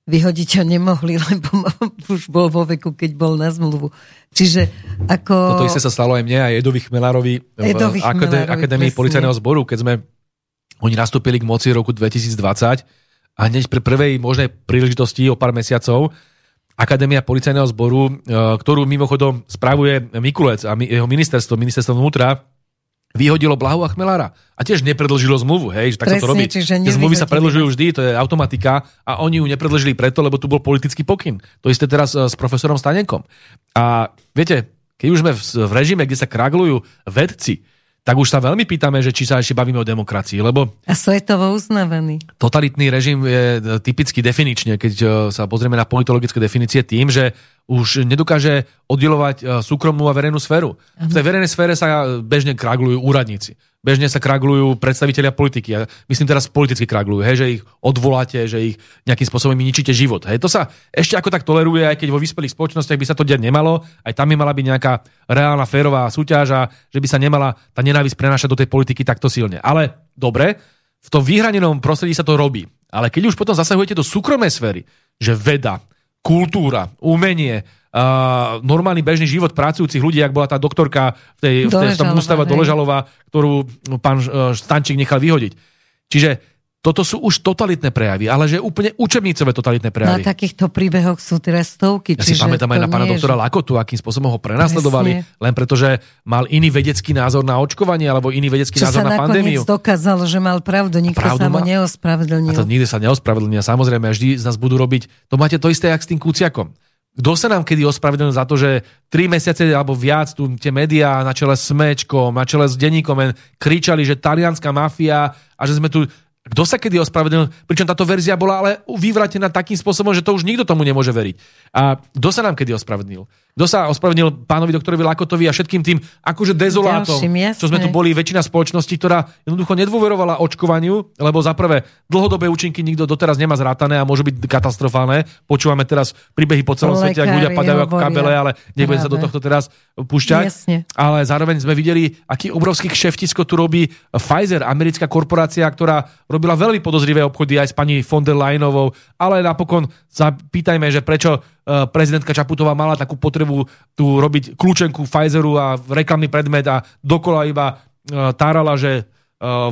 Vyhodiť ho nemohli, lebo už bol vo veku, keď bol na zmluvu. Čiže ako... Toto isté sa stalo aj mne a Edovi Chmelárovi v Edovi Chmelárovi, Akadémii policajného zboru, keď sme oni nastúpili k moci roku 2020 a hneď pri prvej možnej príležitosti o pár mesiacov Akadémia policajného zboru, e, ktorú mimochodom spravuje Mikulec a jeho ministerstvo, ministerstvo vnútra, vyhodilo Blahu a Chmelára. A tiež nepredlžilo zmluvu, hej, že tak Presne, sa to robí. Zmluvy sa predlžujú vždy, to je automatika a oni ju nepredlžili preto, lebo tu bol politický pokyn. To isté teraz e, s profesorom Stanenkom. A viete, keď už sme v režime, kde sa kraglujú vedci, tak už sa veľmi pýtame, že či sa ešte bavíme o demokracii, lebo... A svetovo uznávaný. Totalitný režim je e, typicky definične, keď e, sa pozrieme na politologické definície, tým, že už nedokáže oddelovať e, súkromnú a verejnú sféru. Ano. V tej verejnej sfére sa bežne kraglujú úradníci bežne sa kraglujú predstavitelia politiky. Ja myslím teraz politicky kraglujú, hej, že ich odvoláte, že ich nejakým spôsobom ničíte život. Hej. To sa ešte ako tak toleruje, aj keď vo vyspelých spoločnostiach by sa to diať nemalo, aj tam by mala byť nejaká reálna férová súťaž a že by sa nemala tá nenávisť prenášať do tej politiky takto silne. Ale dobre, v tom vyhranenom prostredí sa to robí. Ale keď už potom zasahujete do súkromnej sféry, že veda, kultúra, umenie, uh, normálny bežný život pracujúcich ľudí, ak bola tá doktorka v tej, v tej, v tom ústave Doležalová, ktorú pán uh, Stančík nechal vyhodiť. Čiže toto sú už totalitné prejavy, ale že úplne učebnicové totalitné prejavy. Na takýchto príbehoch sú teraz stovky. Ja si pamätám aj na pána doktora Lakotu, akým spôsobom ho prenasledovali, Presne. len pretože mal iný vedecký názor na očkovanie alebo iný vedecký Čo názor na pandémiu. Čo dokázalo, že mal pravdu, nikto pravdu sa mu neospravedlnil. A to nikdy sa neospravedlnil. Samozrejme, vždy z nás budú robiť, to máte to isté, jak s tým Kuciakom. Kto sa nám kedy ospravedlnil za to, že tri mesiace alebo viac tu tie médiá na čele s Mečkom, na čele s denníkom kričali, že talianská mafia a že sme tu kto sa kedy ospravedlnil? Pričom táto verzia bola ale vyvratená takým spôsobom, že to už nikto tomu nemôže veriť. A kto sa nám kedy ospravedlnil? Kto sa ospravedlnil pánovi doktorovi Lakotovi a všetkým tým akože dezolátom, Ďalším, čo sme tu boli väčšina spoločnosti, ktorá jednoducho nedôverovala očkovaniu, lebo za prvé dlhodobé účinky nikto doteraz nemá zrátané a môžu byť katastrofálne. Počúvame teraz príbehy po celom Lekári, svete, ak ľudia padajú ako kabele, ale nebudem sa do tohto teraz púšťať. Jasne. Ale zároveň sme videli, aký obrovský kšeftisko tu robí Pfizer, americká korporácia, ktorá robila veľmi podozrivé obchody aj s pani von der Leyenovou, ale napokon sa pýtajme, že prečo prezidentka Čaputová mala takú potrebu tu robiť kľúčenku Pfizeru a reklamný predmet a dokola iba tárala, že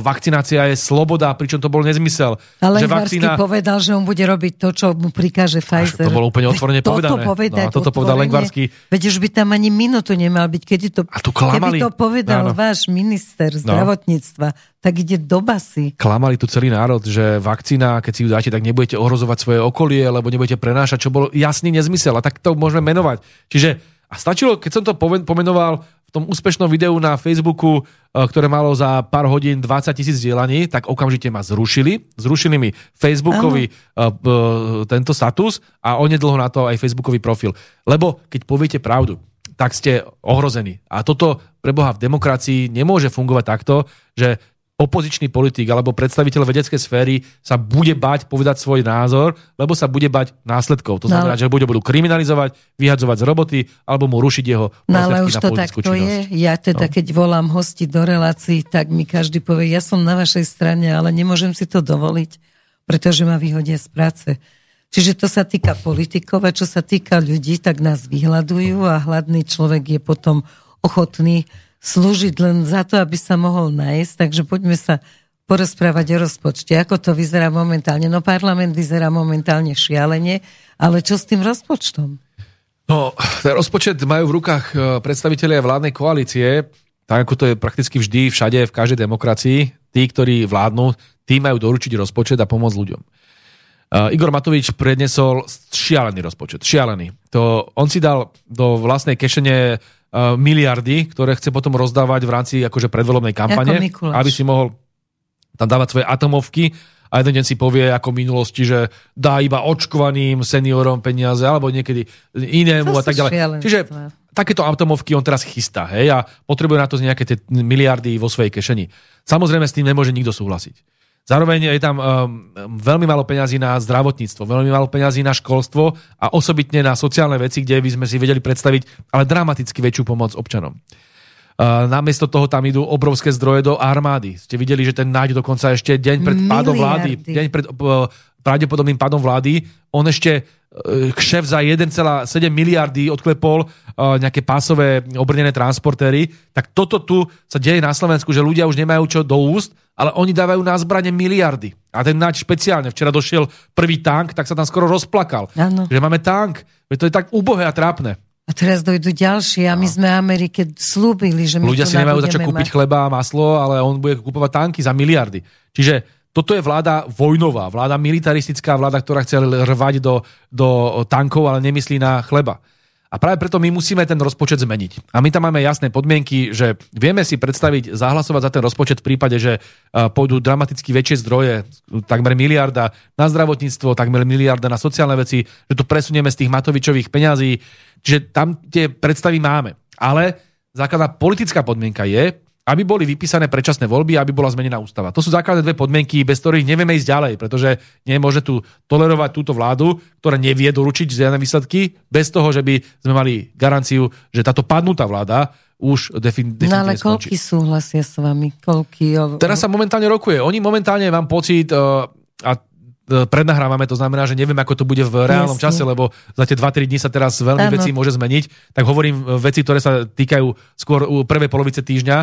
vakcinácia je sloboda, pričom to bol nezmysel. Ale že vakcína... povedal, že on bude robiť to, čo mu prikáže Pfizer. to bolo úplne otvorene povedané. Toto povedať, no, toto povedal Lengvarsky. Veď už by tam ani minútu nemal byť. Kedy to, a tu klamali. Keby to povedal Áno. váš minister no. zdravotníctva, no. tak ide do basy. Klamali tu celý národ, že vakcína, keď si ju dáte, tak nebudete ohrozovať svoje okolie, lebo nebudete prenášať, čo bolo jasný nezmysel. A tak to môžeme menovať. Čiže a stačilo, keď som to pomenoval tom úspešnom videu na Facebooku, e, ktoré malo za pár hodín 20 tisíc dielaní, tak okamžite ma zrušili. Zrušili mi Facebookový uh, tento status a onedlho na to aj Facebookový profil. Lebo keď poviete pravdu, tak ste ohrození. A toto pre Boha v demokracii nemôže fungovať takto, že opozičný politik alebo predstaviteľ vedeckej sféry sa bude bať povedať svoj názor, lebo sa bude bať následkov. To no znamená, no, že ho budú kriminalizovať, vyhadzovať z roboty alebo mu rušiť jeho No ale už to takto je. Ja teda, no. keď volám hosti do relácií, tak mi každý povie, ja som na vašej strane, ale nemôžem si to dovoliť, pretože ma vyhodia z práce. Čiže to sa týka politikov a čo sa týka ľudí, tak nás vyhľadujú a hladný človek je potom ochotný slúžiť len za to, aby sa mohol nájsť. Takže poďme sa porozprávať o rozpočte. Ako to vyzerá momentálne? No parlament vyzerá momentálne šialene, ale čo s tým rozpočtom? No, ten rozpočet majú v rukách e, predstavitelia vládnej koalície, tak ako to je prakticky vždy, všade, v každej demokracii. Tí, ktorí vládnu, tí majú doručiť rozpočet a pomôcť ľuďom. Uh, Igor Matovič prednesol šialený rozpočet. Šialený. To, on si dal do vlastnej kešene uh, miliardy, ktoré chce potom rozdávať v rámci akože predvolebnej kampane, aby si mohol tam dávať svoje atomovky a jeden deň si povie ako v minulosti, že dá iba očkovaným seniorom peniaze alebo niekedy inému to a tak ďalej. Šialenstvo. Čiže takéto atomovky on teraz chystá hej, a potrebuje na to nejaké tie miliardy vo svojej kešeni. Samozrejme s tým nemôže nikto súhlasiť. Zároveň je tam um, veľmi málo peňazí na zdravotníctvo, veľmi málo peňazí na školstvo a osobitne na sociálne veci, kde by sme si vedeli predstaviť ale dramaticky väčšiu pomoc občanom. Uh, namiesto toho tam idú obrovské zdroje do armády. Ste videli, že ten náď dokonca ešte deň pred pádom vlády, deň pred uh, pravdepodobným pádom vlády, on ešte kšef za 1,7 miliardy odklepol nejaké pásové obrnené transportéry, tak toto tu sa deje na Slovensku, že ľudia už nemajú čo do úst, ale oni dávajú na zbranie miliardy. A ten nač špeciálne, včera došiel prvý tank, tak sa tam skoro rozplakal. Ano. Že máme tank. Veď to je tak úbohé a trápne. A teraz dojdú ďalšie a my no. sme Amerike slúbili, že my Ľudia si nemajú za čo kúpiť chleba a maslo, ale on bude kúpovať tanky za miliardy. Čiže toto je vláda vojnová, vláda militaristická, vláda, ktorá chce rvať do, do tankov, ale nemyslí na chleba. A práve preto my musíme ten rozpočet zmeniť. A my tam máme jasné podmienky, že vieme si predstaviť zahlasovať za ten rozpočet v prípade, že pôjdu dramaticky väčšie zdroje, takmer miliarda na zdravotníctvo, takmer miliarda na sociálne veci, že to presunieme z tých Matovičových peňazí. Čiže tam tie predstavy máme. Ale základná politická podmienka je, aby boli vypísané predčasné voľby aby bola zmenená ústava. To sú základné dve podmienky, bez ktorých nevieme ísť ďalej, pretože nemôže tu tolerovať túto vládu, ktorá nevie doručiť žiadne výsledky, bez toho, že by sme mali garanciu, že táto padnutá vláda už defin, definitívne No ale koľky súhlasia s vami? Koľky... Teraz sa momentálne rokuje. Oni momentálne, mám pocit, uh, a E, prednahrávame, to znamená, že neviem, ako to bude v reálnom Jasne. čase, lebo za tie 2-3 dní sa teraz veľmi ano. veci môže zmeniť. Tak hovorím e, veci, ktoré sa týkajú skôr prvej polovice týždňa.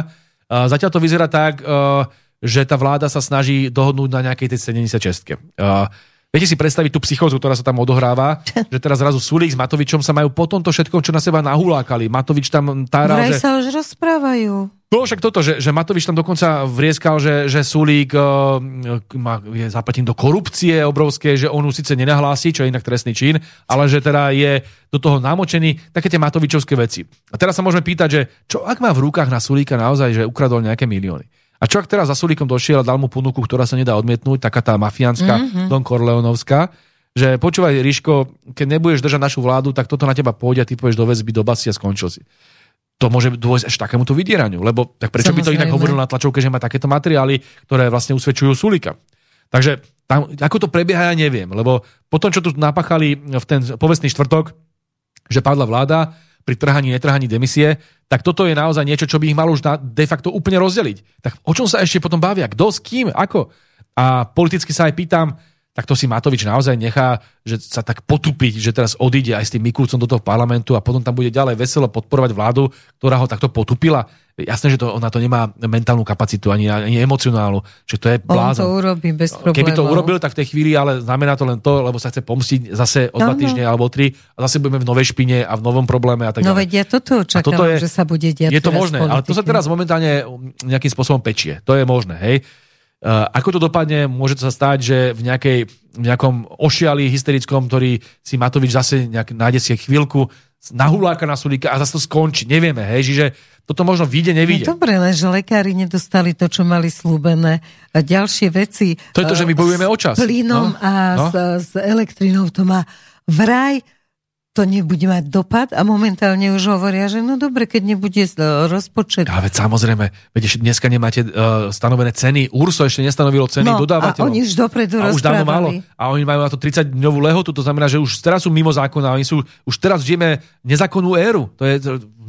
Zatiaľ to vyzerá tak, že tá vláda sa snaží dohodnúť na nejakej tej 76. Viete si predstaviť tú psychózu, ktorá sa tam odohráva, že teraz zrazu Sulík s Matovičom sa majú po tomto všetkom, čo na seba nahulákali. Matovič tam táral, že... sa už rozprávajú. No však toto, že, že Matovič tam dokonca vrieskal, že, že Sulík uh, má, je zapletím do korupcie obrovské, že on už síce nenahlási, čo je inak trestný čin, ale že teda je do toho namočený, také tie Matovičovské veci. A teraz sa môžeme pýtať, že čo ak má v rukách na Sulíka naozaj, že ukradol nejaké milióny? A čo ak teraz za Sulíkom došiel a dal mu ponuku, ktorá sa nedá odmietnúť, taká tá mafiánska mm-hmm. Don Corleonovská, že počúvaj, Ríško, keď nebudeš držať našu vládu, tak toto na teba pôjde a ty pôjdeš do väzby, do basy a skončil si. To môže dôjsť až takémuto vydieraniu, lebo tak prečo Samozrejme. by to inak hovoril na tlačovke, že má takéto materiály, ktoré vlastne usvedčujú Sulika. Takže tam, ako to prebieha, ja neviem, lebo potom, čo tu napachali v ten povestný štvrtok, že padla vláda, pri trhaní, netrhaní demisie, tak toto je naozaj niečo, čo by ich malo už de facto úplne rozdeliť. Tak o čom sa ešte potom bavia? Kto, s kým, ako? A politicky sa aj pýtam, tak to si Matovič naozaj nechá, že sa tak potupiť, že teraz odíde aj s tým Mikulcom do toho parlamentu a potom tam bude ďalej veselo podporovať vládu, ktorá ho takto potupila. Jasné, že to, ona to nemá mentálnu kapacitu, ani, ani emocionálnu, že to je blázon. On to urobí bez problémov. Keby to urobil, tak v tej chvíli, ale znamená to len to, lebo sa chce pomstiť zase o dva týždne alebo tri a zase budeme v novej špine a v novom probléme a tak No veď ja toto očakávam, je, že sa bude diať Je to možné, ale to sa teraz momentálne nejakým spôsobom pečie. To je možné, hej. Eh, ako to dopadne, môže sa stať, že v, nejakej, v nejakom ošiali hysterickom, ktorý si Matovič zase nejak, nájde si chvíľku, nahuláka na Sulíka a zase to skončí. Nevieme, hej, čiže toto možno vyjde, nevyjde. No dobre, len že lekári nedostali to, čo mali slúbené. A ďalšie veci... To je to, že my bojujeme o čas. S plynom no? a no? S, s elektrinou to má vraj to nebude mať dopad a momentálne už hovoria, že no dobre, keď nebude e, rozpočet. Ale samozrejme, veď dneska nemáte uh, stanovené ceny. Urso ešte nestanovilo ceny no, dodávateľov. A oni už dopredu a už dávno málo. A oni majú na to 30-dňovú lehotu, to znamená, že už teraz sú mimo zákona. Oni sú, už teraz žijeme nezákonnú éru. To je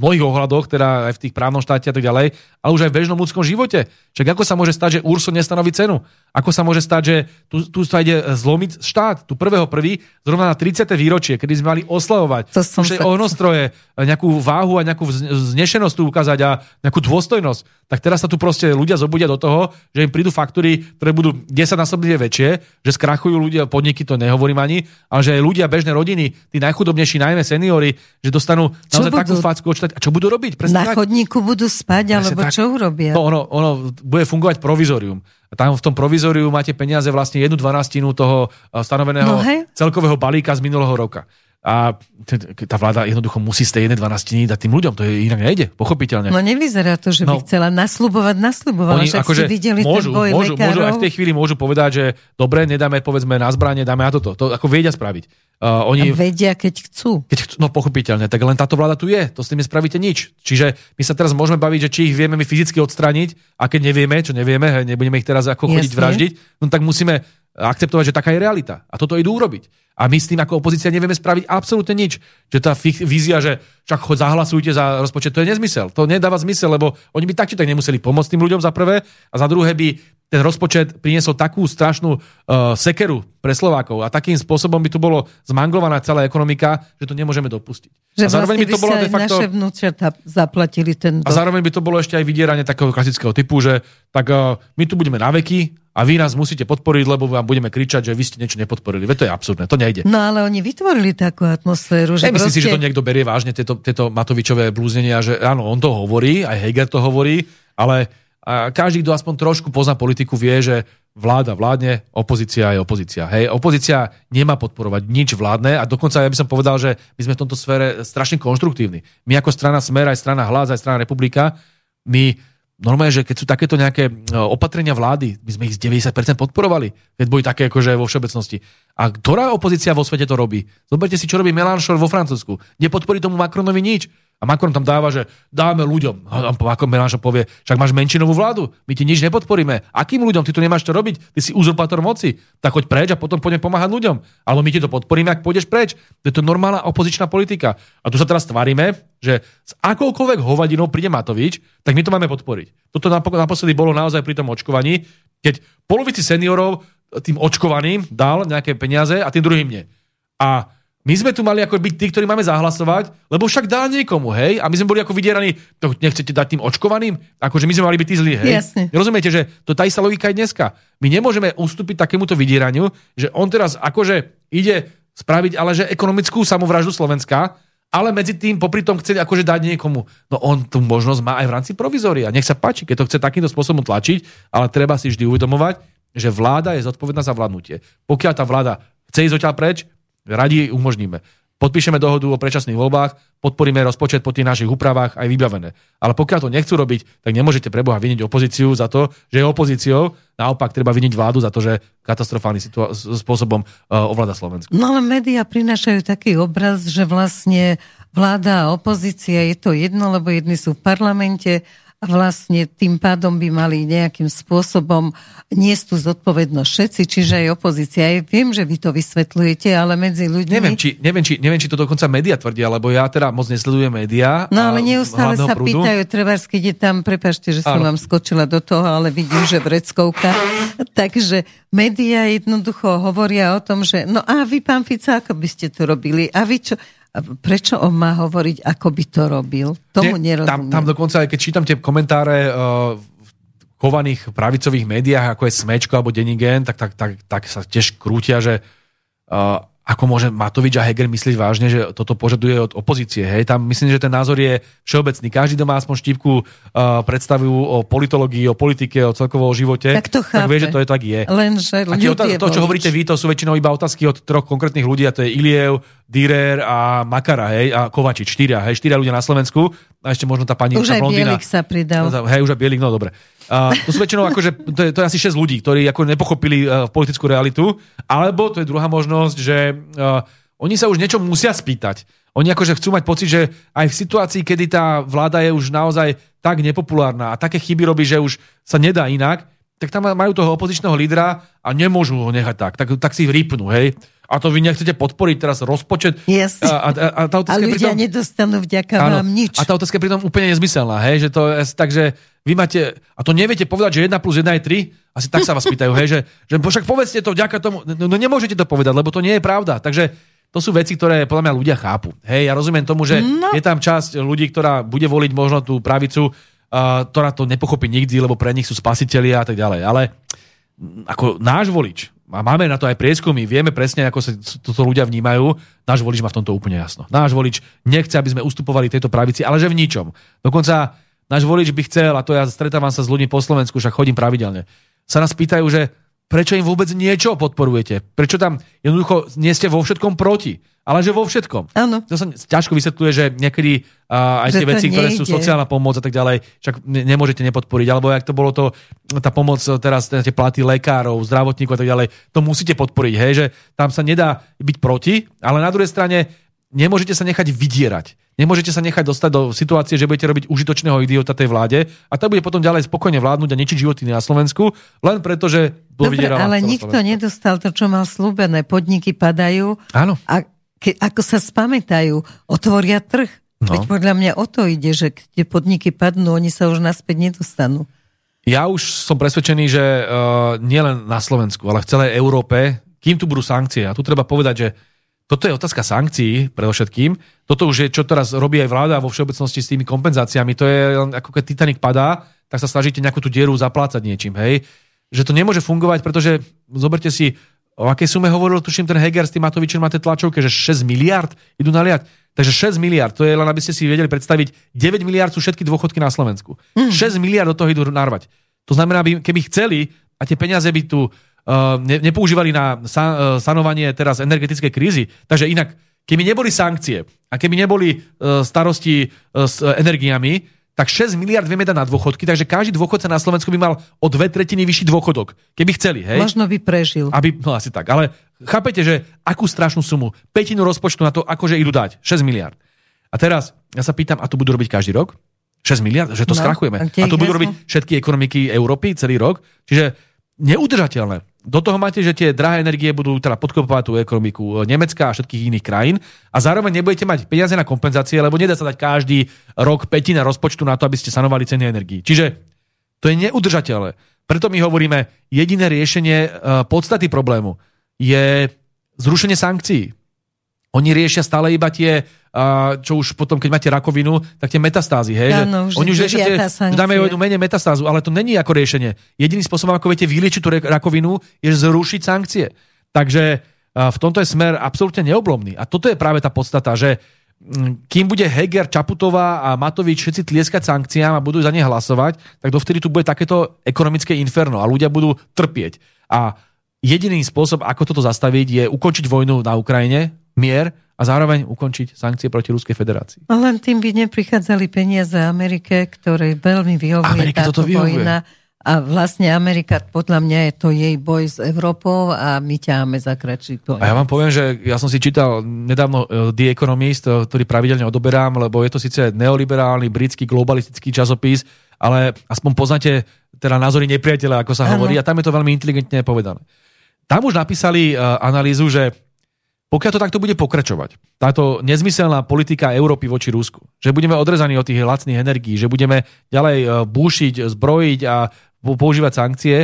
mnohých ohľadoch, teda aj v tých právnom štáte a tak ďalej, ale už aj v bežnom ľudskom živote. Však ako sa môže stať, že Urso nestanoví cenu? Ako sa môže stať, že tu, tu sa ide zlomiť štát? Tu prvého prvý, zrovna na 30. výročie, kedy sme mali oslavovať. To som sa... ohnostroje, nejakú váhu a nejakú znešenosť tu ukázať a nejakú dôstojnosť. Tak teraz sa tu proste ľudia zobudia do toho, že im prídu faktúry, ktoré budú 10 násobne väčšie, že skrachujú ľudia, podniky, to nehovorím ani, ale že aj ľudia, bežné rodiny, tí najchudobnejší, najmä seniory, že dostanú naozaj takú facku A čo budú robiť? Presne Na tak? chodníku budú spať, alebo tak. čo urobia? No, ono, ono bude fungovať provizorium. Tam v tom provizoriu máte peniaze vlastne jednu dvanastinu toho eh, stanoveného no, celkového balíka z minulého roka. A tá vláda jednoducho musí z tej jednej dvanastiny dať tým ľuďom. To je inak nejde, pochopiteľne. No nevyzerá to, že by no, chcela naslubovať, nasľubovať. Oni Však akože videli môžu, ten boj môžu, môžu, aj v tej chvíli môžu povedať, že dobre, nedáme povedzme na zbranie, dáme na toto. To ako vedia spraviť. Uh, oni, a vedia, keď chcú. Keď chcú. No pochopiteľne, tak len táto vláda tu je. To s tým nespravíte nič. Čiže my sa teraz môžeme baviť, že či ich vieme my fyzicky odstrániť a keď nevieme, čo nevieme, hej, nebudeme ich teraz ako Jasne. chodiť vraždiť, no tak musíme akceptovať, že taká je realita. A toto idú urobiť. A my s tým ako opozícia nevieme spraviť absolútne nič. Že tá vízia, že však zahlasujte za rozpočet, to je nezmysel. To nedáva zmysel, lebo oni by tak či tak nemuseli pomôcť tým ľuďom za prvé a za druhé by ten rozpočet priniesol takú strašnú uh, sekeru pre Slovákov a takým spôsobom by tu bolo zmanglovaná celá ekonomika, že to nemôžeme dopustiť. Že a zároveň vlastne by to bolo de facto... naše vnúčata zaplatili ten... A zároveň by to bolo ešte aj vydieranie takého klasického typu, že tak uh, my tu budeme na veky a vy nás musíte podporiť, lebo vám budeme kričať, že vy ste niečo nepodporili. Veď to je absurdné, to nejde. No ale oni vytvorili takú atmosféru, že Nemyslím proste... si, že to niekto berie vážne, tieto, tieto Matovičové blúznenia, že áno, on to hovorí, aj Heger to hovorí, ale a každý, kto aspoň trošku pozná politiku, vie, že vláda vládne, opozícia je opozícia. Hej, opozícia nemá podporovať nič vládne a dokonca ja by som povedal, že my sme v tomto sfére strašne konštruktívni. My ako strana Smer, aj strana Hlas, aj strana Republika, my normálne, že keď sú takéto nejaké e, opatrenia vlády, my sme ich z 90% podporovali, keď boli také akože vo všeobecnosti. A ktorá opozícia vo svete to robí? Zoberte si, čo robí Mélenchon vo Francúzsku. Nepodporí tomu Macronovi nič. A Macron tam dáva, že dáme ľuďom. Ako Melancho povie, však máš menšinovú vládu, my ti nič nepodporíme. Akým ľuďom? Ty to nemáš čo robiť, ty si uzurpátor moci. Tak choď preč a potom poďme pomáhať ľuďom. Ale my ti to podporíme, ak pôjdeš preč. To je to normálna opozičná politika. A tu sa teraz tvárime, že s akoukoľvek hovadinou príde Matovič, tak my to máme podporiť. Toto naposledy bolo naozaj pri tom očkovaní, keď polovici seniorov tým očkovaným dal nejaké peniaze a tým druhým nie. A my sme tu mali ako byť tí, ktorí máme zahlasovať, lebo však dá niekomu, hej? A my sme boli ako vydieraní, to nechcete dať tým očkovaným? Akože my sme mali byť tí zlí, hej? Jasne. Rozumiete, že to tá istá logika je dneska. My nemôžeme ustúpiť takémuto vydieraniu, že on teraz akože ide spraviť ale že ekonomickú samovraždu Slovenska, ale medzi tým popri tom chce akože dať niekomu. No on tú možnosť má aj v rámci provizória. Nech sa páči, keď to chce takýmto spôsobom tlačiť, ale treba si vždy uvedomovať, že vláda je zodpovedná za vládnutie. Pokiaľ tá vláda chce ísť odtiaľ preč, Radi umožníme. Podpíšeme dohodu o predčasných voľbách, podporíme rozpočet po tých našich úpravách aj vybavené. Ale pokiaľ to nechcú robiť, tak nemôžete preboha viniť opozíciu za to, že je opozíciou. Naopak treba viniť vládu za to, že katastrofálnym situa- spôsobom uh, ovláda Slovensko. No ale médiá prinášajú taký obraz, že vlastne vláda a opozícia je to jedno, lebo jedni sú v parlamente a vlastne tým pádom by mali nejakým spôsobom niesť tú zodpovednosť všetci, čiže aj opozícia. Ja viem, že vy to vysvetľujete, ale medzi ľuďmi... Neviem, či, neviem, či, neviem, či to dokonca média tvrdia, lebo ja teda moc nesledujem média. No ale neustále sa prúdu. pýtajú, treba, keď je tam, prepašte, že som vám skočila do toho, ale vidím, že vreckovka. Takže média jednoducho hovoria o tom, že no a vy, pán Fica, ako by ste to robili? A vy čo? Prečo on má hovoriť, ako by to robil? Tomu Nie, nerozumiem. Tam, tam dokonca, aj keď čítam tie komentáre uh, v chovaných pravicových médiách, ako je Smečko alebo Denigen, tak, tak, tak, tak sa tiež krútia, že uh, ako môže Matovič a Heger myslieť vážne, že toto požaduje od opozície. Hej? Tam myslím, že ten názor je všeobecný. Každý, kto má aspoň štípku uh, predstavu o politológii, o politike, o celkovom živote, tak, to chápe. tak vie, že to je tak je. Lenže a tie, to, čo hovoríte vy, to sú väčšinou iba otázky od troch konkrétnych ľudí, a to je Iliev, Dürer a Makara, hej, a Kovačič, štyria, hej, štyria ľudia na Slovensku, a ešte možno tá pani Už aj Bielik sa pridal. Hej, už aj Bielik, no dobre. Uh, to sú väčšinou akože, to je, to je asi 6 ľudí, ktorí ako nepochopili uh, politickú realitu, alebo to je druhá možnosť, že uh, oni sa už niečo musia spýtať. Oni akože chcú mať pocit, že aj v situácii, kedy tá vláda je už naozaj tak nepopulárna a také chyby robí, že už sa nedá inak, tak tam majú toho opozičného lídra a nemôžu ho nechať tak. Tak, tak si vypnú, hej a to vy nechcete podporiť teraz rozpočet. Yes. A, a, a, tá a ľudia pritom, nedostanú vďaka áno, vám nič. A tá otázka je pritom úplne nezmyselná, hej, že to je tak, že vy máte, a to neviete povedať, že 1 plus 1 je 3, asi tak sa vás pýtajú, hej, že, že však povedzte to vďaka tomu, no, no nemôžete to povedať, lebo to nie je pravda. Takže to sú veci, ktoré podľa mňa ľudia chápu. Hej, ja rozumiem tomu, že no. je tam časť ľudí, ktorá bude voliť možno tú pravicu, uh, ktorá to nepochopí nikdy, lebo pre nich sú spasitelia a tak ďalej. Ale ako náš volič, a máme na to aj prieskumy, vieme presne, ako sa toto ľudia vnímajú, náš volič má v tomto úplne jasno. Náš volič nechce, aby sme ustupovali tejto pravici, ale že v ničom. Dokonca náš volič by chcel, a to ja stretávam sa s ľuďmi po Slovensku, však chodím pravidelne, sa nás pýtajú, že prečo im vôbec niečo podporujete? Prečo tam jednoducho nie ste vo všetkom proti? Ale že vo všetkom. Áno. To sa ťažko vysvetľuje, že niekedy uh, aj že tie veci, nejde. ktoré sú sociálna pomoc a tak ďalej, však ne, nemôžete nepodporiť. Alebo jak to bolo to, tá pomoc teraz, tie platy lekárov, zdravotníkov a tak ďalej, to musíte podporiť. Hej, že tam sa nedá byť proti, ale na druhej strane nemôžete sa nechať vydierať. Nemôžete sa nechať dostať do situácie, že budete robiť užitočného idiota tej vláde a tá bude potom ďalej spokojne vládnuť a nečiť životy na Slovensku, len preto, že Dobre, ale nikto Slovensku. nedostal to, čo mal slúbené. Podniky padajú. Áno. A ke, ako sa spamätajú, otvoria trh. No. Veď podľa mňa o to ide, že keď podniky padnú, oni sa už naspäť nedostanú. Ja už som presvedčený, že uh, nielen na Slovensku, ale v celej Európe, kým tu budú sankcie, a tu treba povedať, že toto je otázka sankcií predovšetkým. Toto už je, čo teraz robí aj vláda vo všeobecnosti s tými kompenzáciami. To je ako keď Titanic padá, tak sa snažíte nejakú tú dieru zaplácať niečím, hej. Že to nemôže fungovať, pretože zoberte si, O akej sume hovoril, tuším, ten Heger s tým Matovičom na tej tlačovke, že 6 miliard idú naliať. Takže 6 miliard, to je len, aby ste si vedeli predstaviť, 9 miliard sú všetky dôchodky na Slovensku. Mm. 6 miliard do toho idú narvať. To znamená, keby chceli a tie peniaze by tu ne, nepoužívali na uh, sanovanie teraz energetickej krízy, takže inak, keby neboli sankcie a keby neboli uh, starosti uh, s energiami, tak 6 miliard vieme dať na dôchodky, takže každý dôchodca na Slovensku by mal o dve tretiny vyšší dôchodok, keby chceli. Hej? Možno by prežil. Aby, no asi tak, ale chápete, že akú strašnú sumu, petinu rozpočtu na to, akože idú dať, 6 miliard. A teraz ja sa pýtam, a to budú robiť každý rok? 6 miliard? Že to no, skrachujeme. A to budú robiť všetky ekonomiky Európy celý rok? Čiže neudržateľné. Do toho máte, že tie drahé energie budú teda podkopovať tú ekonomiku Nemecka a všetkých iných krajín a zároveň nebudete mať peniaze na kompenzácie, lebo nedá sa dať každý rok petina rozpočtu na to, aby ste sanovali ceny energii. Čiže to je neudržateľné. Preto my hovoríme, jediné riešenie e, podstaty problému je zrušenie sankcií. Oni riešia stále iba tie, čo už potom, keď máte rakovinu, tak tie metastázy. Hej? Ano, že oni už riešia, že dáme jednu menej metastázu, ale to není ako riešenie. Jediný spôsob, ako viete vyliečiť tú rakovinu, je zrušiť sankcie. Takže v tomto je smer absolútne neoblomný. A toto je práve tá podstata, že mm, kým bude Heger, Čaputová a Matovič všetci tlieskať sankciám a budú za ne hlasovať, tak dovtedy tu bude takéto ekonomické inferno a ľudia budú trpieť. A jediný spôsob, ako toto zastaviť, je ukončiť vojnu na Ukrajine, mier a zároveň ukončiť sankcie proti Ruskej federácii. Len tým by neprichádzali peniaze Amerike, ktoré veľmi vyhovuje Amerike táto vojna A vlastne Amerika, podľa mňa je to jej boj s Európou a my ťaháme za kračí A ja vám poviem, že ja som si čítal nedávno e, The Economist, e, ktorý pravidelne odoberám, lebo je to síce neoliberálny britský globalistický časopis, ale aspoň poznáte teda názory nepriateľa, ako sa ano. hovorí, a tam je to veľmi inteligentne povedané. Tam už napísali uh, analýzu, že pokiaľ to takto bude pokračovať, táto nezmyselná politika Európy voči Rusku, že budeme odrezaní od tých lacných energií, že budeme ďalej e, búšiť, zbrojiť a používať sankcie,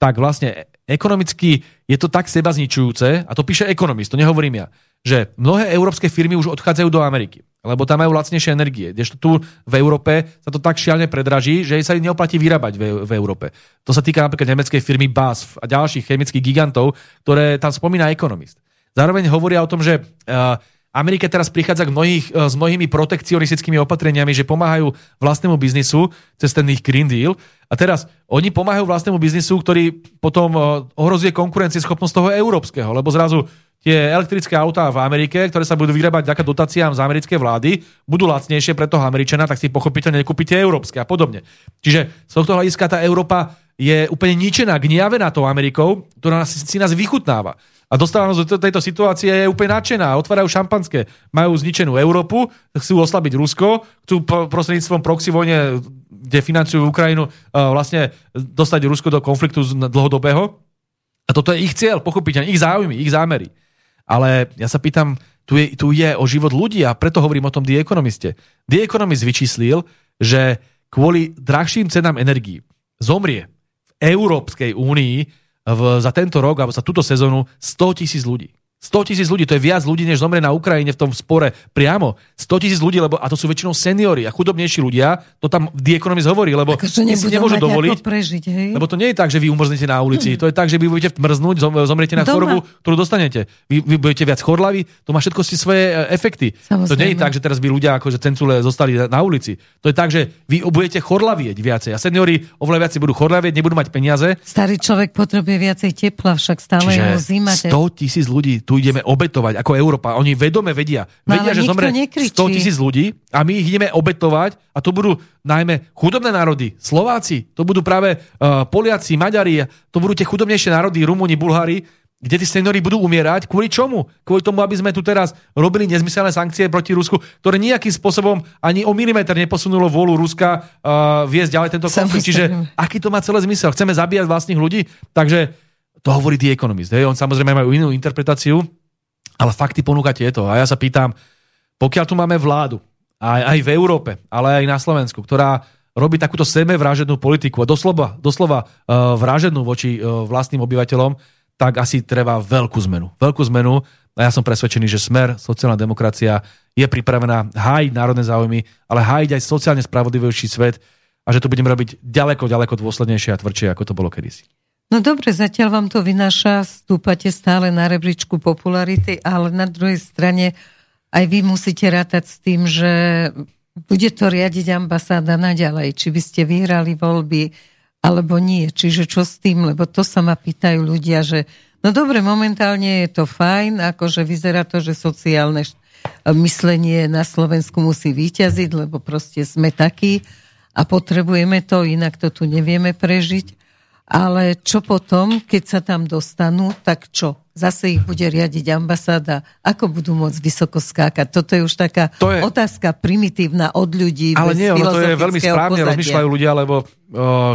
tak vlastne ekonomicky je to tak seba zničujúce, a to píše ekonomist, to nehovorím ja, že mnohé európske firmy už odchádzajú do Ameriky, lebo tam majú lacnejšie energie. Kdežto tu v Európe sa to tak šialne predraží, že sa im neoplatí vyrábať v, v Európe. To sa týka napríklad nemeckej firmy BASF a ďalších chemických gigantov, ktoré tam spomína ekonomist. Zároveň hovoria o tom, že uh, Amerika teraz prichádza k mnohých, uh, s mnohými protekcionistickými opatreniami, že pomáhajú vlastnému biznisu cez ten ich Green Deal. A teraz oni pomáhajú vlastnému biznisu, ktorý potom uh, ohrozuje konkurencieschopnosť toho európskeho, lebo zrazu tie elektrické autá v Amerike, ktoré sa budú vyrábať vďaka dotáciám z americkej vlády, budú lacnejšie pre toho Američana, tak si pochopiteľne nekúpite európske a podobne. Čiže z tohto hľadiska tá Európa je úplne ničená, gniavená tou Amerikou, ktorá si nás vychutnáva. A dostávajú do tejto situácie, je úplne nadšená, otvárajú šampanské, majú zničenú Európu, chcú oslabiť Rusko, chcú prostredníctvom proxy vojne, kde financujú Ukrajinu, vlastne dostať Rusko do konfliktu dlhodobého. A toto je ich cieľ, pochopiteľne, ich záujmy, ich zámery. Ale ja sa pýtam, tu je, tu je o život ľudí a preto hovorím o tom The Economiste. The Economist vyčíslil, že kvôli drahším cenám energií zomrie v Európskej únii v, za tento rok alebo za túto sezónu 100 tisíc ľudí. 100 tisíc ľudí, to je viac ľudí, než zomrie na Ukrajine v tom spore priamo. 100 tisíc ľudí, lebo, a to sú väčšinou seniory a chudobnejší ľudia, to tam The Economist hovorí, lebo si nemôžu dovoliť. Prežiť, hej? Lebo to nie je tak, že vy umrznete na ulici, hmm. to je tak, že vy budete mrznúť, zomriete na Doma. chorobu, ktorú dostanete. Vy, vy budete viac chorlaví, to má všetko si svoje e, efekty. Samozrejme. To nie je tak, že teraz by ľudia akože cencule zostali na ulici. To je tak, že vy budete chorlavieť viacej a seniory oveľa viacej budú chorlavieť, nebudú mať peniaze. Starý človek potrebuje viacej tepla, však stále Čiže je zima. 100 tisíc ľudí tu ideme obetovať ako Európa. Oni vedome vedia. No, vedia, že zomre nekričí. 100 tisíc ľudí a my ich ideme obetovať a to budú najmä chudobné národy, Slováci, to budú práve uh, Poliaci, Maďari, to budú tie chudobnejšie národy, Rumúni, Bulhári, kde tí seniory budú umierať. Kvôli čomu? Kvôli tomu, aby sme tu teraz robili nezmyselné sankcie proti Rusku, ktoré nejakým spôsobom ani o milimeter neposunulo vôľu Ruska uh, viesť ďalej tento konflikt. Čiže aký to má celé zmysel? Chceme zabíjať vlastných ľudí? Takže to hovorí The Economist. Hej? On samozrejme majú inú interpretáciu, ale fakty ponúka tieto. A ja sa pýtam, pokiaľ tu máme vládu, aj, aj v Európe, ale aj na Slovensku, ktorá robí takúto vraženú politiku a doslova, doslova uh, vraženú voči uh, vlastným obyvateľom, tak asi treba veľkú zmenu. Veľkú zmenu a ja som presvedčený, že smer, sociálna demokracia je pripravená hájiť národné záujmy, ale hájiť aj sociálne spravodlivejší svet a že to budeme robiť ďaleko, ďaleko dôslednejšie a tvrdšie, ako to bolo kedysi. No dobre, zatiaľ vám to vynáša, stúpate stále na rebríčku popularity, ale na druhej strane aj vy musíte rátať s tým, že bude to riadiť ambasáda naďalej, či by ste vyhrali voľby alebo nie. Čiže čo s tým, lebo to sa ma pýtajú ľudia, že no dobre, momentálne je to fajn, akože vyzerá to, že sociálne myslenie na Slovensku musí vyťaziť, lebo proste sme takí a potrebujeme to, inak to tu nevieme prežiť. Ale čo potom, keď sa tam dostanú, tak čo? zase ich bude riadiť ambasáda, ako budú môcť vysoko skákať. Toto je už taká to je... otázka primitívna od ľudí. Ale nie, ono to je veľmi správne, pozadia. rozmýšľajú ľudia, lebo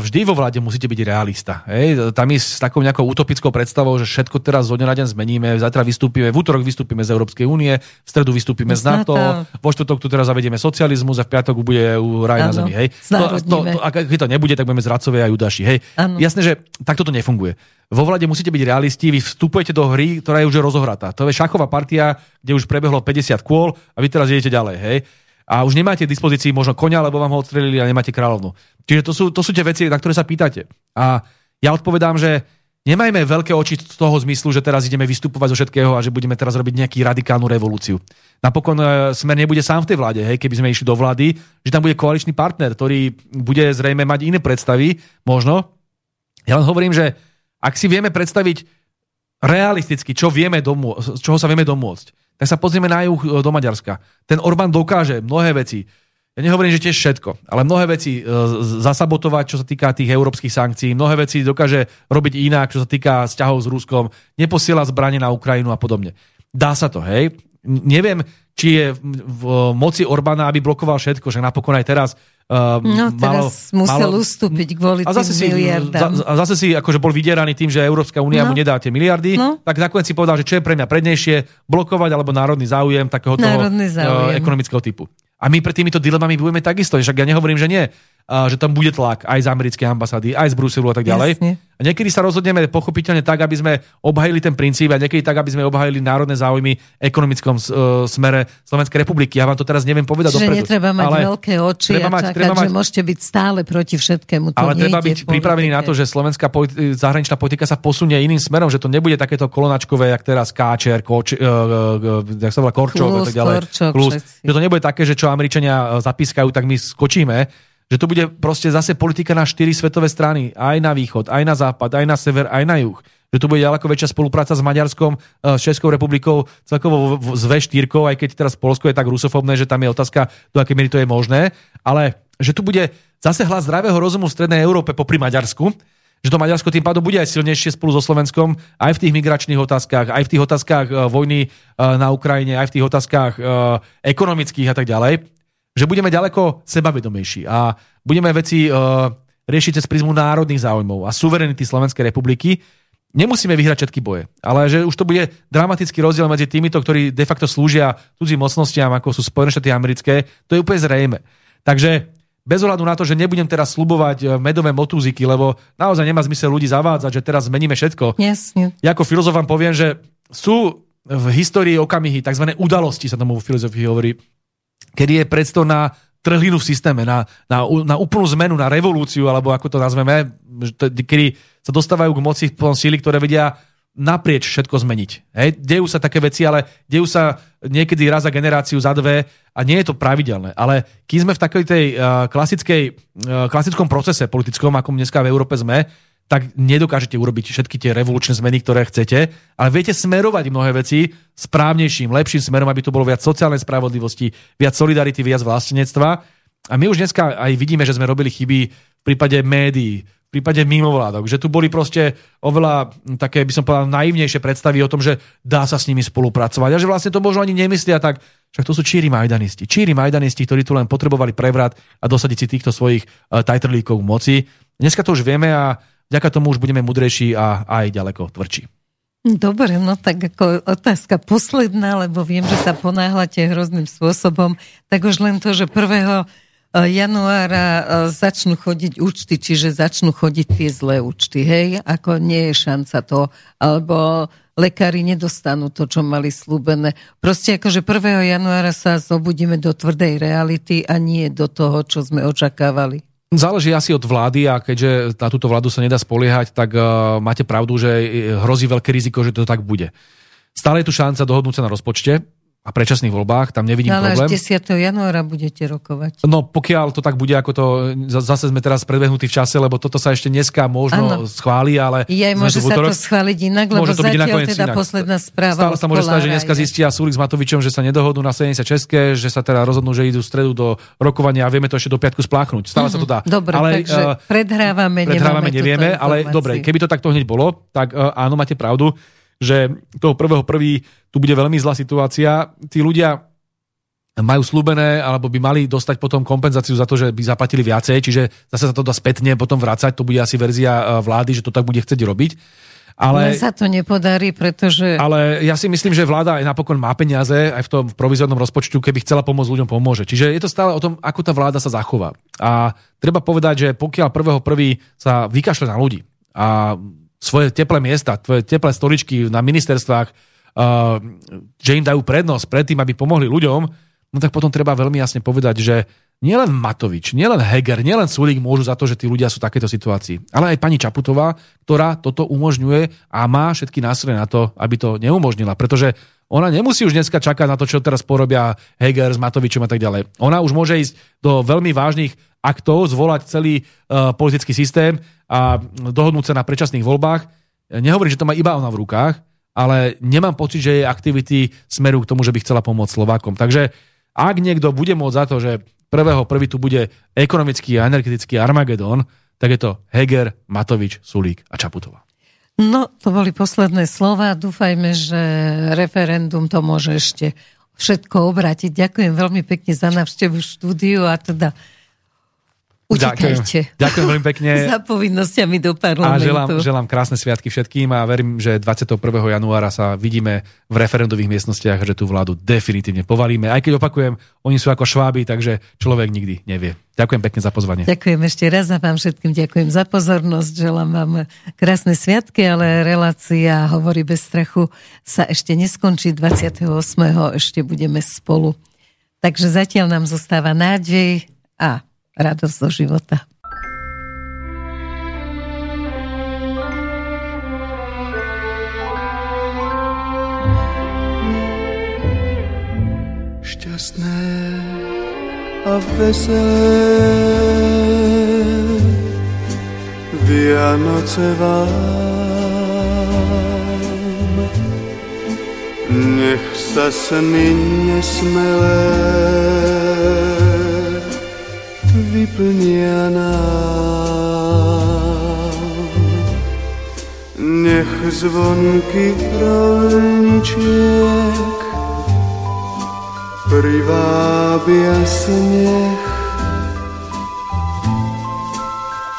vždy vo vláde musíte byť realista. Hej? Tam je s takou nejakou utopickou predstavou, že všetko teraz zo dňa na deň zmeníme, zajtra vystúpime, v útorok vystúpime z Európskej únie, v stredu vystúpime z NATO, vo štvrtok tu teraz zavedieme socializmus a v piatok bude raj na zemi. Hej? To, to, to, ak to nebude, tak budeme zradcovia a judaši. Hej? Jasné, že takto to nefunguje vo vlade musíte byť realisti, vy vstupujete do hry, ktorá je už rozohratá. To je šachová partia, kde už prebehlo 50 kôl a vy teraz idete ďalej, hej. A už nemáte v dispozícii možno konia, lebo vám ho odstrelili a nemáte kráľovnu. Čiže to sú, to sú tie veci, na ktoré sa pýtate. A ja odpovedám, že nemajme veľké oči z toho zmyslu, že teraz ideme vystupovať zo všetkého a že budeme teraz robiť nejakú radikálnu revolúciu. Napokon e, Smer nebude sám v tej vláde, hej, keby sme išli do vlády, že tam bude koaličný partner, ktorý bude zrejme mať iné predstavy, možno. Ja len hovorím, že ak si vieme predstaviť realisticky, čo vieme domô- čoho sa vieme domôcť, tak sa pozrieme na juh e, do Maďarska. Ten Orbán dokáže mnohé veci. ja nehovorím, že tiež všetko, ale mnohé veci e, zasabotovať, čo sa týka tých európskych sankcií, mnohé veci dokáže robiť inak, čo sa týka vzťahov s Ruskom, neposiela zbranie na Ukrajinu a podobne. Dá sa to, hej? Neviem, či je v moci Orbána, aby blokoval všetko, že napokon aj teraz Uh, no teraz musel malo, ustúpiť kvôli a zase tým si, miliardám. Za, a zase si akože bol vydieraný tým, že Európska únia no. mu nedá tie miliardy, no. tak nakoniec si povedal, že čo je pre mňa prednejšie, blokovať alebo národný záujem takého toho uh, ekonomického typu. A my pred týmito dilemami budeme takisto, však ja nehovorím, že nie že tam bude tlak aj z americkej ambasády, aj z Bruselu a tak ďalej. Jasne. A niekedy sa rozhodneme pochopiteľne tak, aby sme obhajili ten princíp a niekedy tak, aby sme obhajili národné záujmy ekonomickom uh, smere Slovenskej republiky. Ja vám to teraz neviem povedať Čiže dopredu. netreba mať ale veľké oči treba a mať, čakať, treba mať, že môžete byť stále proti všetkému. To ale treba byť pripravený na to, že slovenská politi- zahraničná politika sa posunie iným smerom, že to nebude takéto kolonačkové, jak teraz Káčer, Koč, uh, uh, jak sa volá, Korčok a tak ďalej. Korčok, že to nebude také, že čo Američania zapískajú, tak my skočíme že to bude proste zase politika na štyri svetové strany, aj na východ, aj na západ, aj na sever, aj na juh. Že to bude ďaleko väčšia spolupráca s Maďarskom, e, s Českou republikou, celkovo s V4, aj keď teraz Polsko je tak rusofobné, že tam je otázka, do akej miery to je možné. Ale že tu bude zase hlas zdravého rozumu v Strednej Európe popri Maďarsku, že to Maďarsko tým pádom bude aj silnejšie spolu so Slovenskom, aj v tých migračných otázkach, aj v tých otázkach e, vojny e, na Ukrajine, aj v tých otázkach ekonomických a tak ďalej že budeme ďaleko sebavedomejší a budeme veci uh, riešiť cez prízmu národných záujmov a suverenity Slovenskej republiky. Nemusíme vyhrať všetky boje, ale že už to bude dramatický rozdiel medzi týmito, ktorí de facto slúžia cudzím mocnostiam, ako sú Spojené štáty americké, to je úplne zrejme. Takže bez ohľadu na to, že nebudem teraz slubovať e, medové motúziky, lebo naozaj nemá zmysel ľudí zavádzať, že teraz zmeníme všetko. Jasne. Ja ako filozof vám poviem, že sú v histórii okamihy, tzv. udalosti sa tomu v filozofii hovorí, kedy je predstav na trhlinu v systéme, na, na, na úplnú zmenu, na revolúciu, alebo ako to nazveme, kedy sa dostávajú k moci síly, ktoré vedia naprieč všetko zmeniť. Hej? Dejú sa také veci, ale dejú sa niekedy raz za generáciu, za dve a nie je to pravidelné. Ale keď sme v takej tej uh, klasickej, uh, klasickom procese politickom, ako dneska v Európe sme, tak nedokážete urobiť všetky tie revolučné zmeny, ktoré chcete, ale viete smerovať mnohé veci správnejším, lepším smerom, aby to bolo viac sociálnej spravodlivosti, viac solidarity, viac vlastenectva. A my už dneska aj vidíme, že sme robili chyby v prípade médií, v prípade mimovládok, že tu boli proste oveľa také, by som povedal, naivnejšie predstavy o tom, že dá sa s nimi spolupracovať a že vlastne to možno ani nemyslia tak, však to sú číri majdanisti. Číri majdanisti, ktorí tu len potrebovali prevrat a dosadiť si týchto svojich uh, tajtrlíkov moci. Dneska to už vieme a Vďaka tomu už budeme mudrejší a aj ďaleko tvrdší. Dobre, no tak ako otázka posledná, lebo viem, že sa ponáhľate hrozným spôsobom, tak už len to, že 1. E, januára e, začnú chodiť účty, čiže začnú chodiť tie zlé účty, hej? Ako nie je šanca to, alebo lekári nedostanú to, čo mali slúbené. Proste akože 1. januára sa zobudíme do tvrdej reality a nie do toho, čo sme očakávali. Záleží asi od vlády a keďže na túto vládu sa nedá spoliehať, tak uh, máte pravdu, že hrozí veľké riziko, že to tak bude. Stále je tu šanca dohodnúť sa na rozpočte a predčasných voľbách, tam nevidím no, ale problém. Ale 10. januára budete rokovať. No pokiaľ to tak bude, ako to, zase sme teraz predbehnutí v čase, lebo toto sa ešte dneska možno ano. schváli, ale... Je, môže sa to schváliť inak, lebo môže to byť zatiaľ teda inak. posledná správa. Stále sa môže stať, že dneska zistia Sulik s Matovičom, že sa nedohodnú na 76, že sa teda rozhodnú, že idú stredu do rokovania a vieme to ešte do piatku spláchnuť. Stále mm-hmm. sa to dá. Mhm. Dobre, ale, takže uh, predhrávame, predhrávame nevieme, ale dobre, keby to takto hneď bolo, tak uh, áno, máte pravdu že toho prvého prvý tu bude veľmi zlá situácia. Tí ľudia majú slúbené, alebo by mali dostať potom kompenzáciu za to, že by zaplatili viacej, čiže zase sa to dá spätne potom vrácať, to bude asi verzia e, vlády, že to tak bude chcieť robiť. Ale, Mne sa to nepodarí, pretože... Ale ja si myslím, že vláda aj napokon má peniaze aj v tom provizornom rozpočtu, keby chcela pomôcť ľuďom, pomôže. Čiže je to stále o tom, ako tá vláda sa zachová. A treba povedať, že pokiaľ prvého prvý sa vykašle na ľudí a svoje teplé miesta, tvoje teplé stoličky na ministerstvách, že im dajú prednosť pred tým, aby pomohli ľuďom, no tak potom treba veľmi jasne povedať, že nielen Matovič, nielen Heger, nielen Sulík môžu za to, že tí ľudia sú v takéto situácii, ale aj pani Čaputová, ktorá toto umožňuje a má všetky nástroje na to, aby to neumožnila, pretože ona nemusí už dneska čakať na to, čo teraz porobia Heger s Matovičom a tak ďalej. Ona už môže ísť do veľmi vážnych aktov, zvolať celý uh, politický systém a dohodnúť sa na predčasných voľbách. Nehovorím, že to má iba ona v rukách, ale nemám pocit, že jej aktivity smerujú k tomu, že by chcela pomôcť Slovákom. Takže ak niekto bude môcť za to, že prvého prvý tu bude ekonomický a energetický Armagedon, tak je to Heger, Matovič, Sulík a Čaputová. No, to boli posledné slova. Dúfajme, že referendum to môže ešte všetko obrátiť. Ďakujem veľmi pekne za návštevu štúdiu a teda Utekajte. Ďakujem, ďakujem veľmi pekne. Za povinnosťami do parlamentu. A želám, želám krásne sviatky všetkým a verím, že 21. januára sa vidíme v referendových miestnostiach, že tú vládu definitívne povalíme. Aj keď opakujem, oni sú ako šváby, takže človek nikdy nevie. Ďakujem pekne za pozvanie. Ďakujem ešte raz a vám všetkým ďakujem za pozornosť. Želám vám krásne sviatky, ale relácia Hovorí bez strachu sa ešte neskončí. 28. ešte budeme spolu. Takže zatiaľ nám zostáva nádej a radosť zo života. Šťastné a veselé. Vianoce vám. Nech sa sny nesmelé vyplnia nám. Nech zvonky rolničiek privábia sneh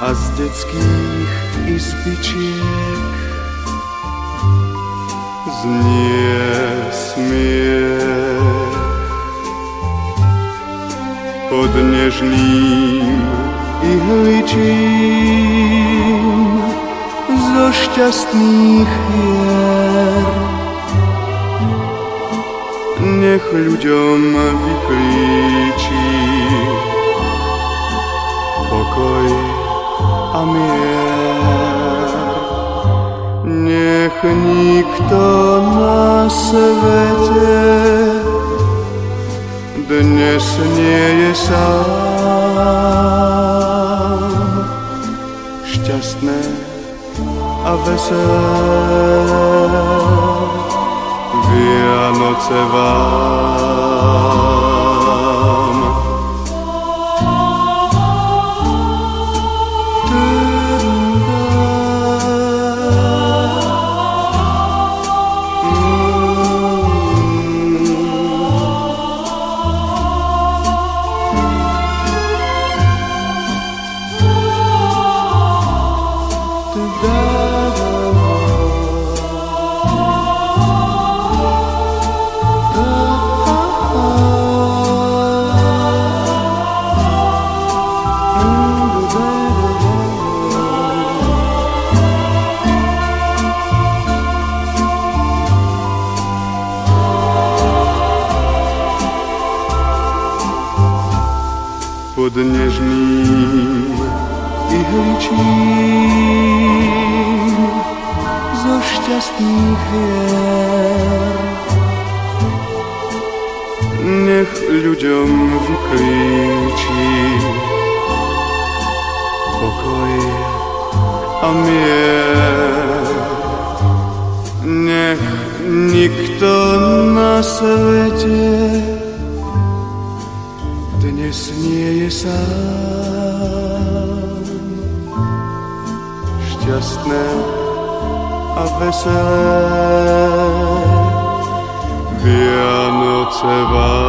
a z detských izbičiek znie smiech pod nežným ihličím zo šťastných hier. Nech ľuďom vyklíčí pokoj a mier. Nech nikto na svete dnes nie je sám. Šťastné a veselé Vianoce vám. Ľuďom vyklíči pokoj a mier. Nech nikto na dnes nie je sám. Šťastné a veselé. Vianoce vám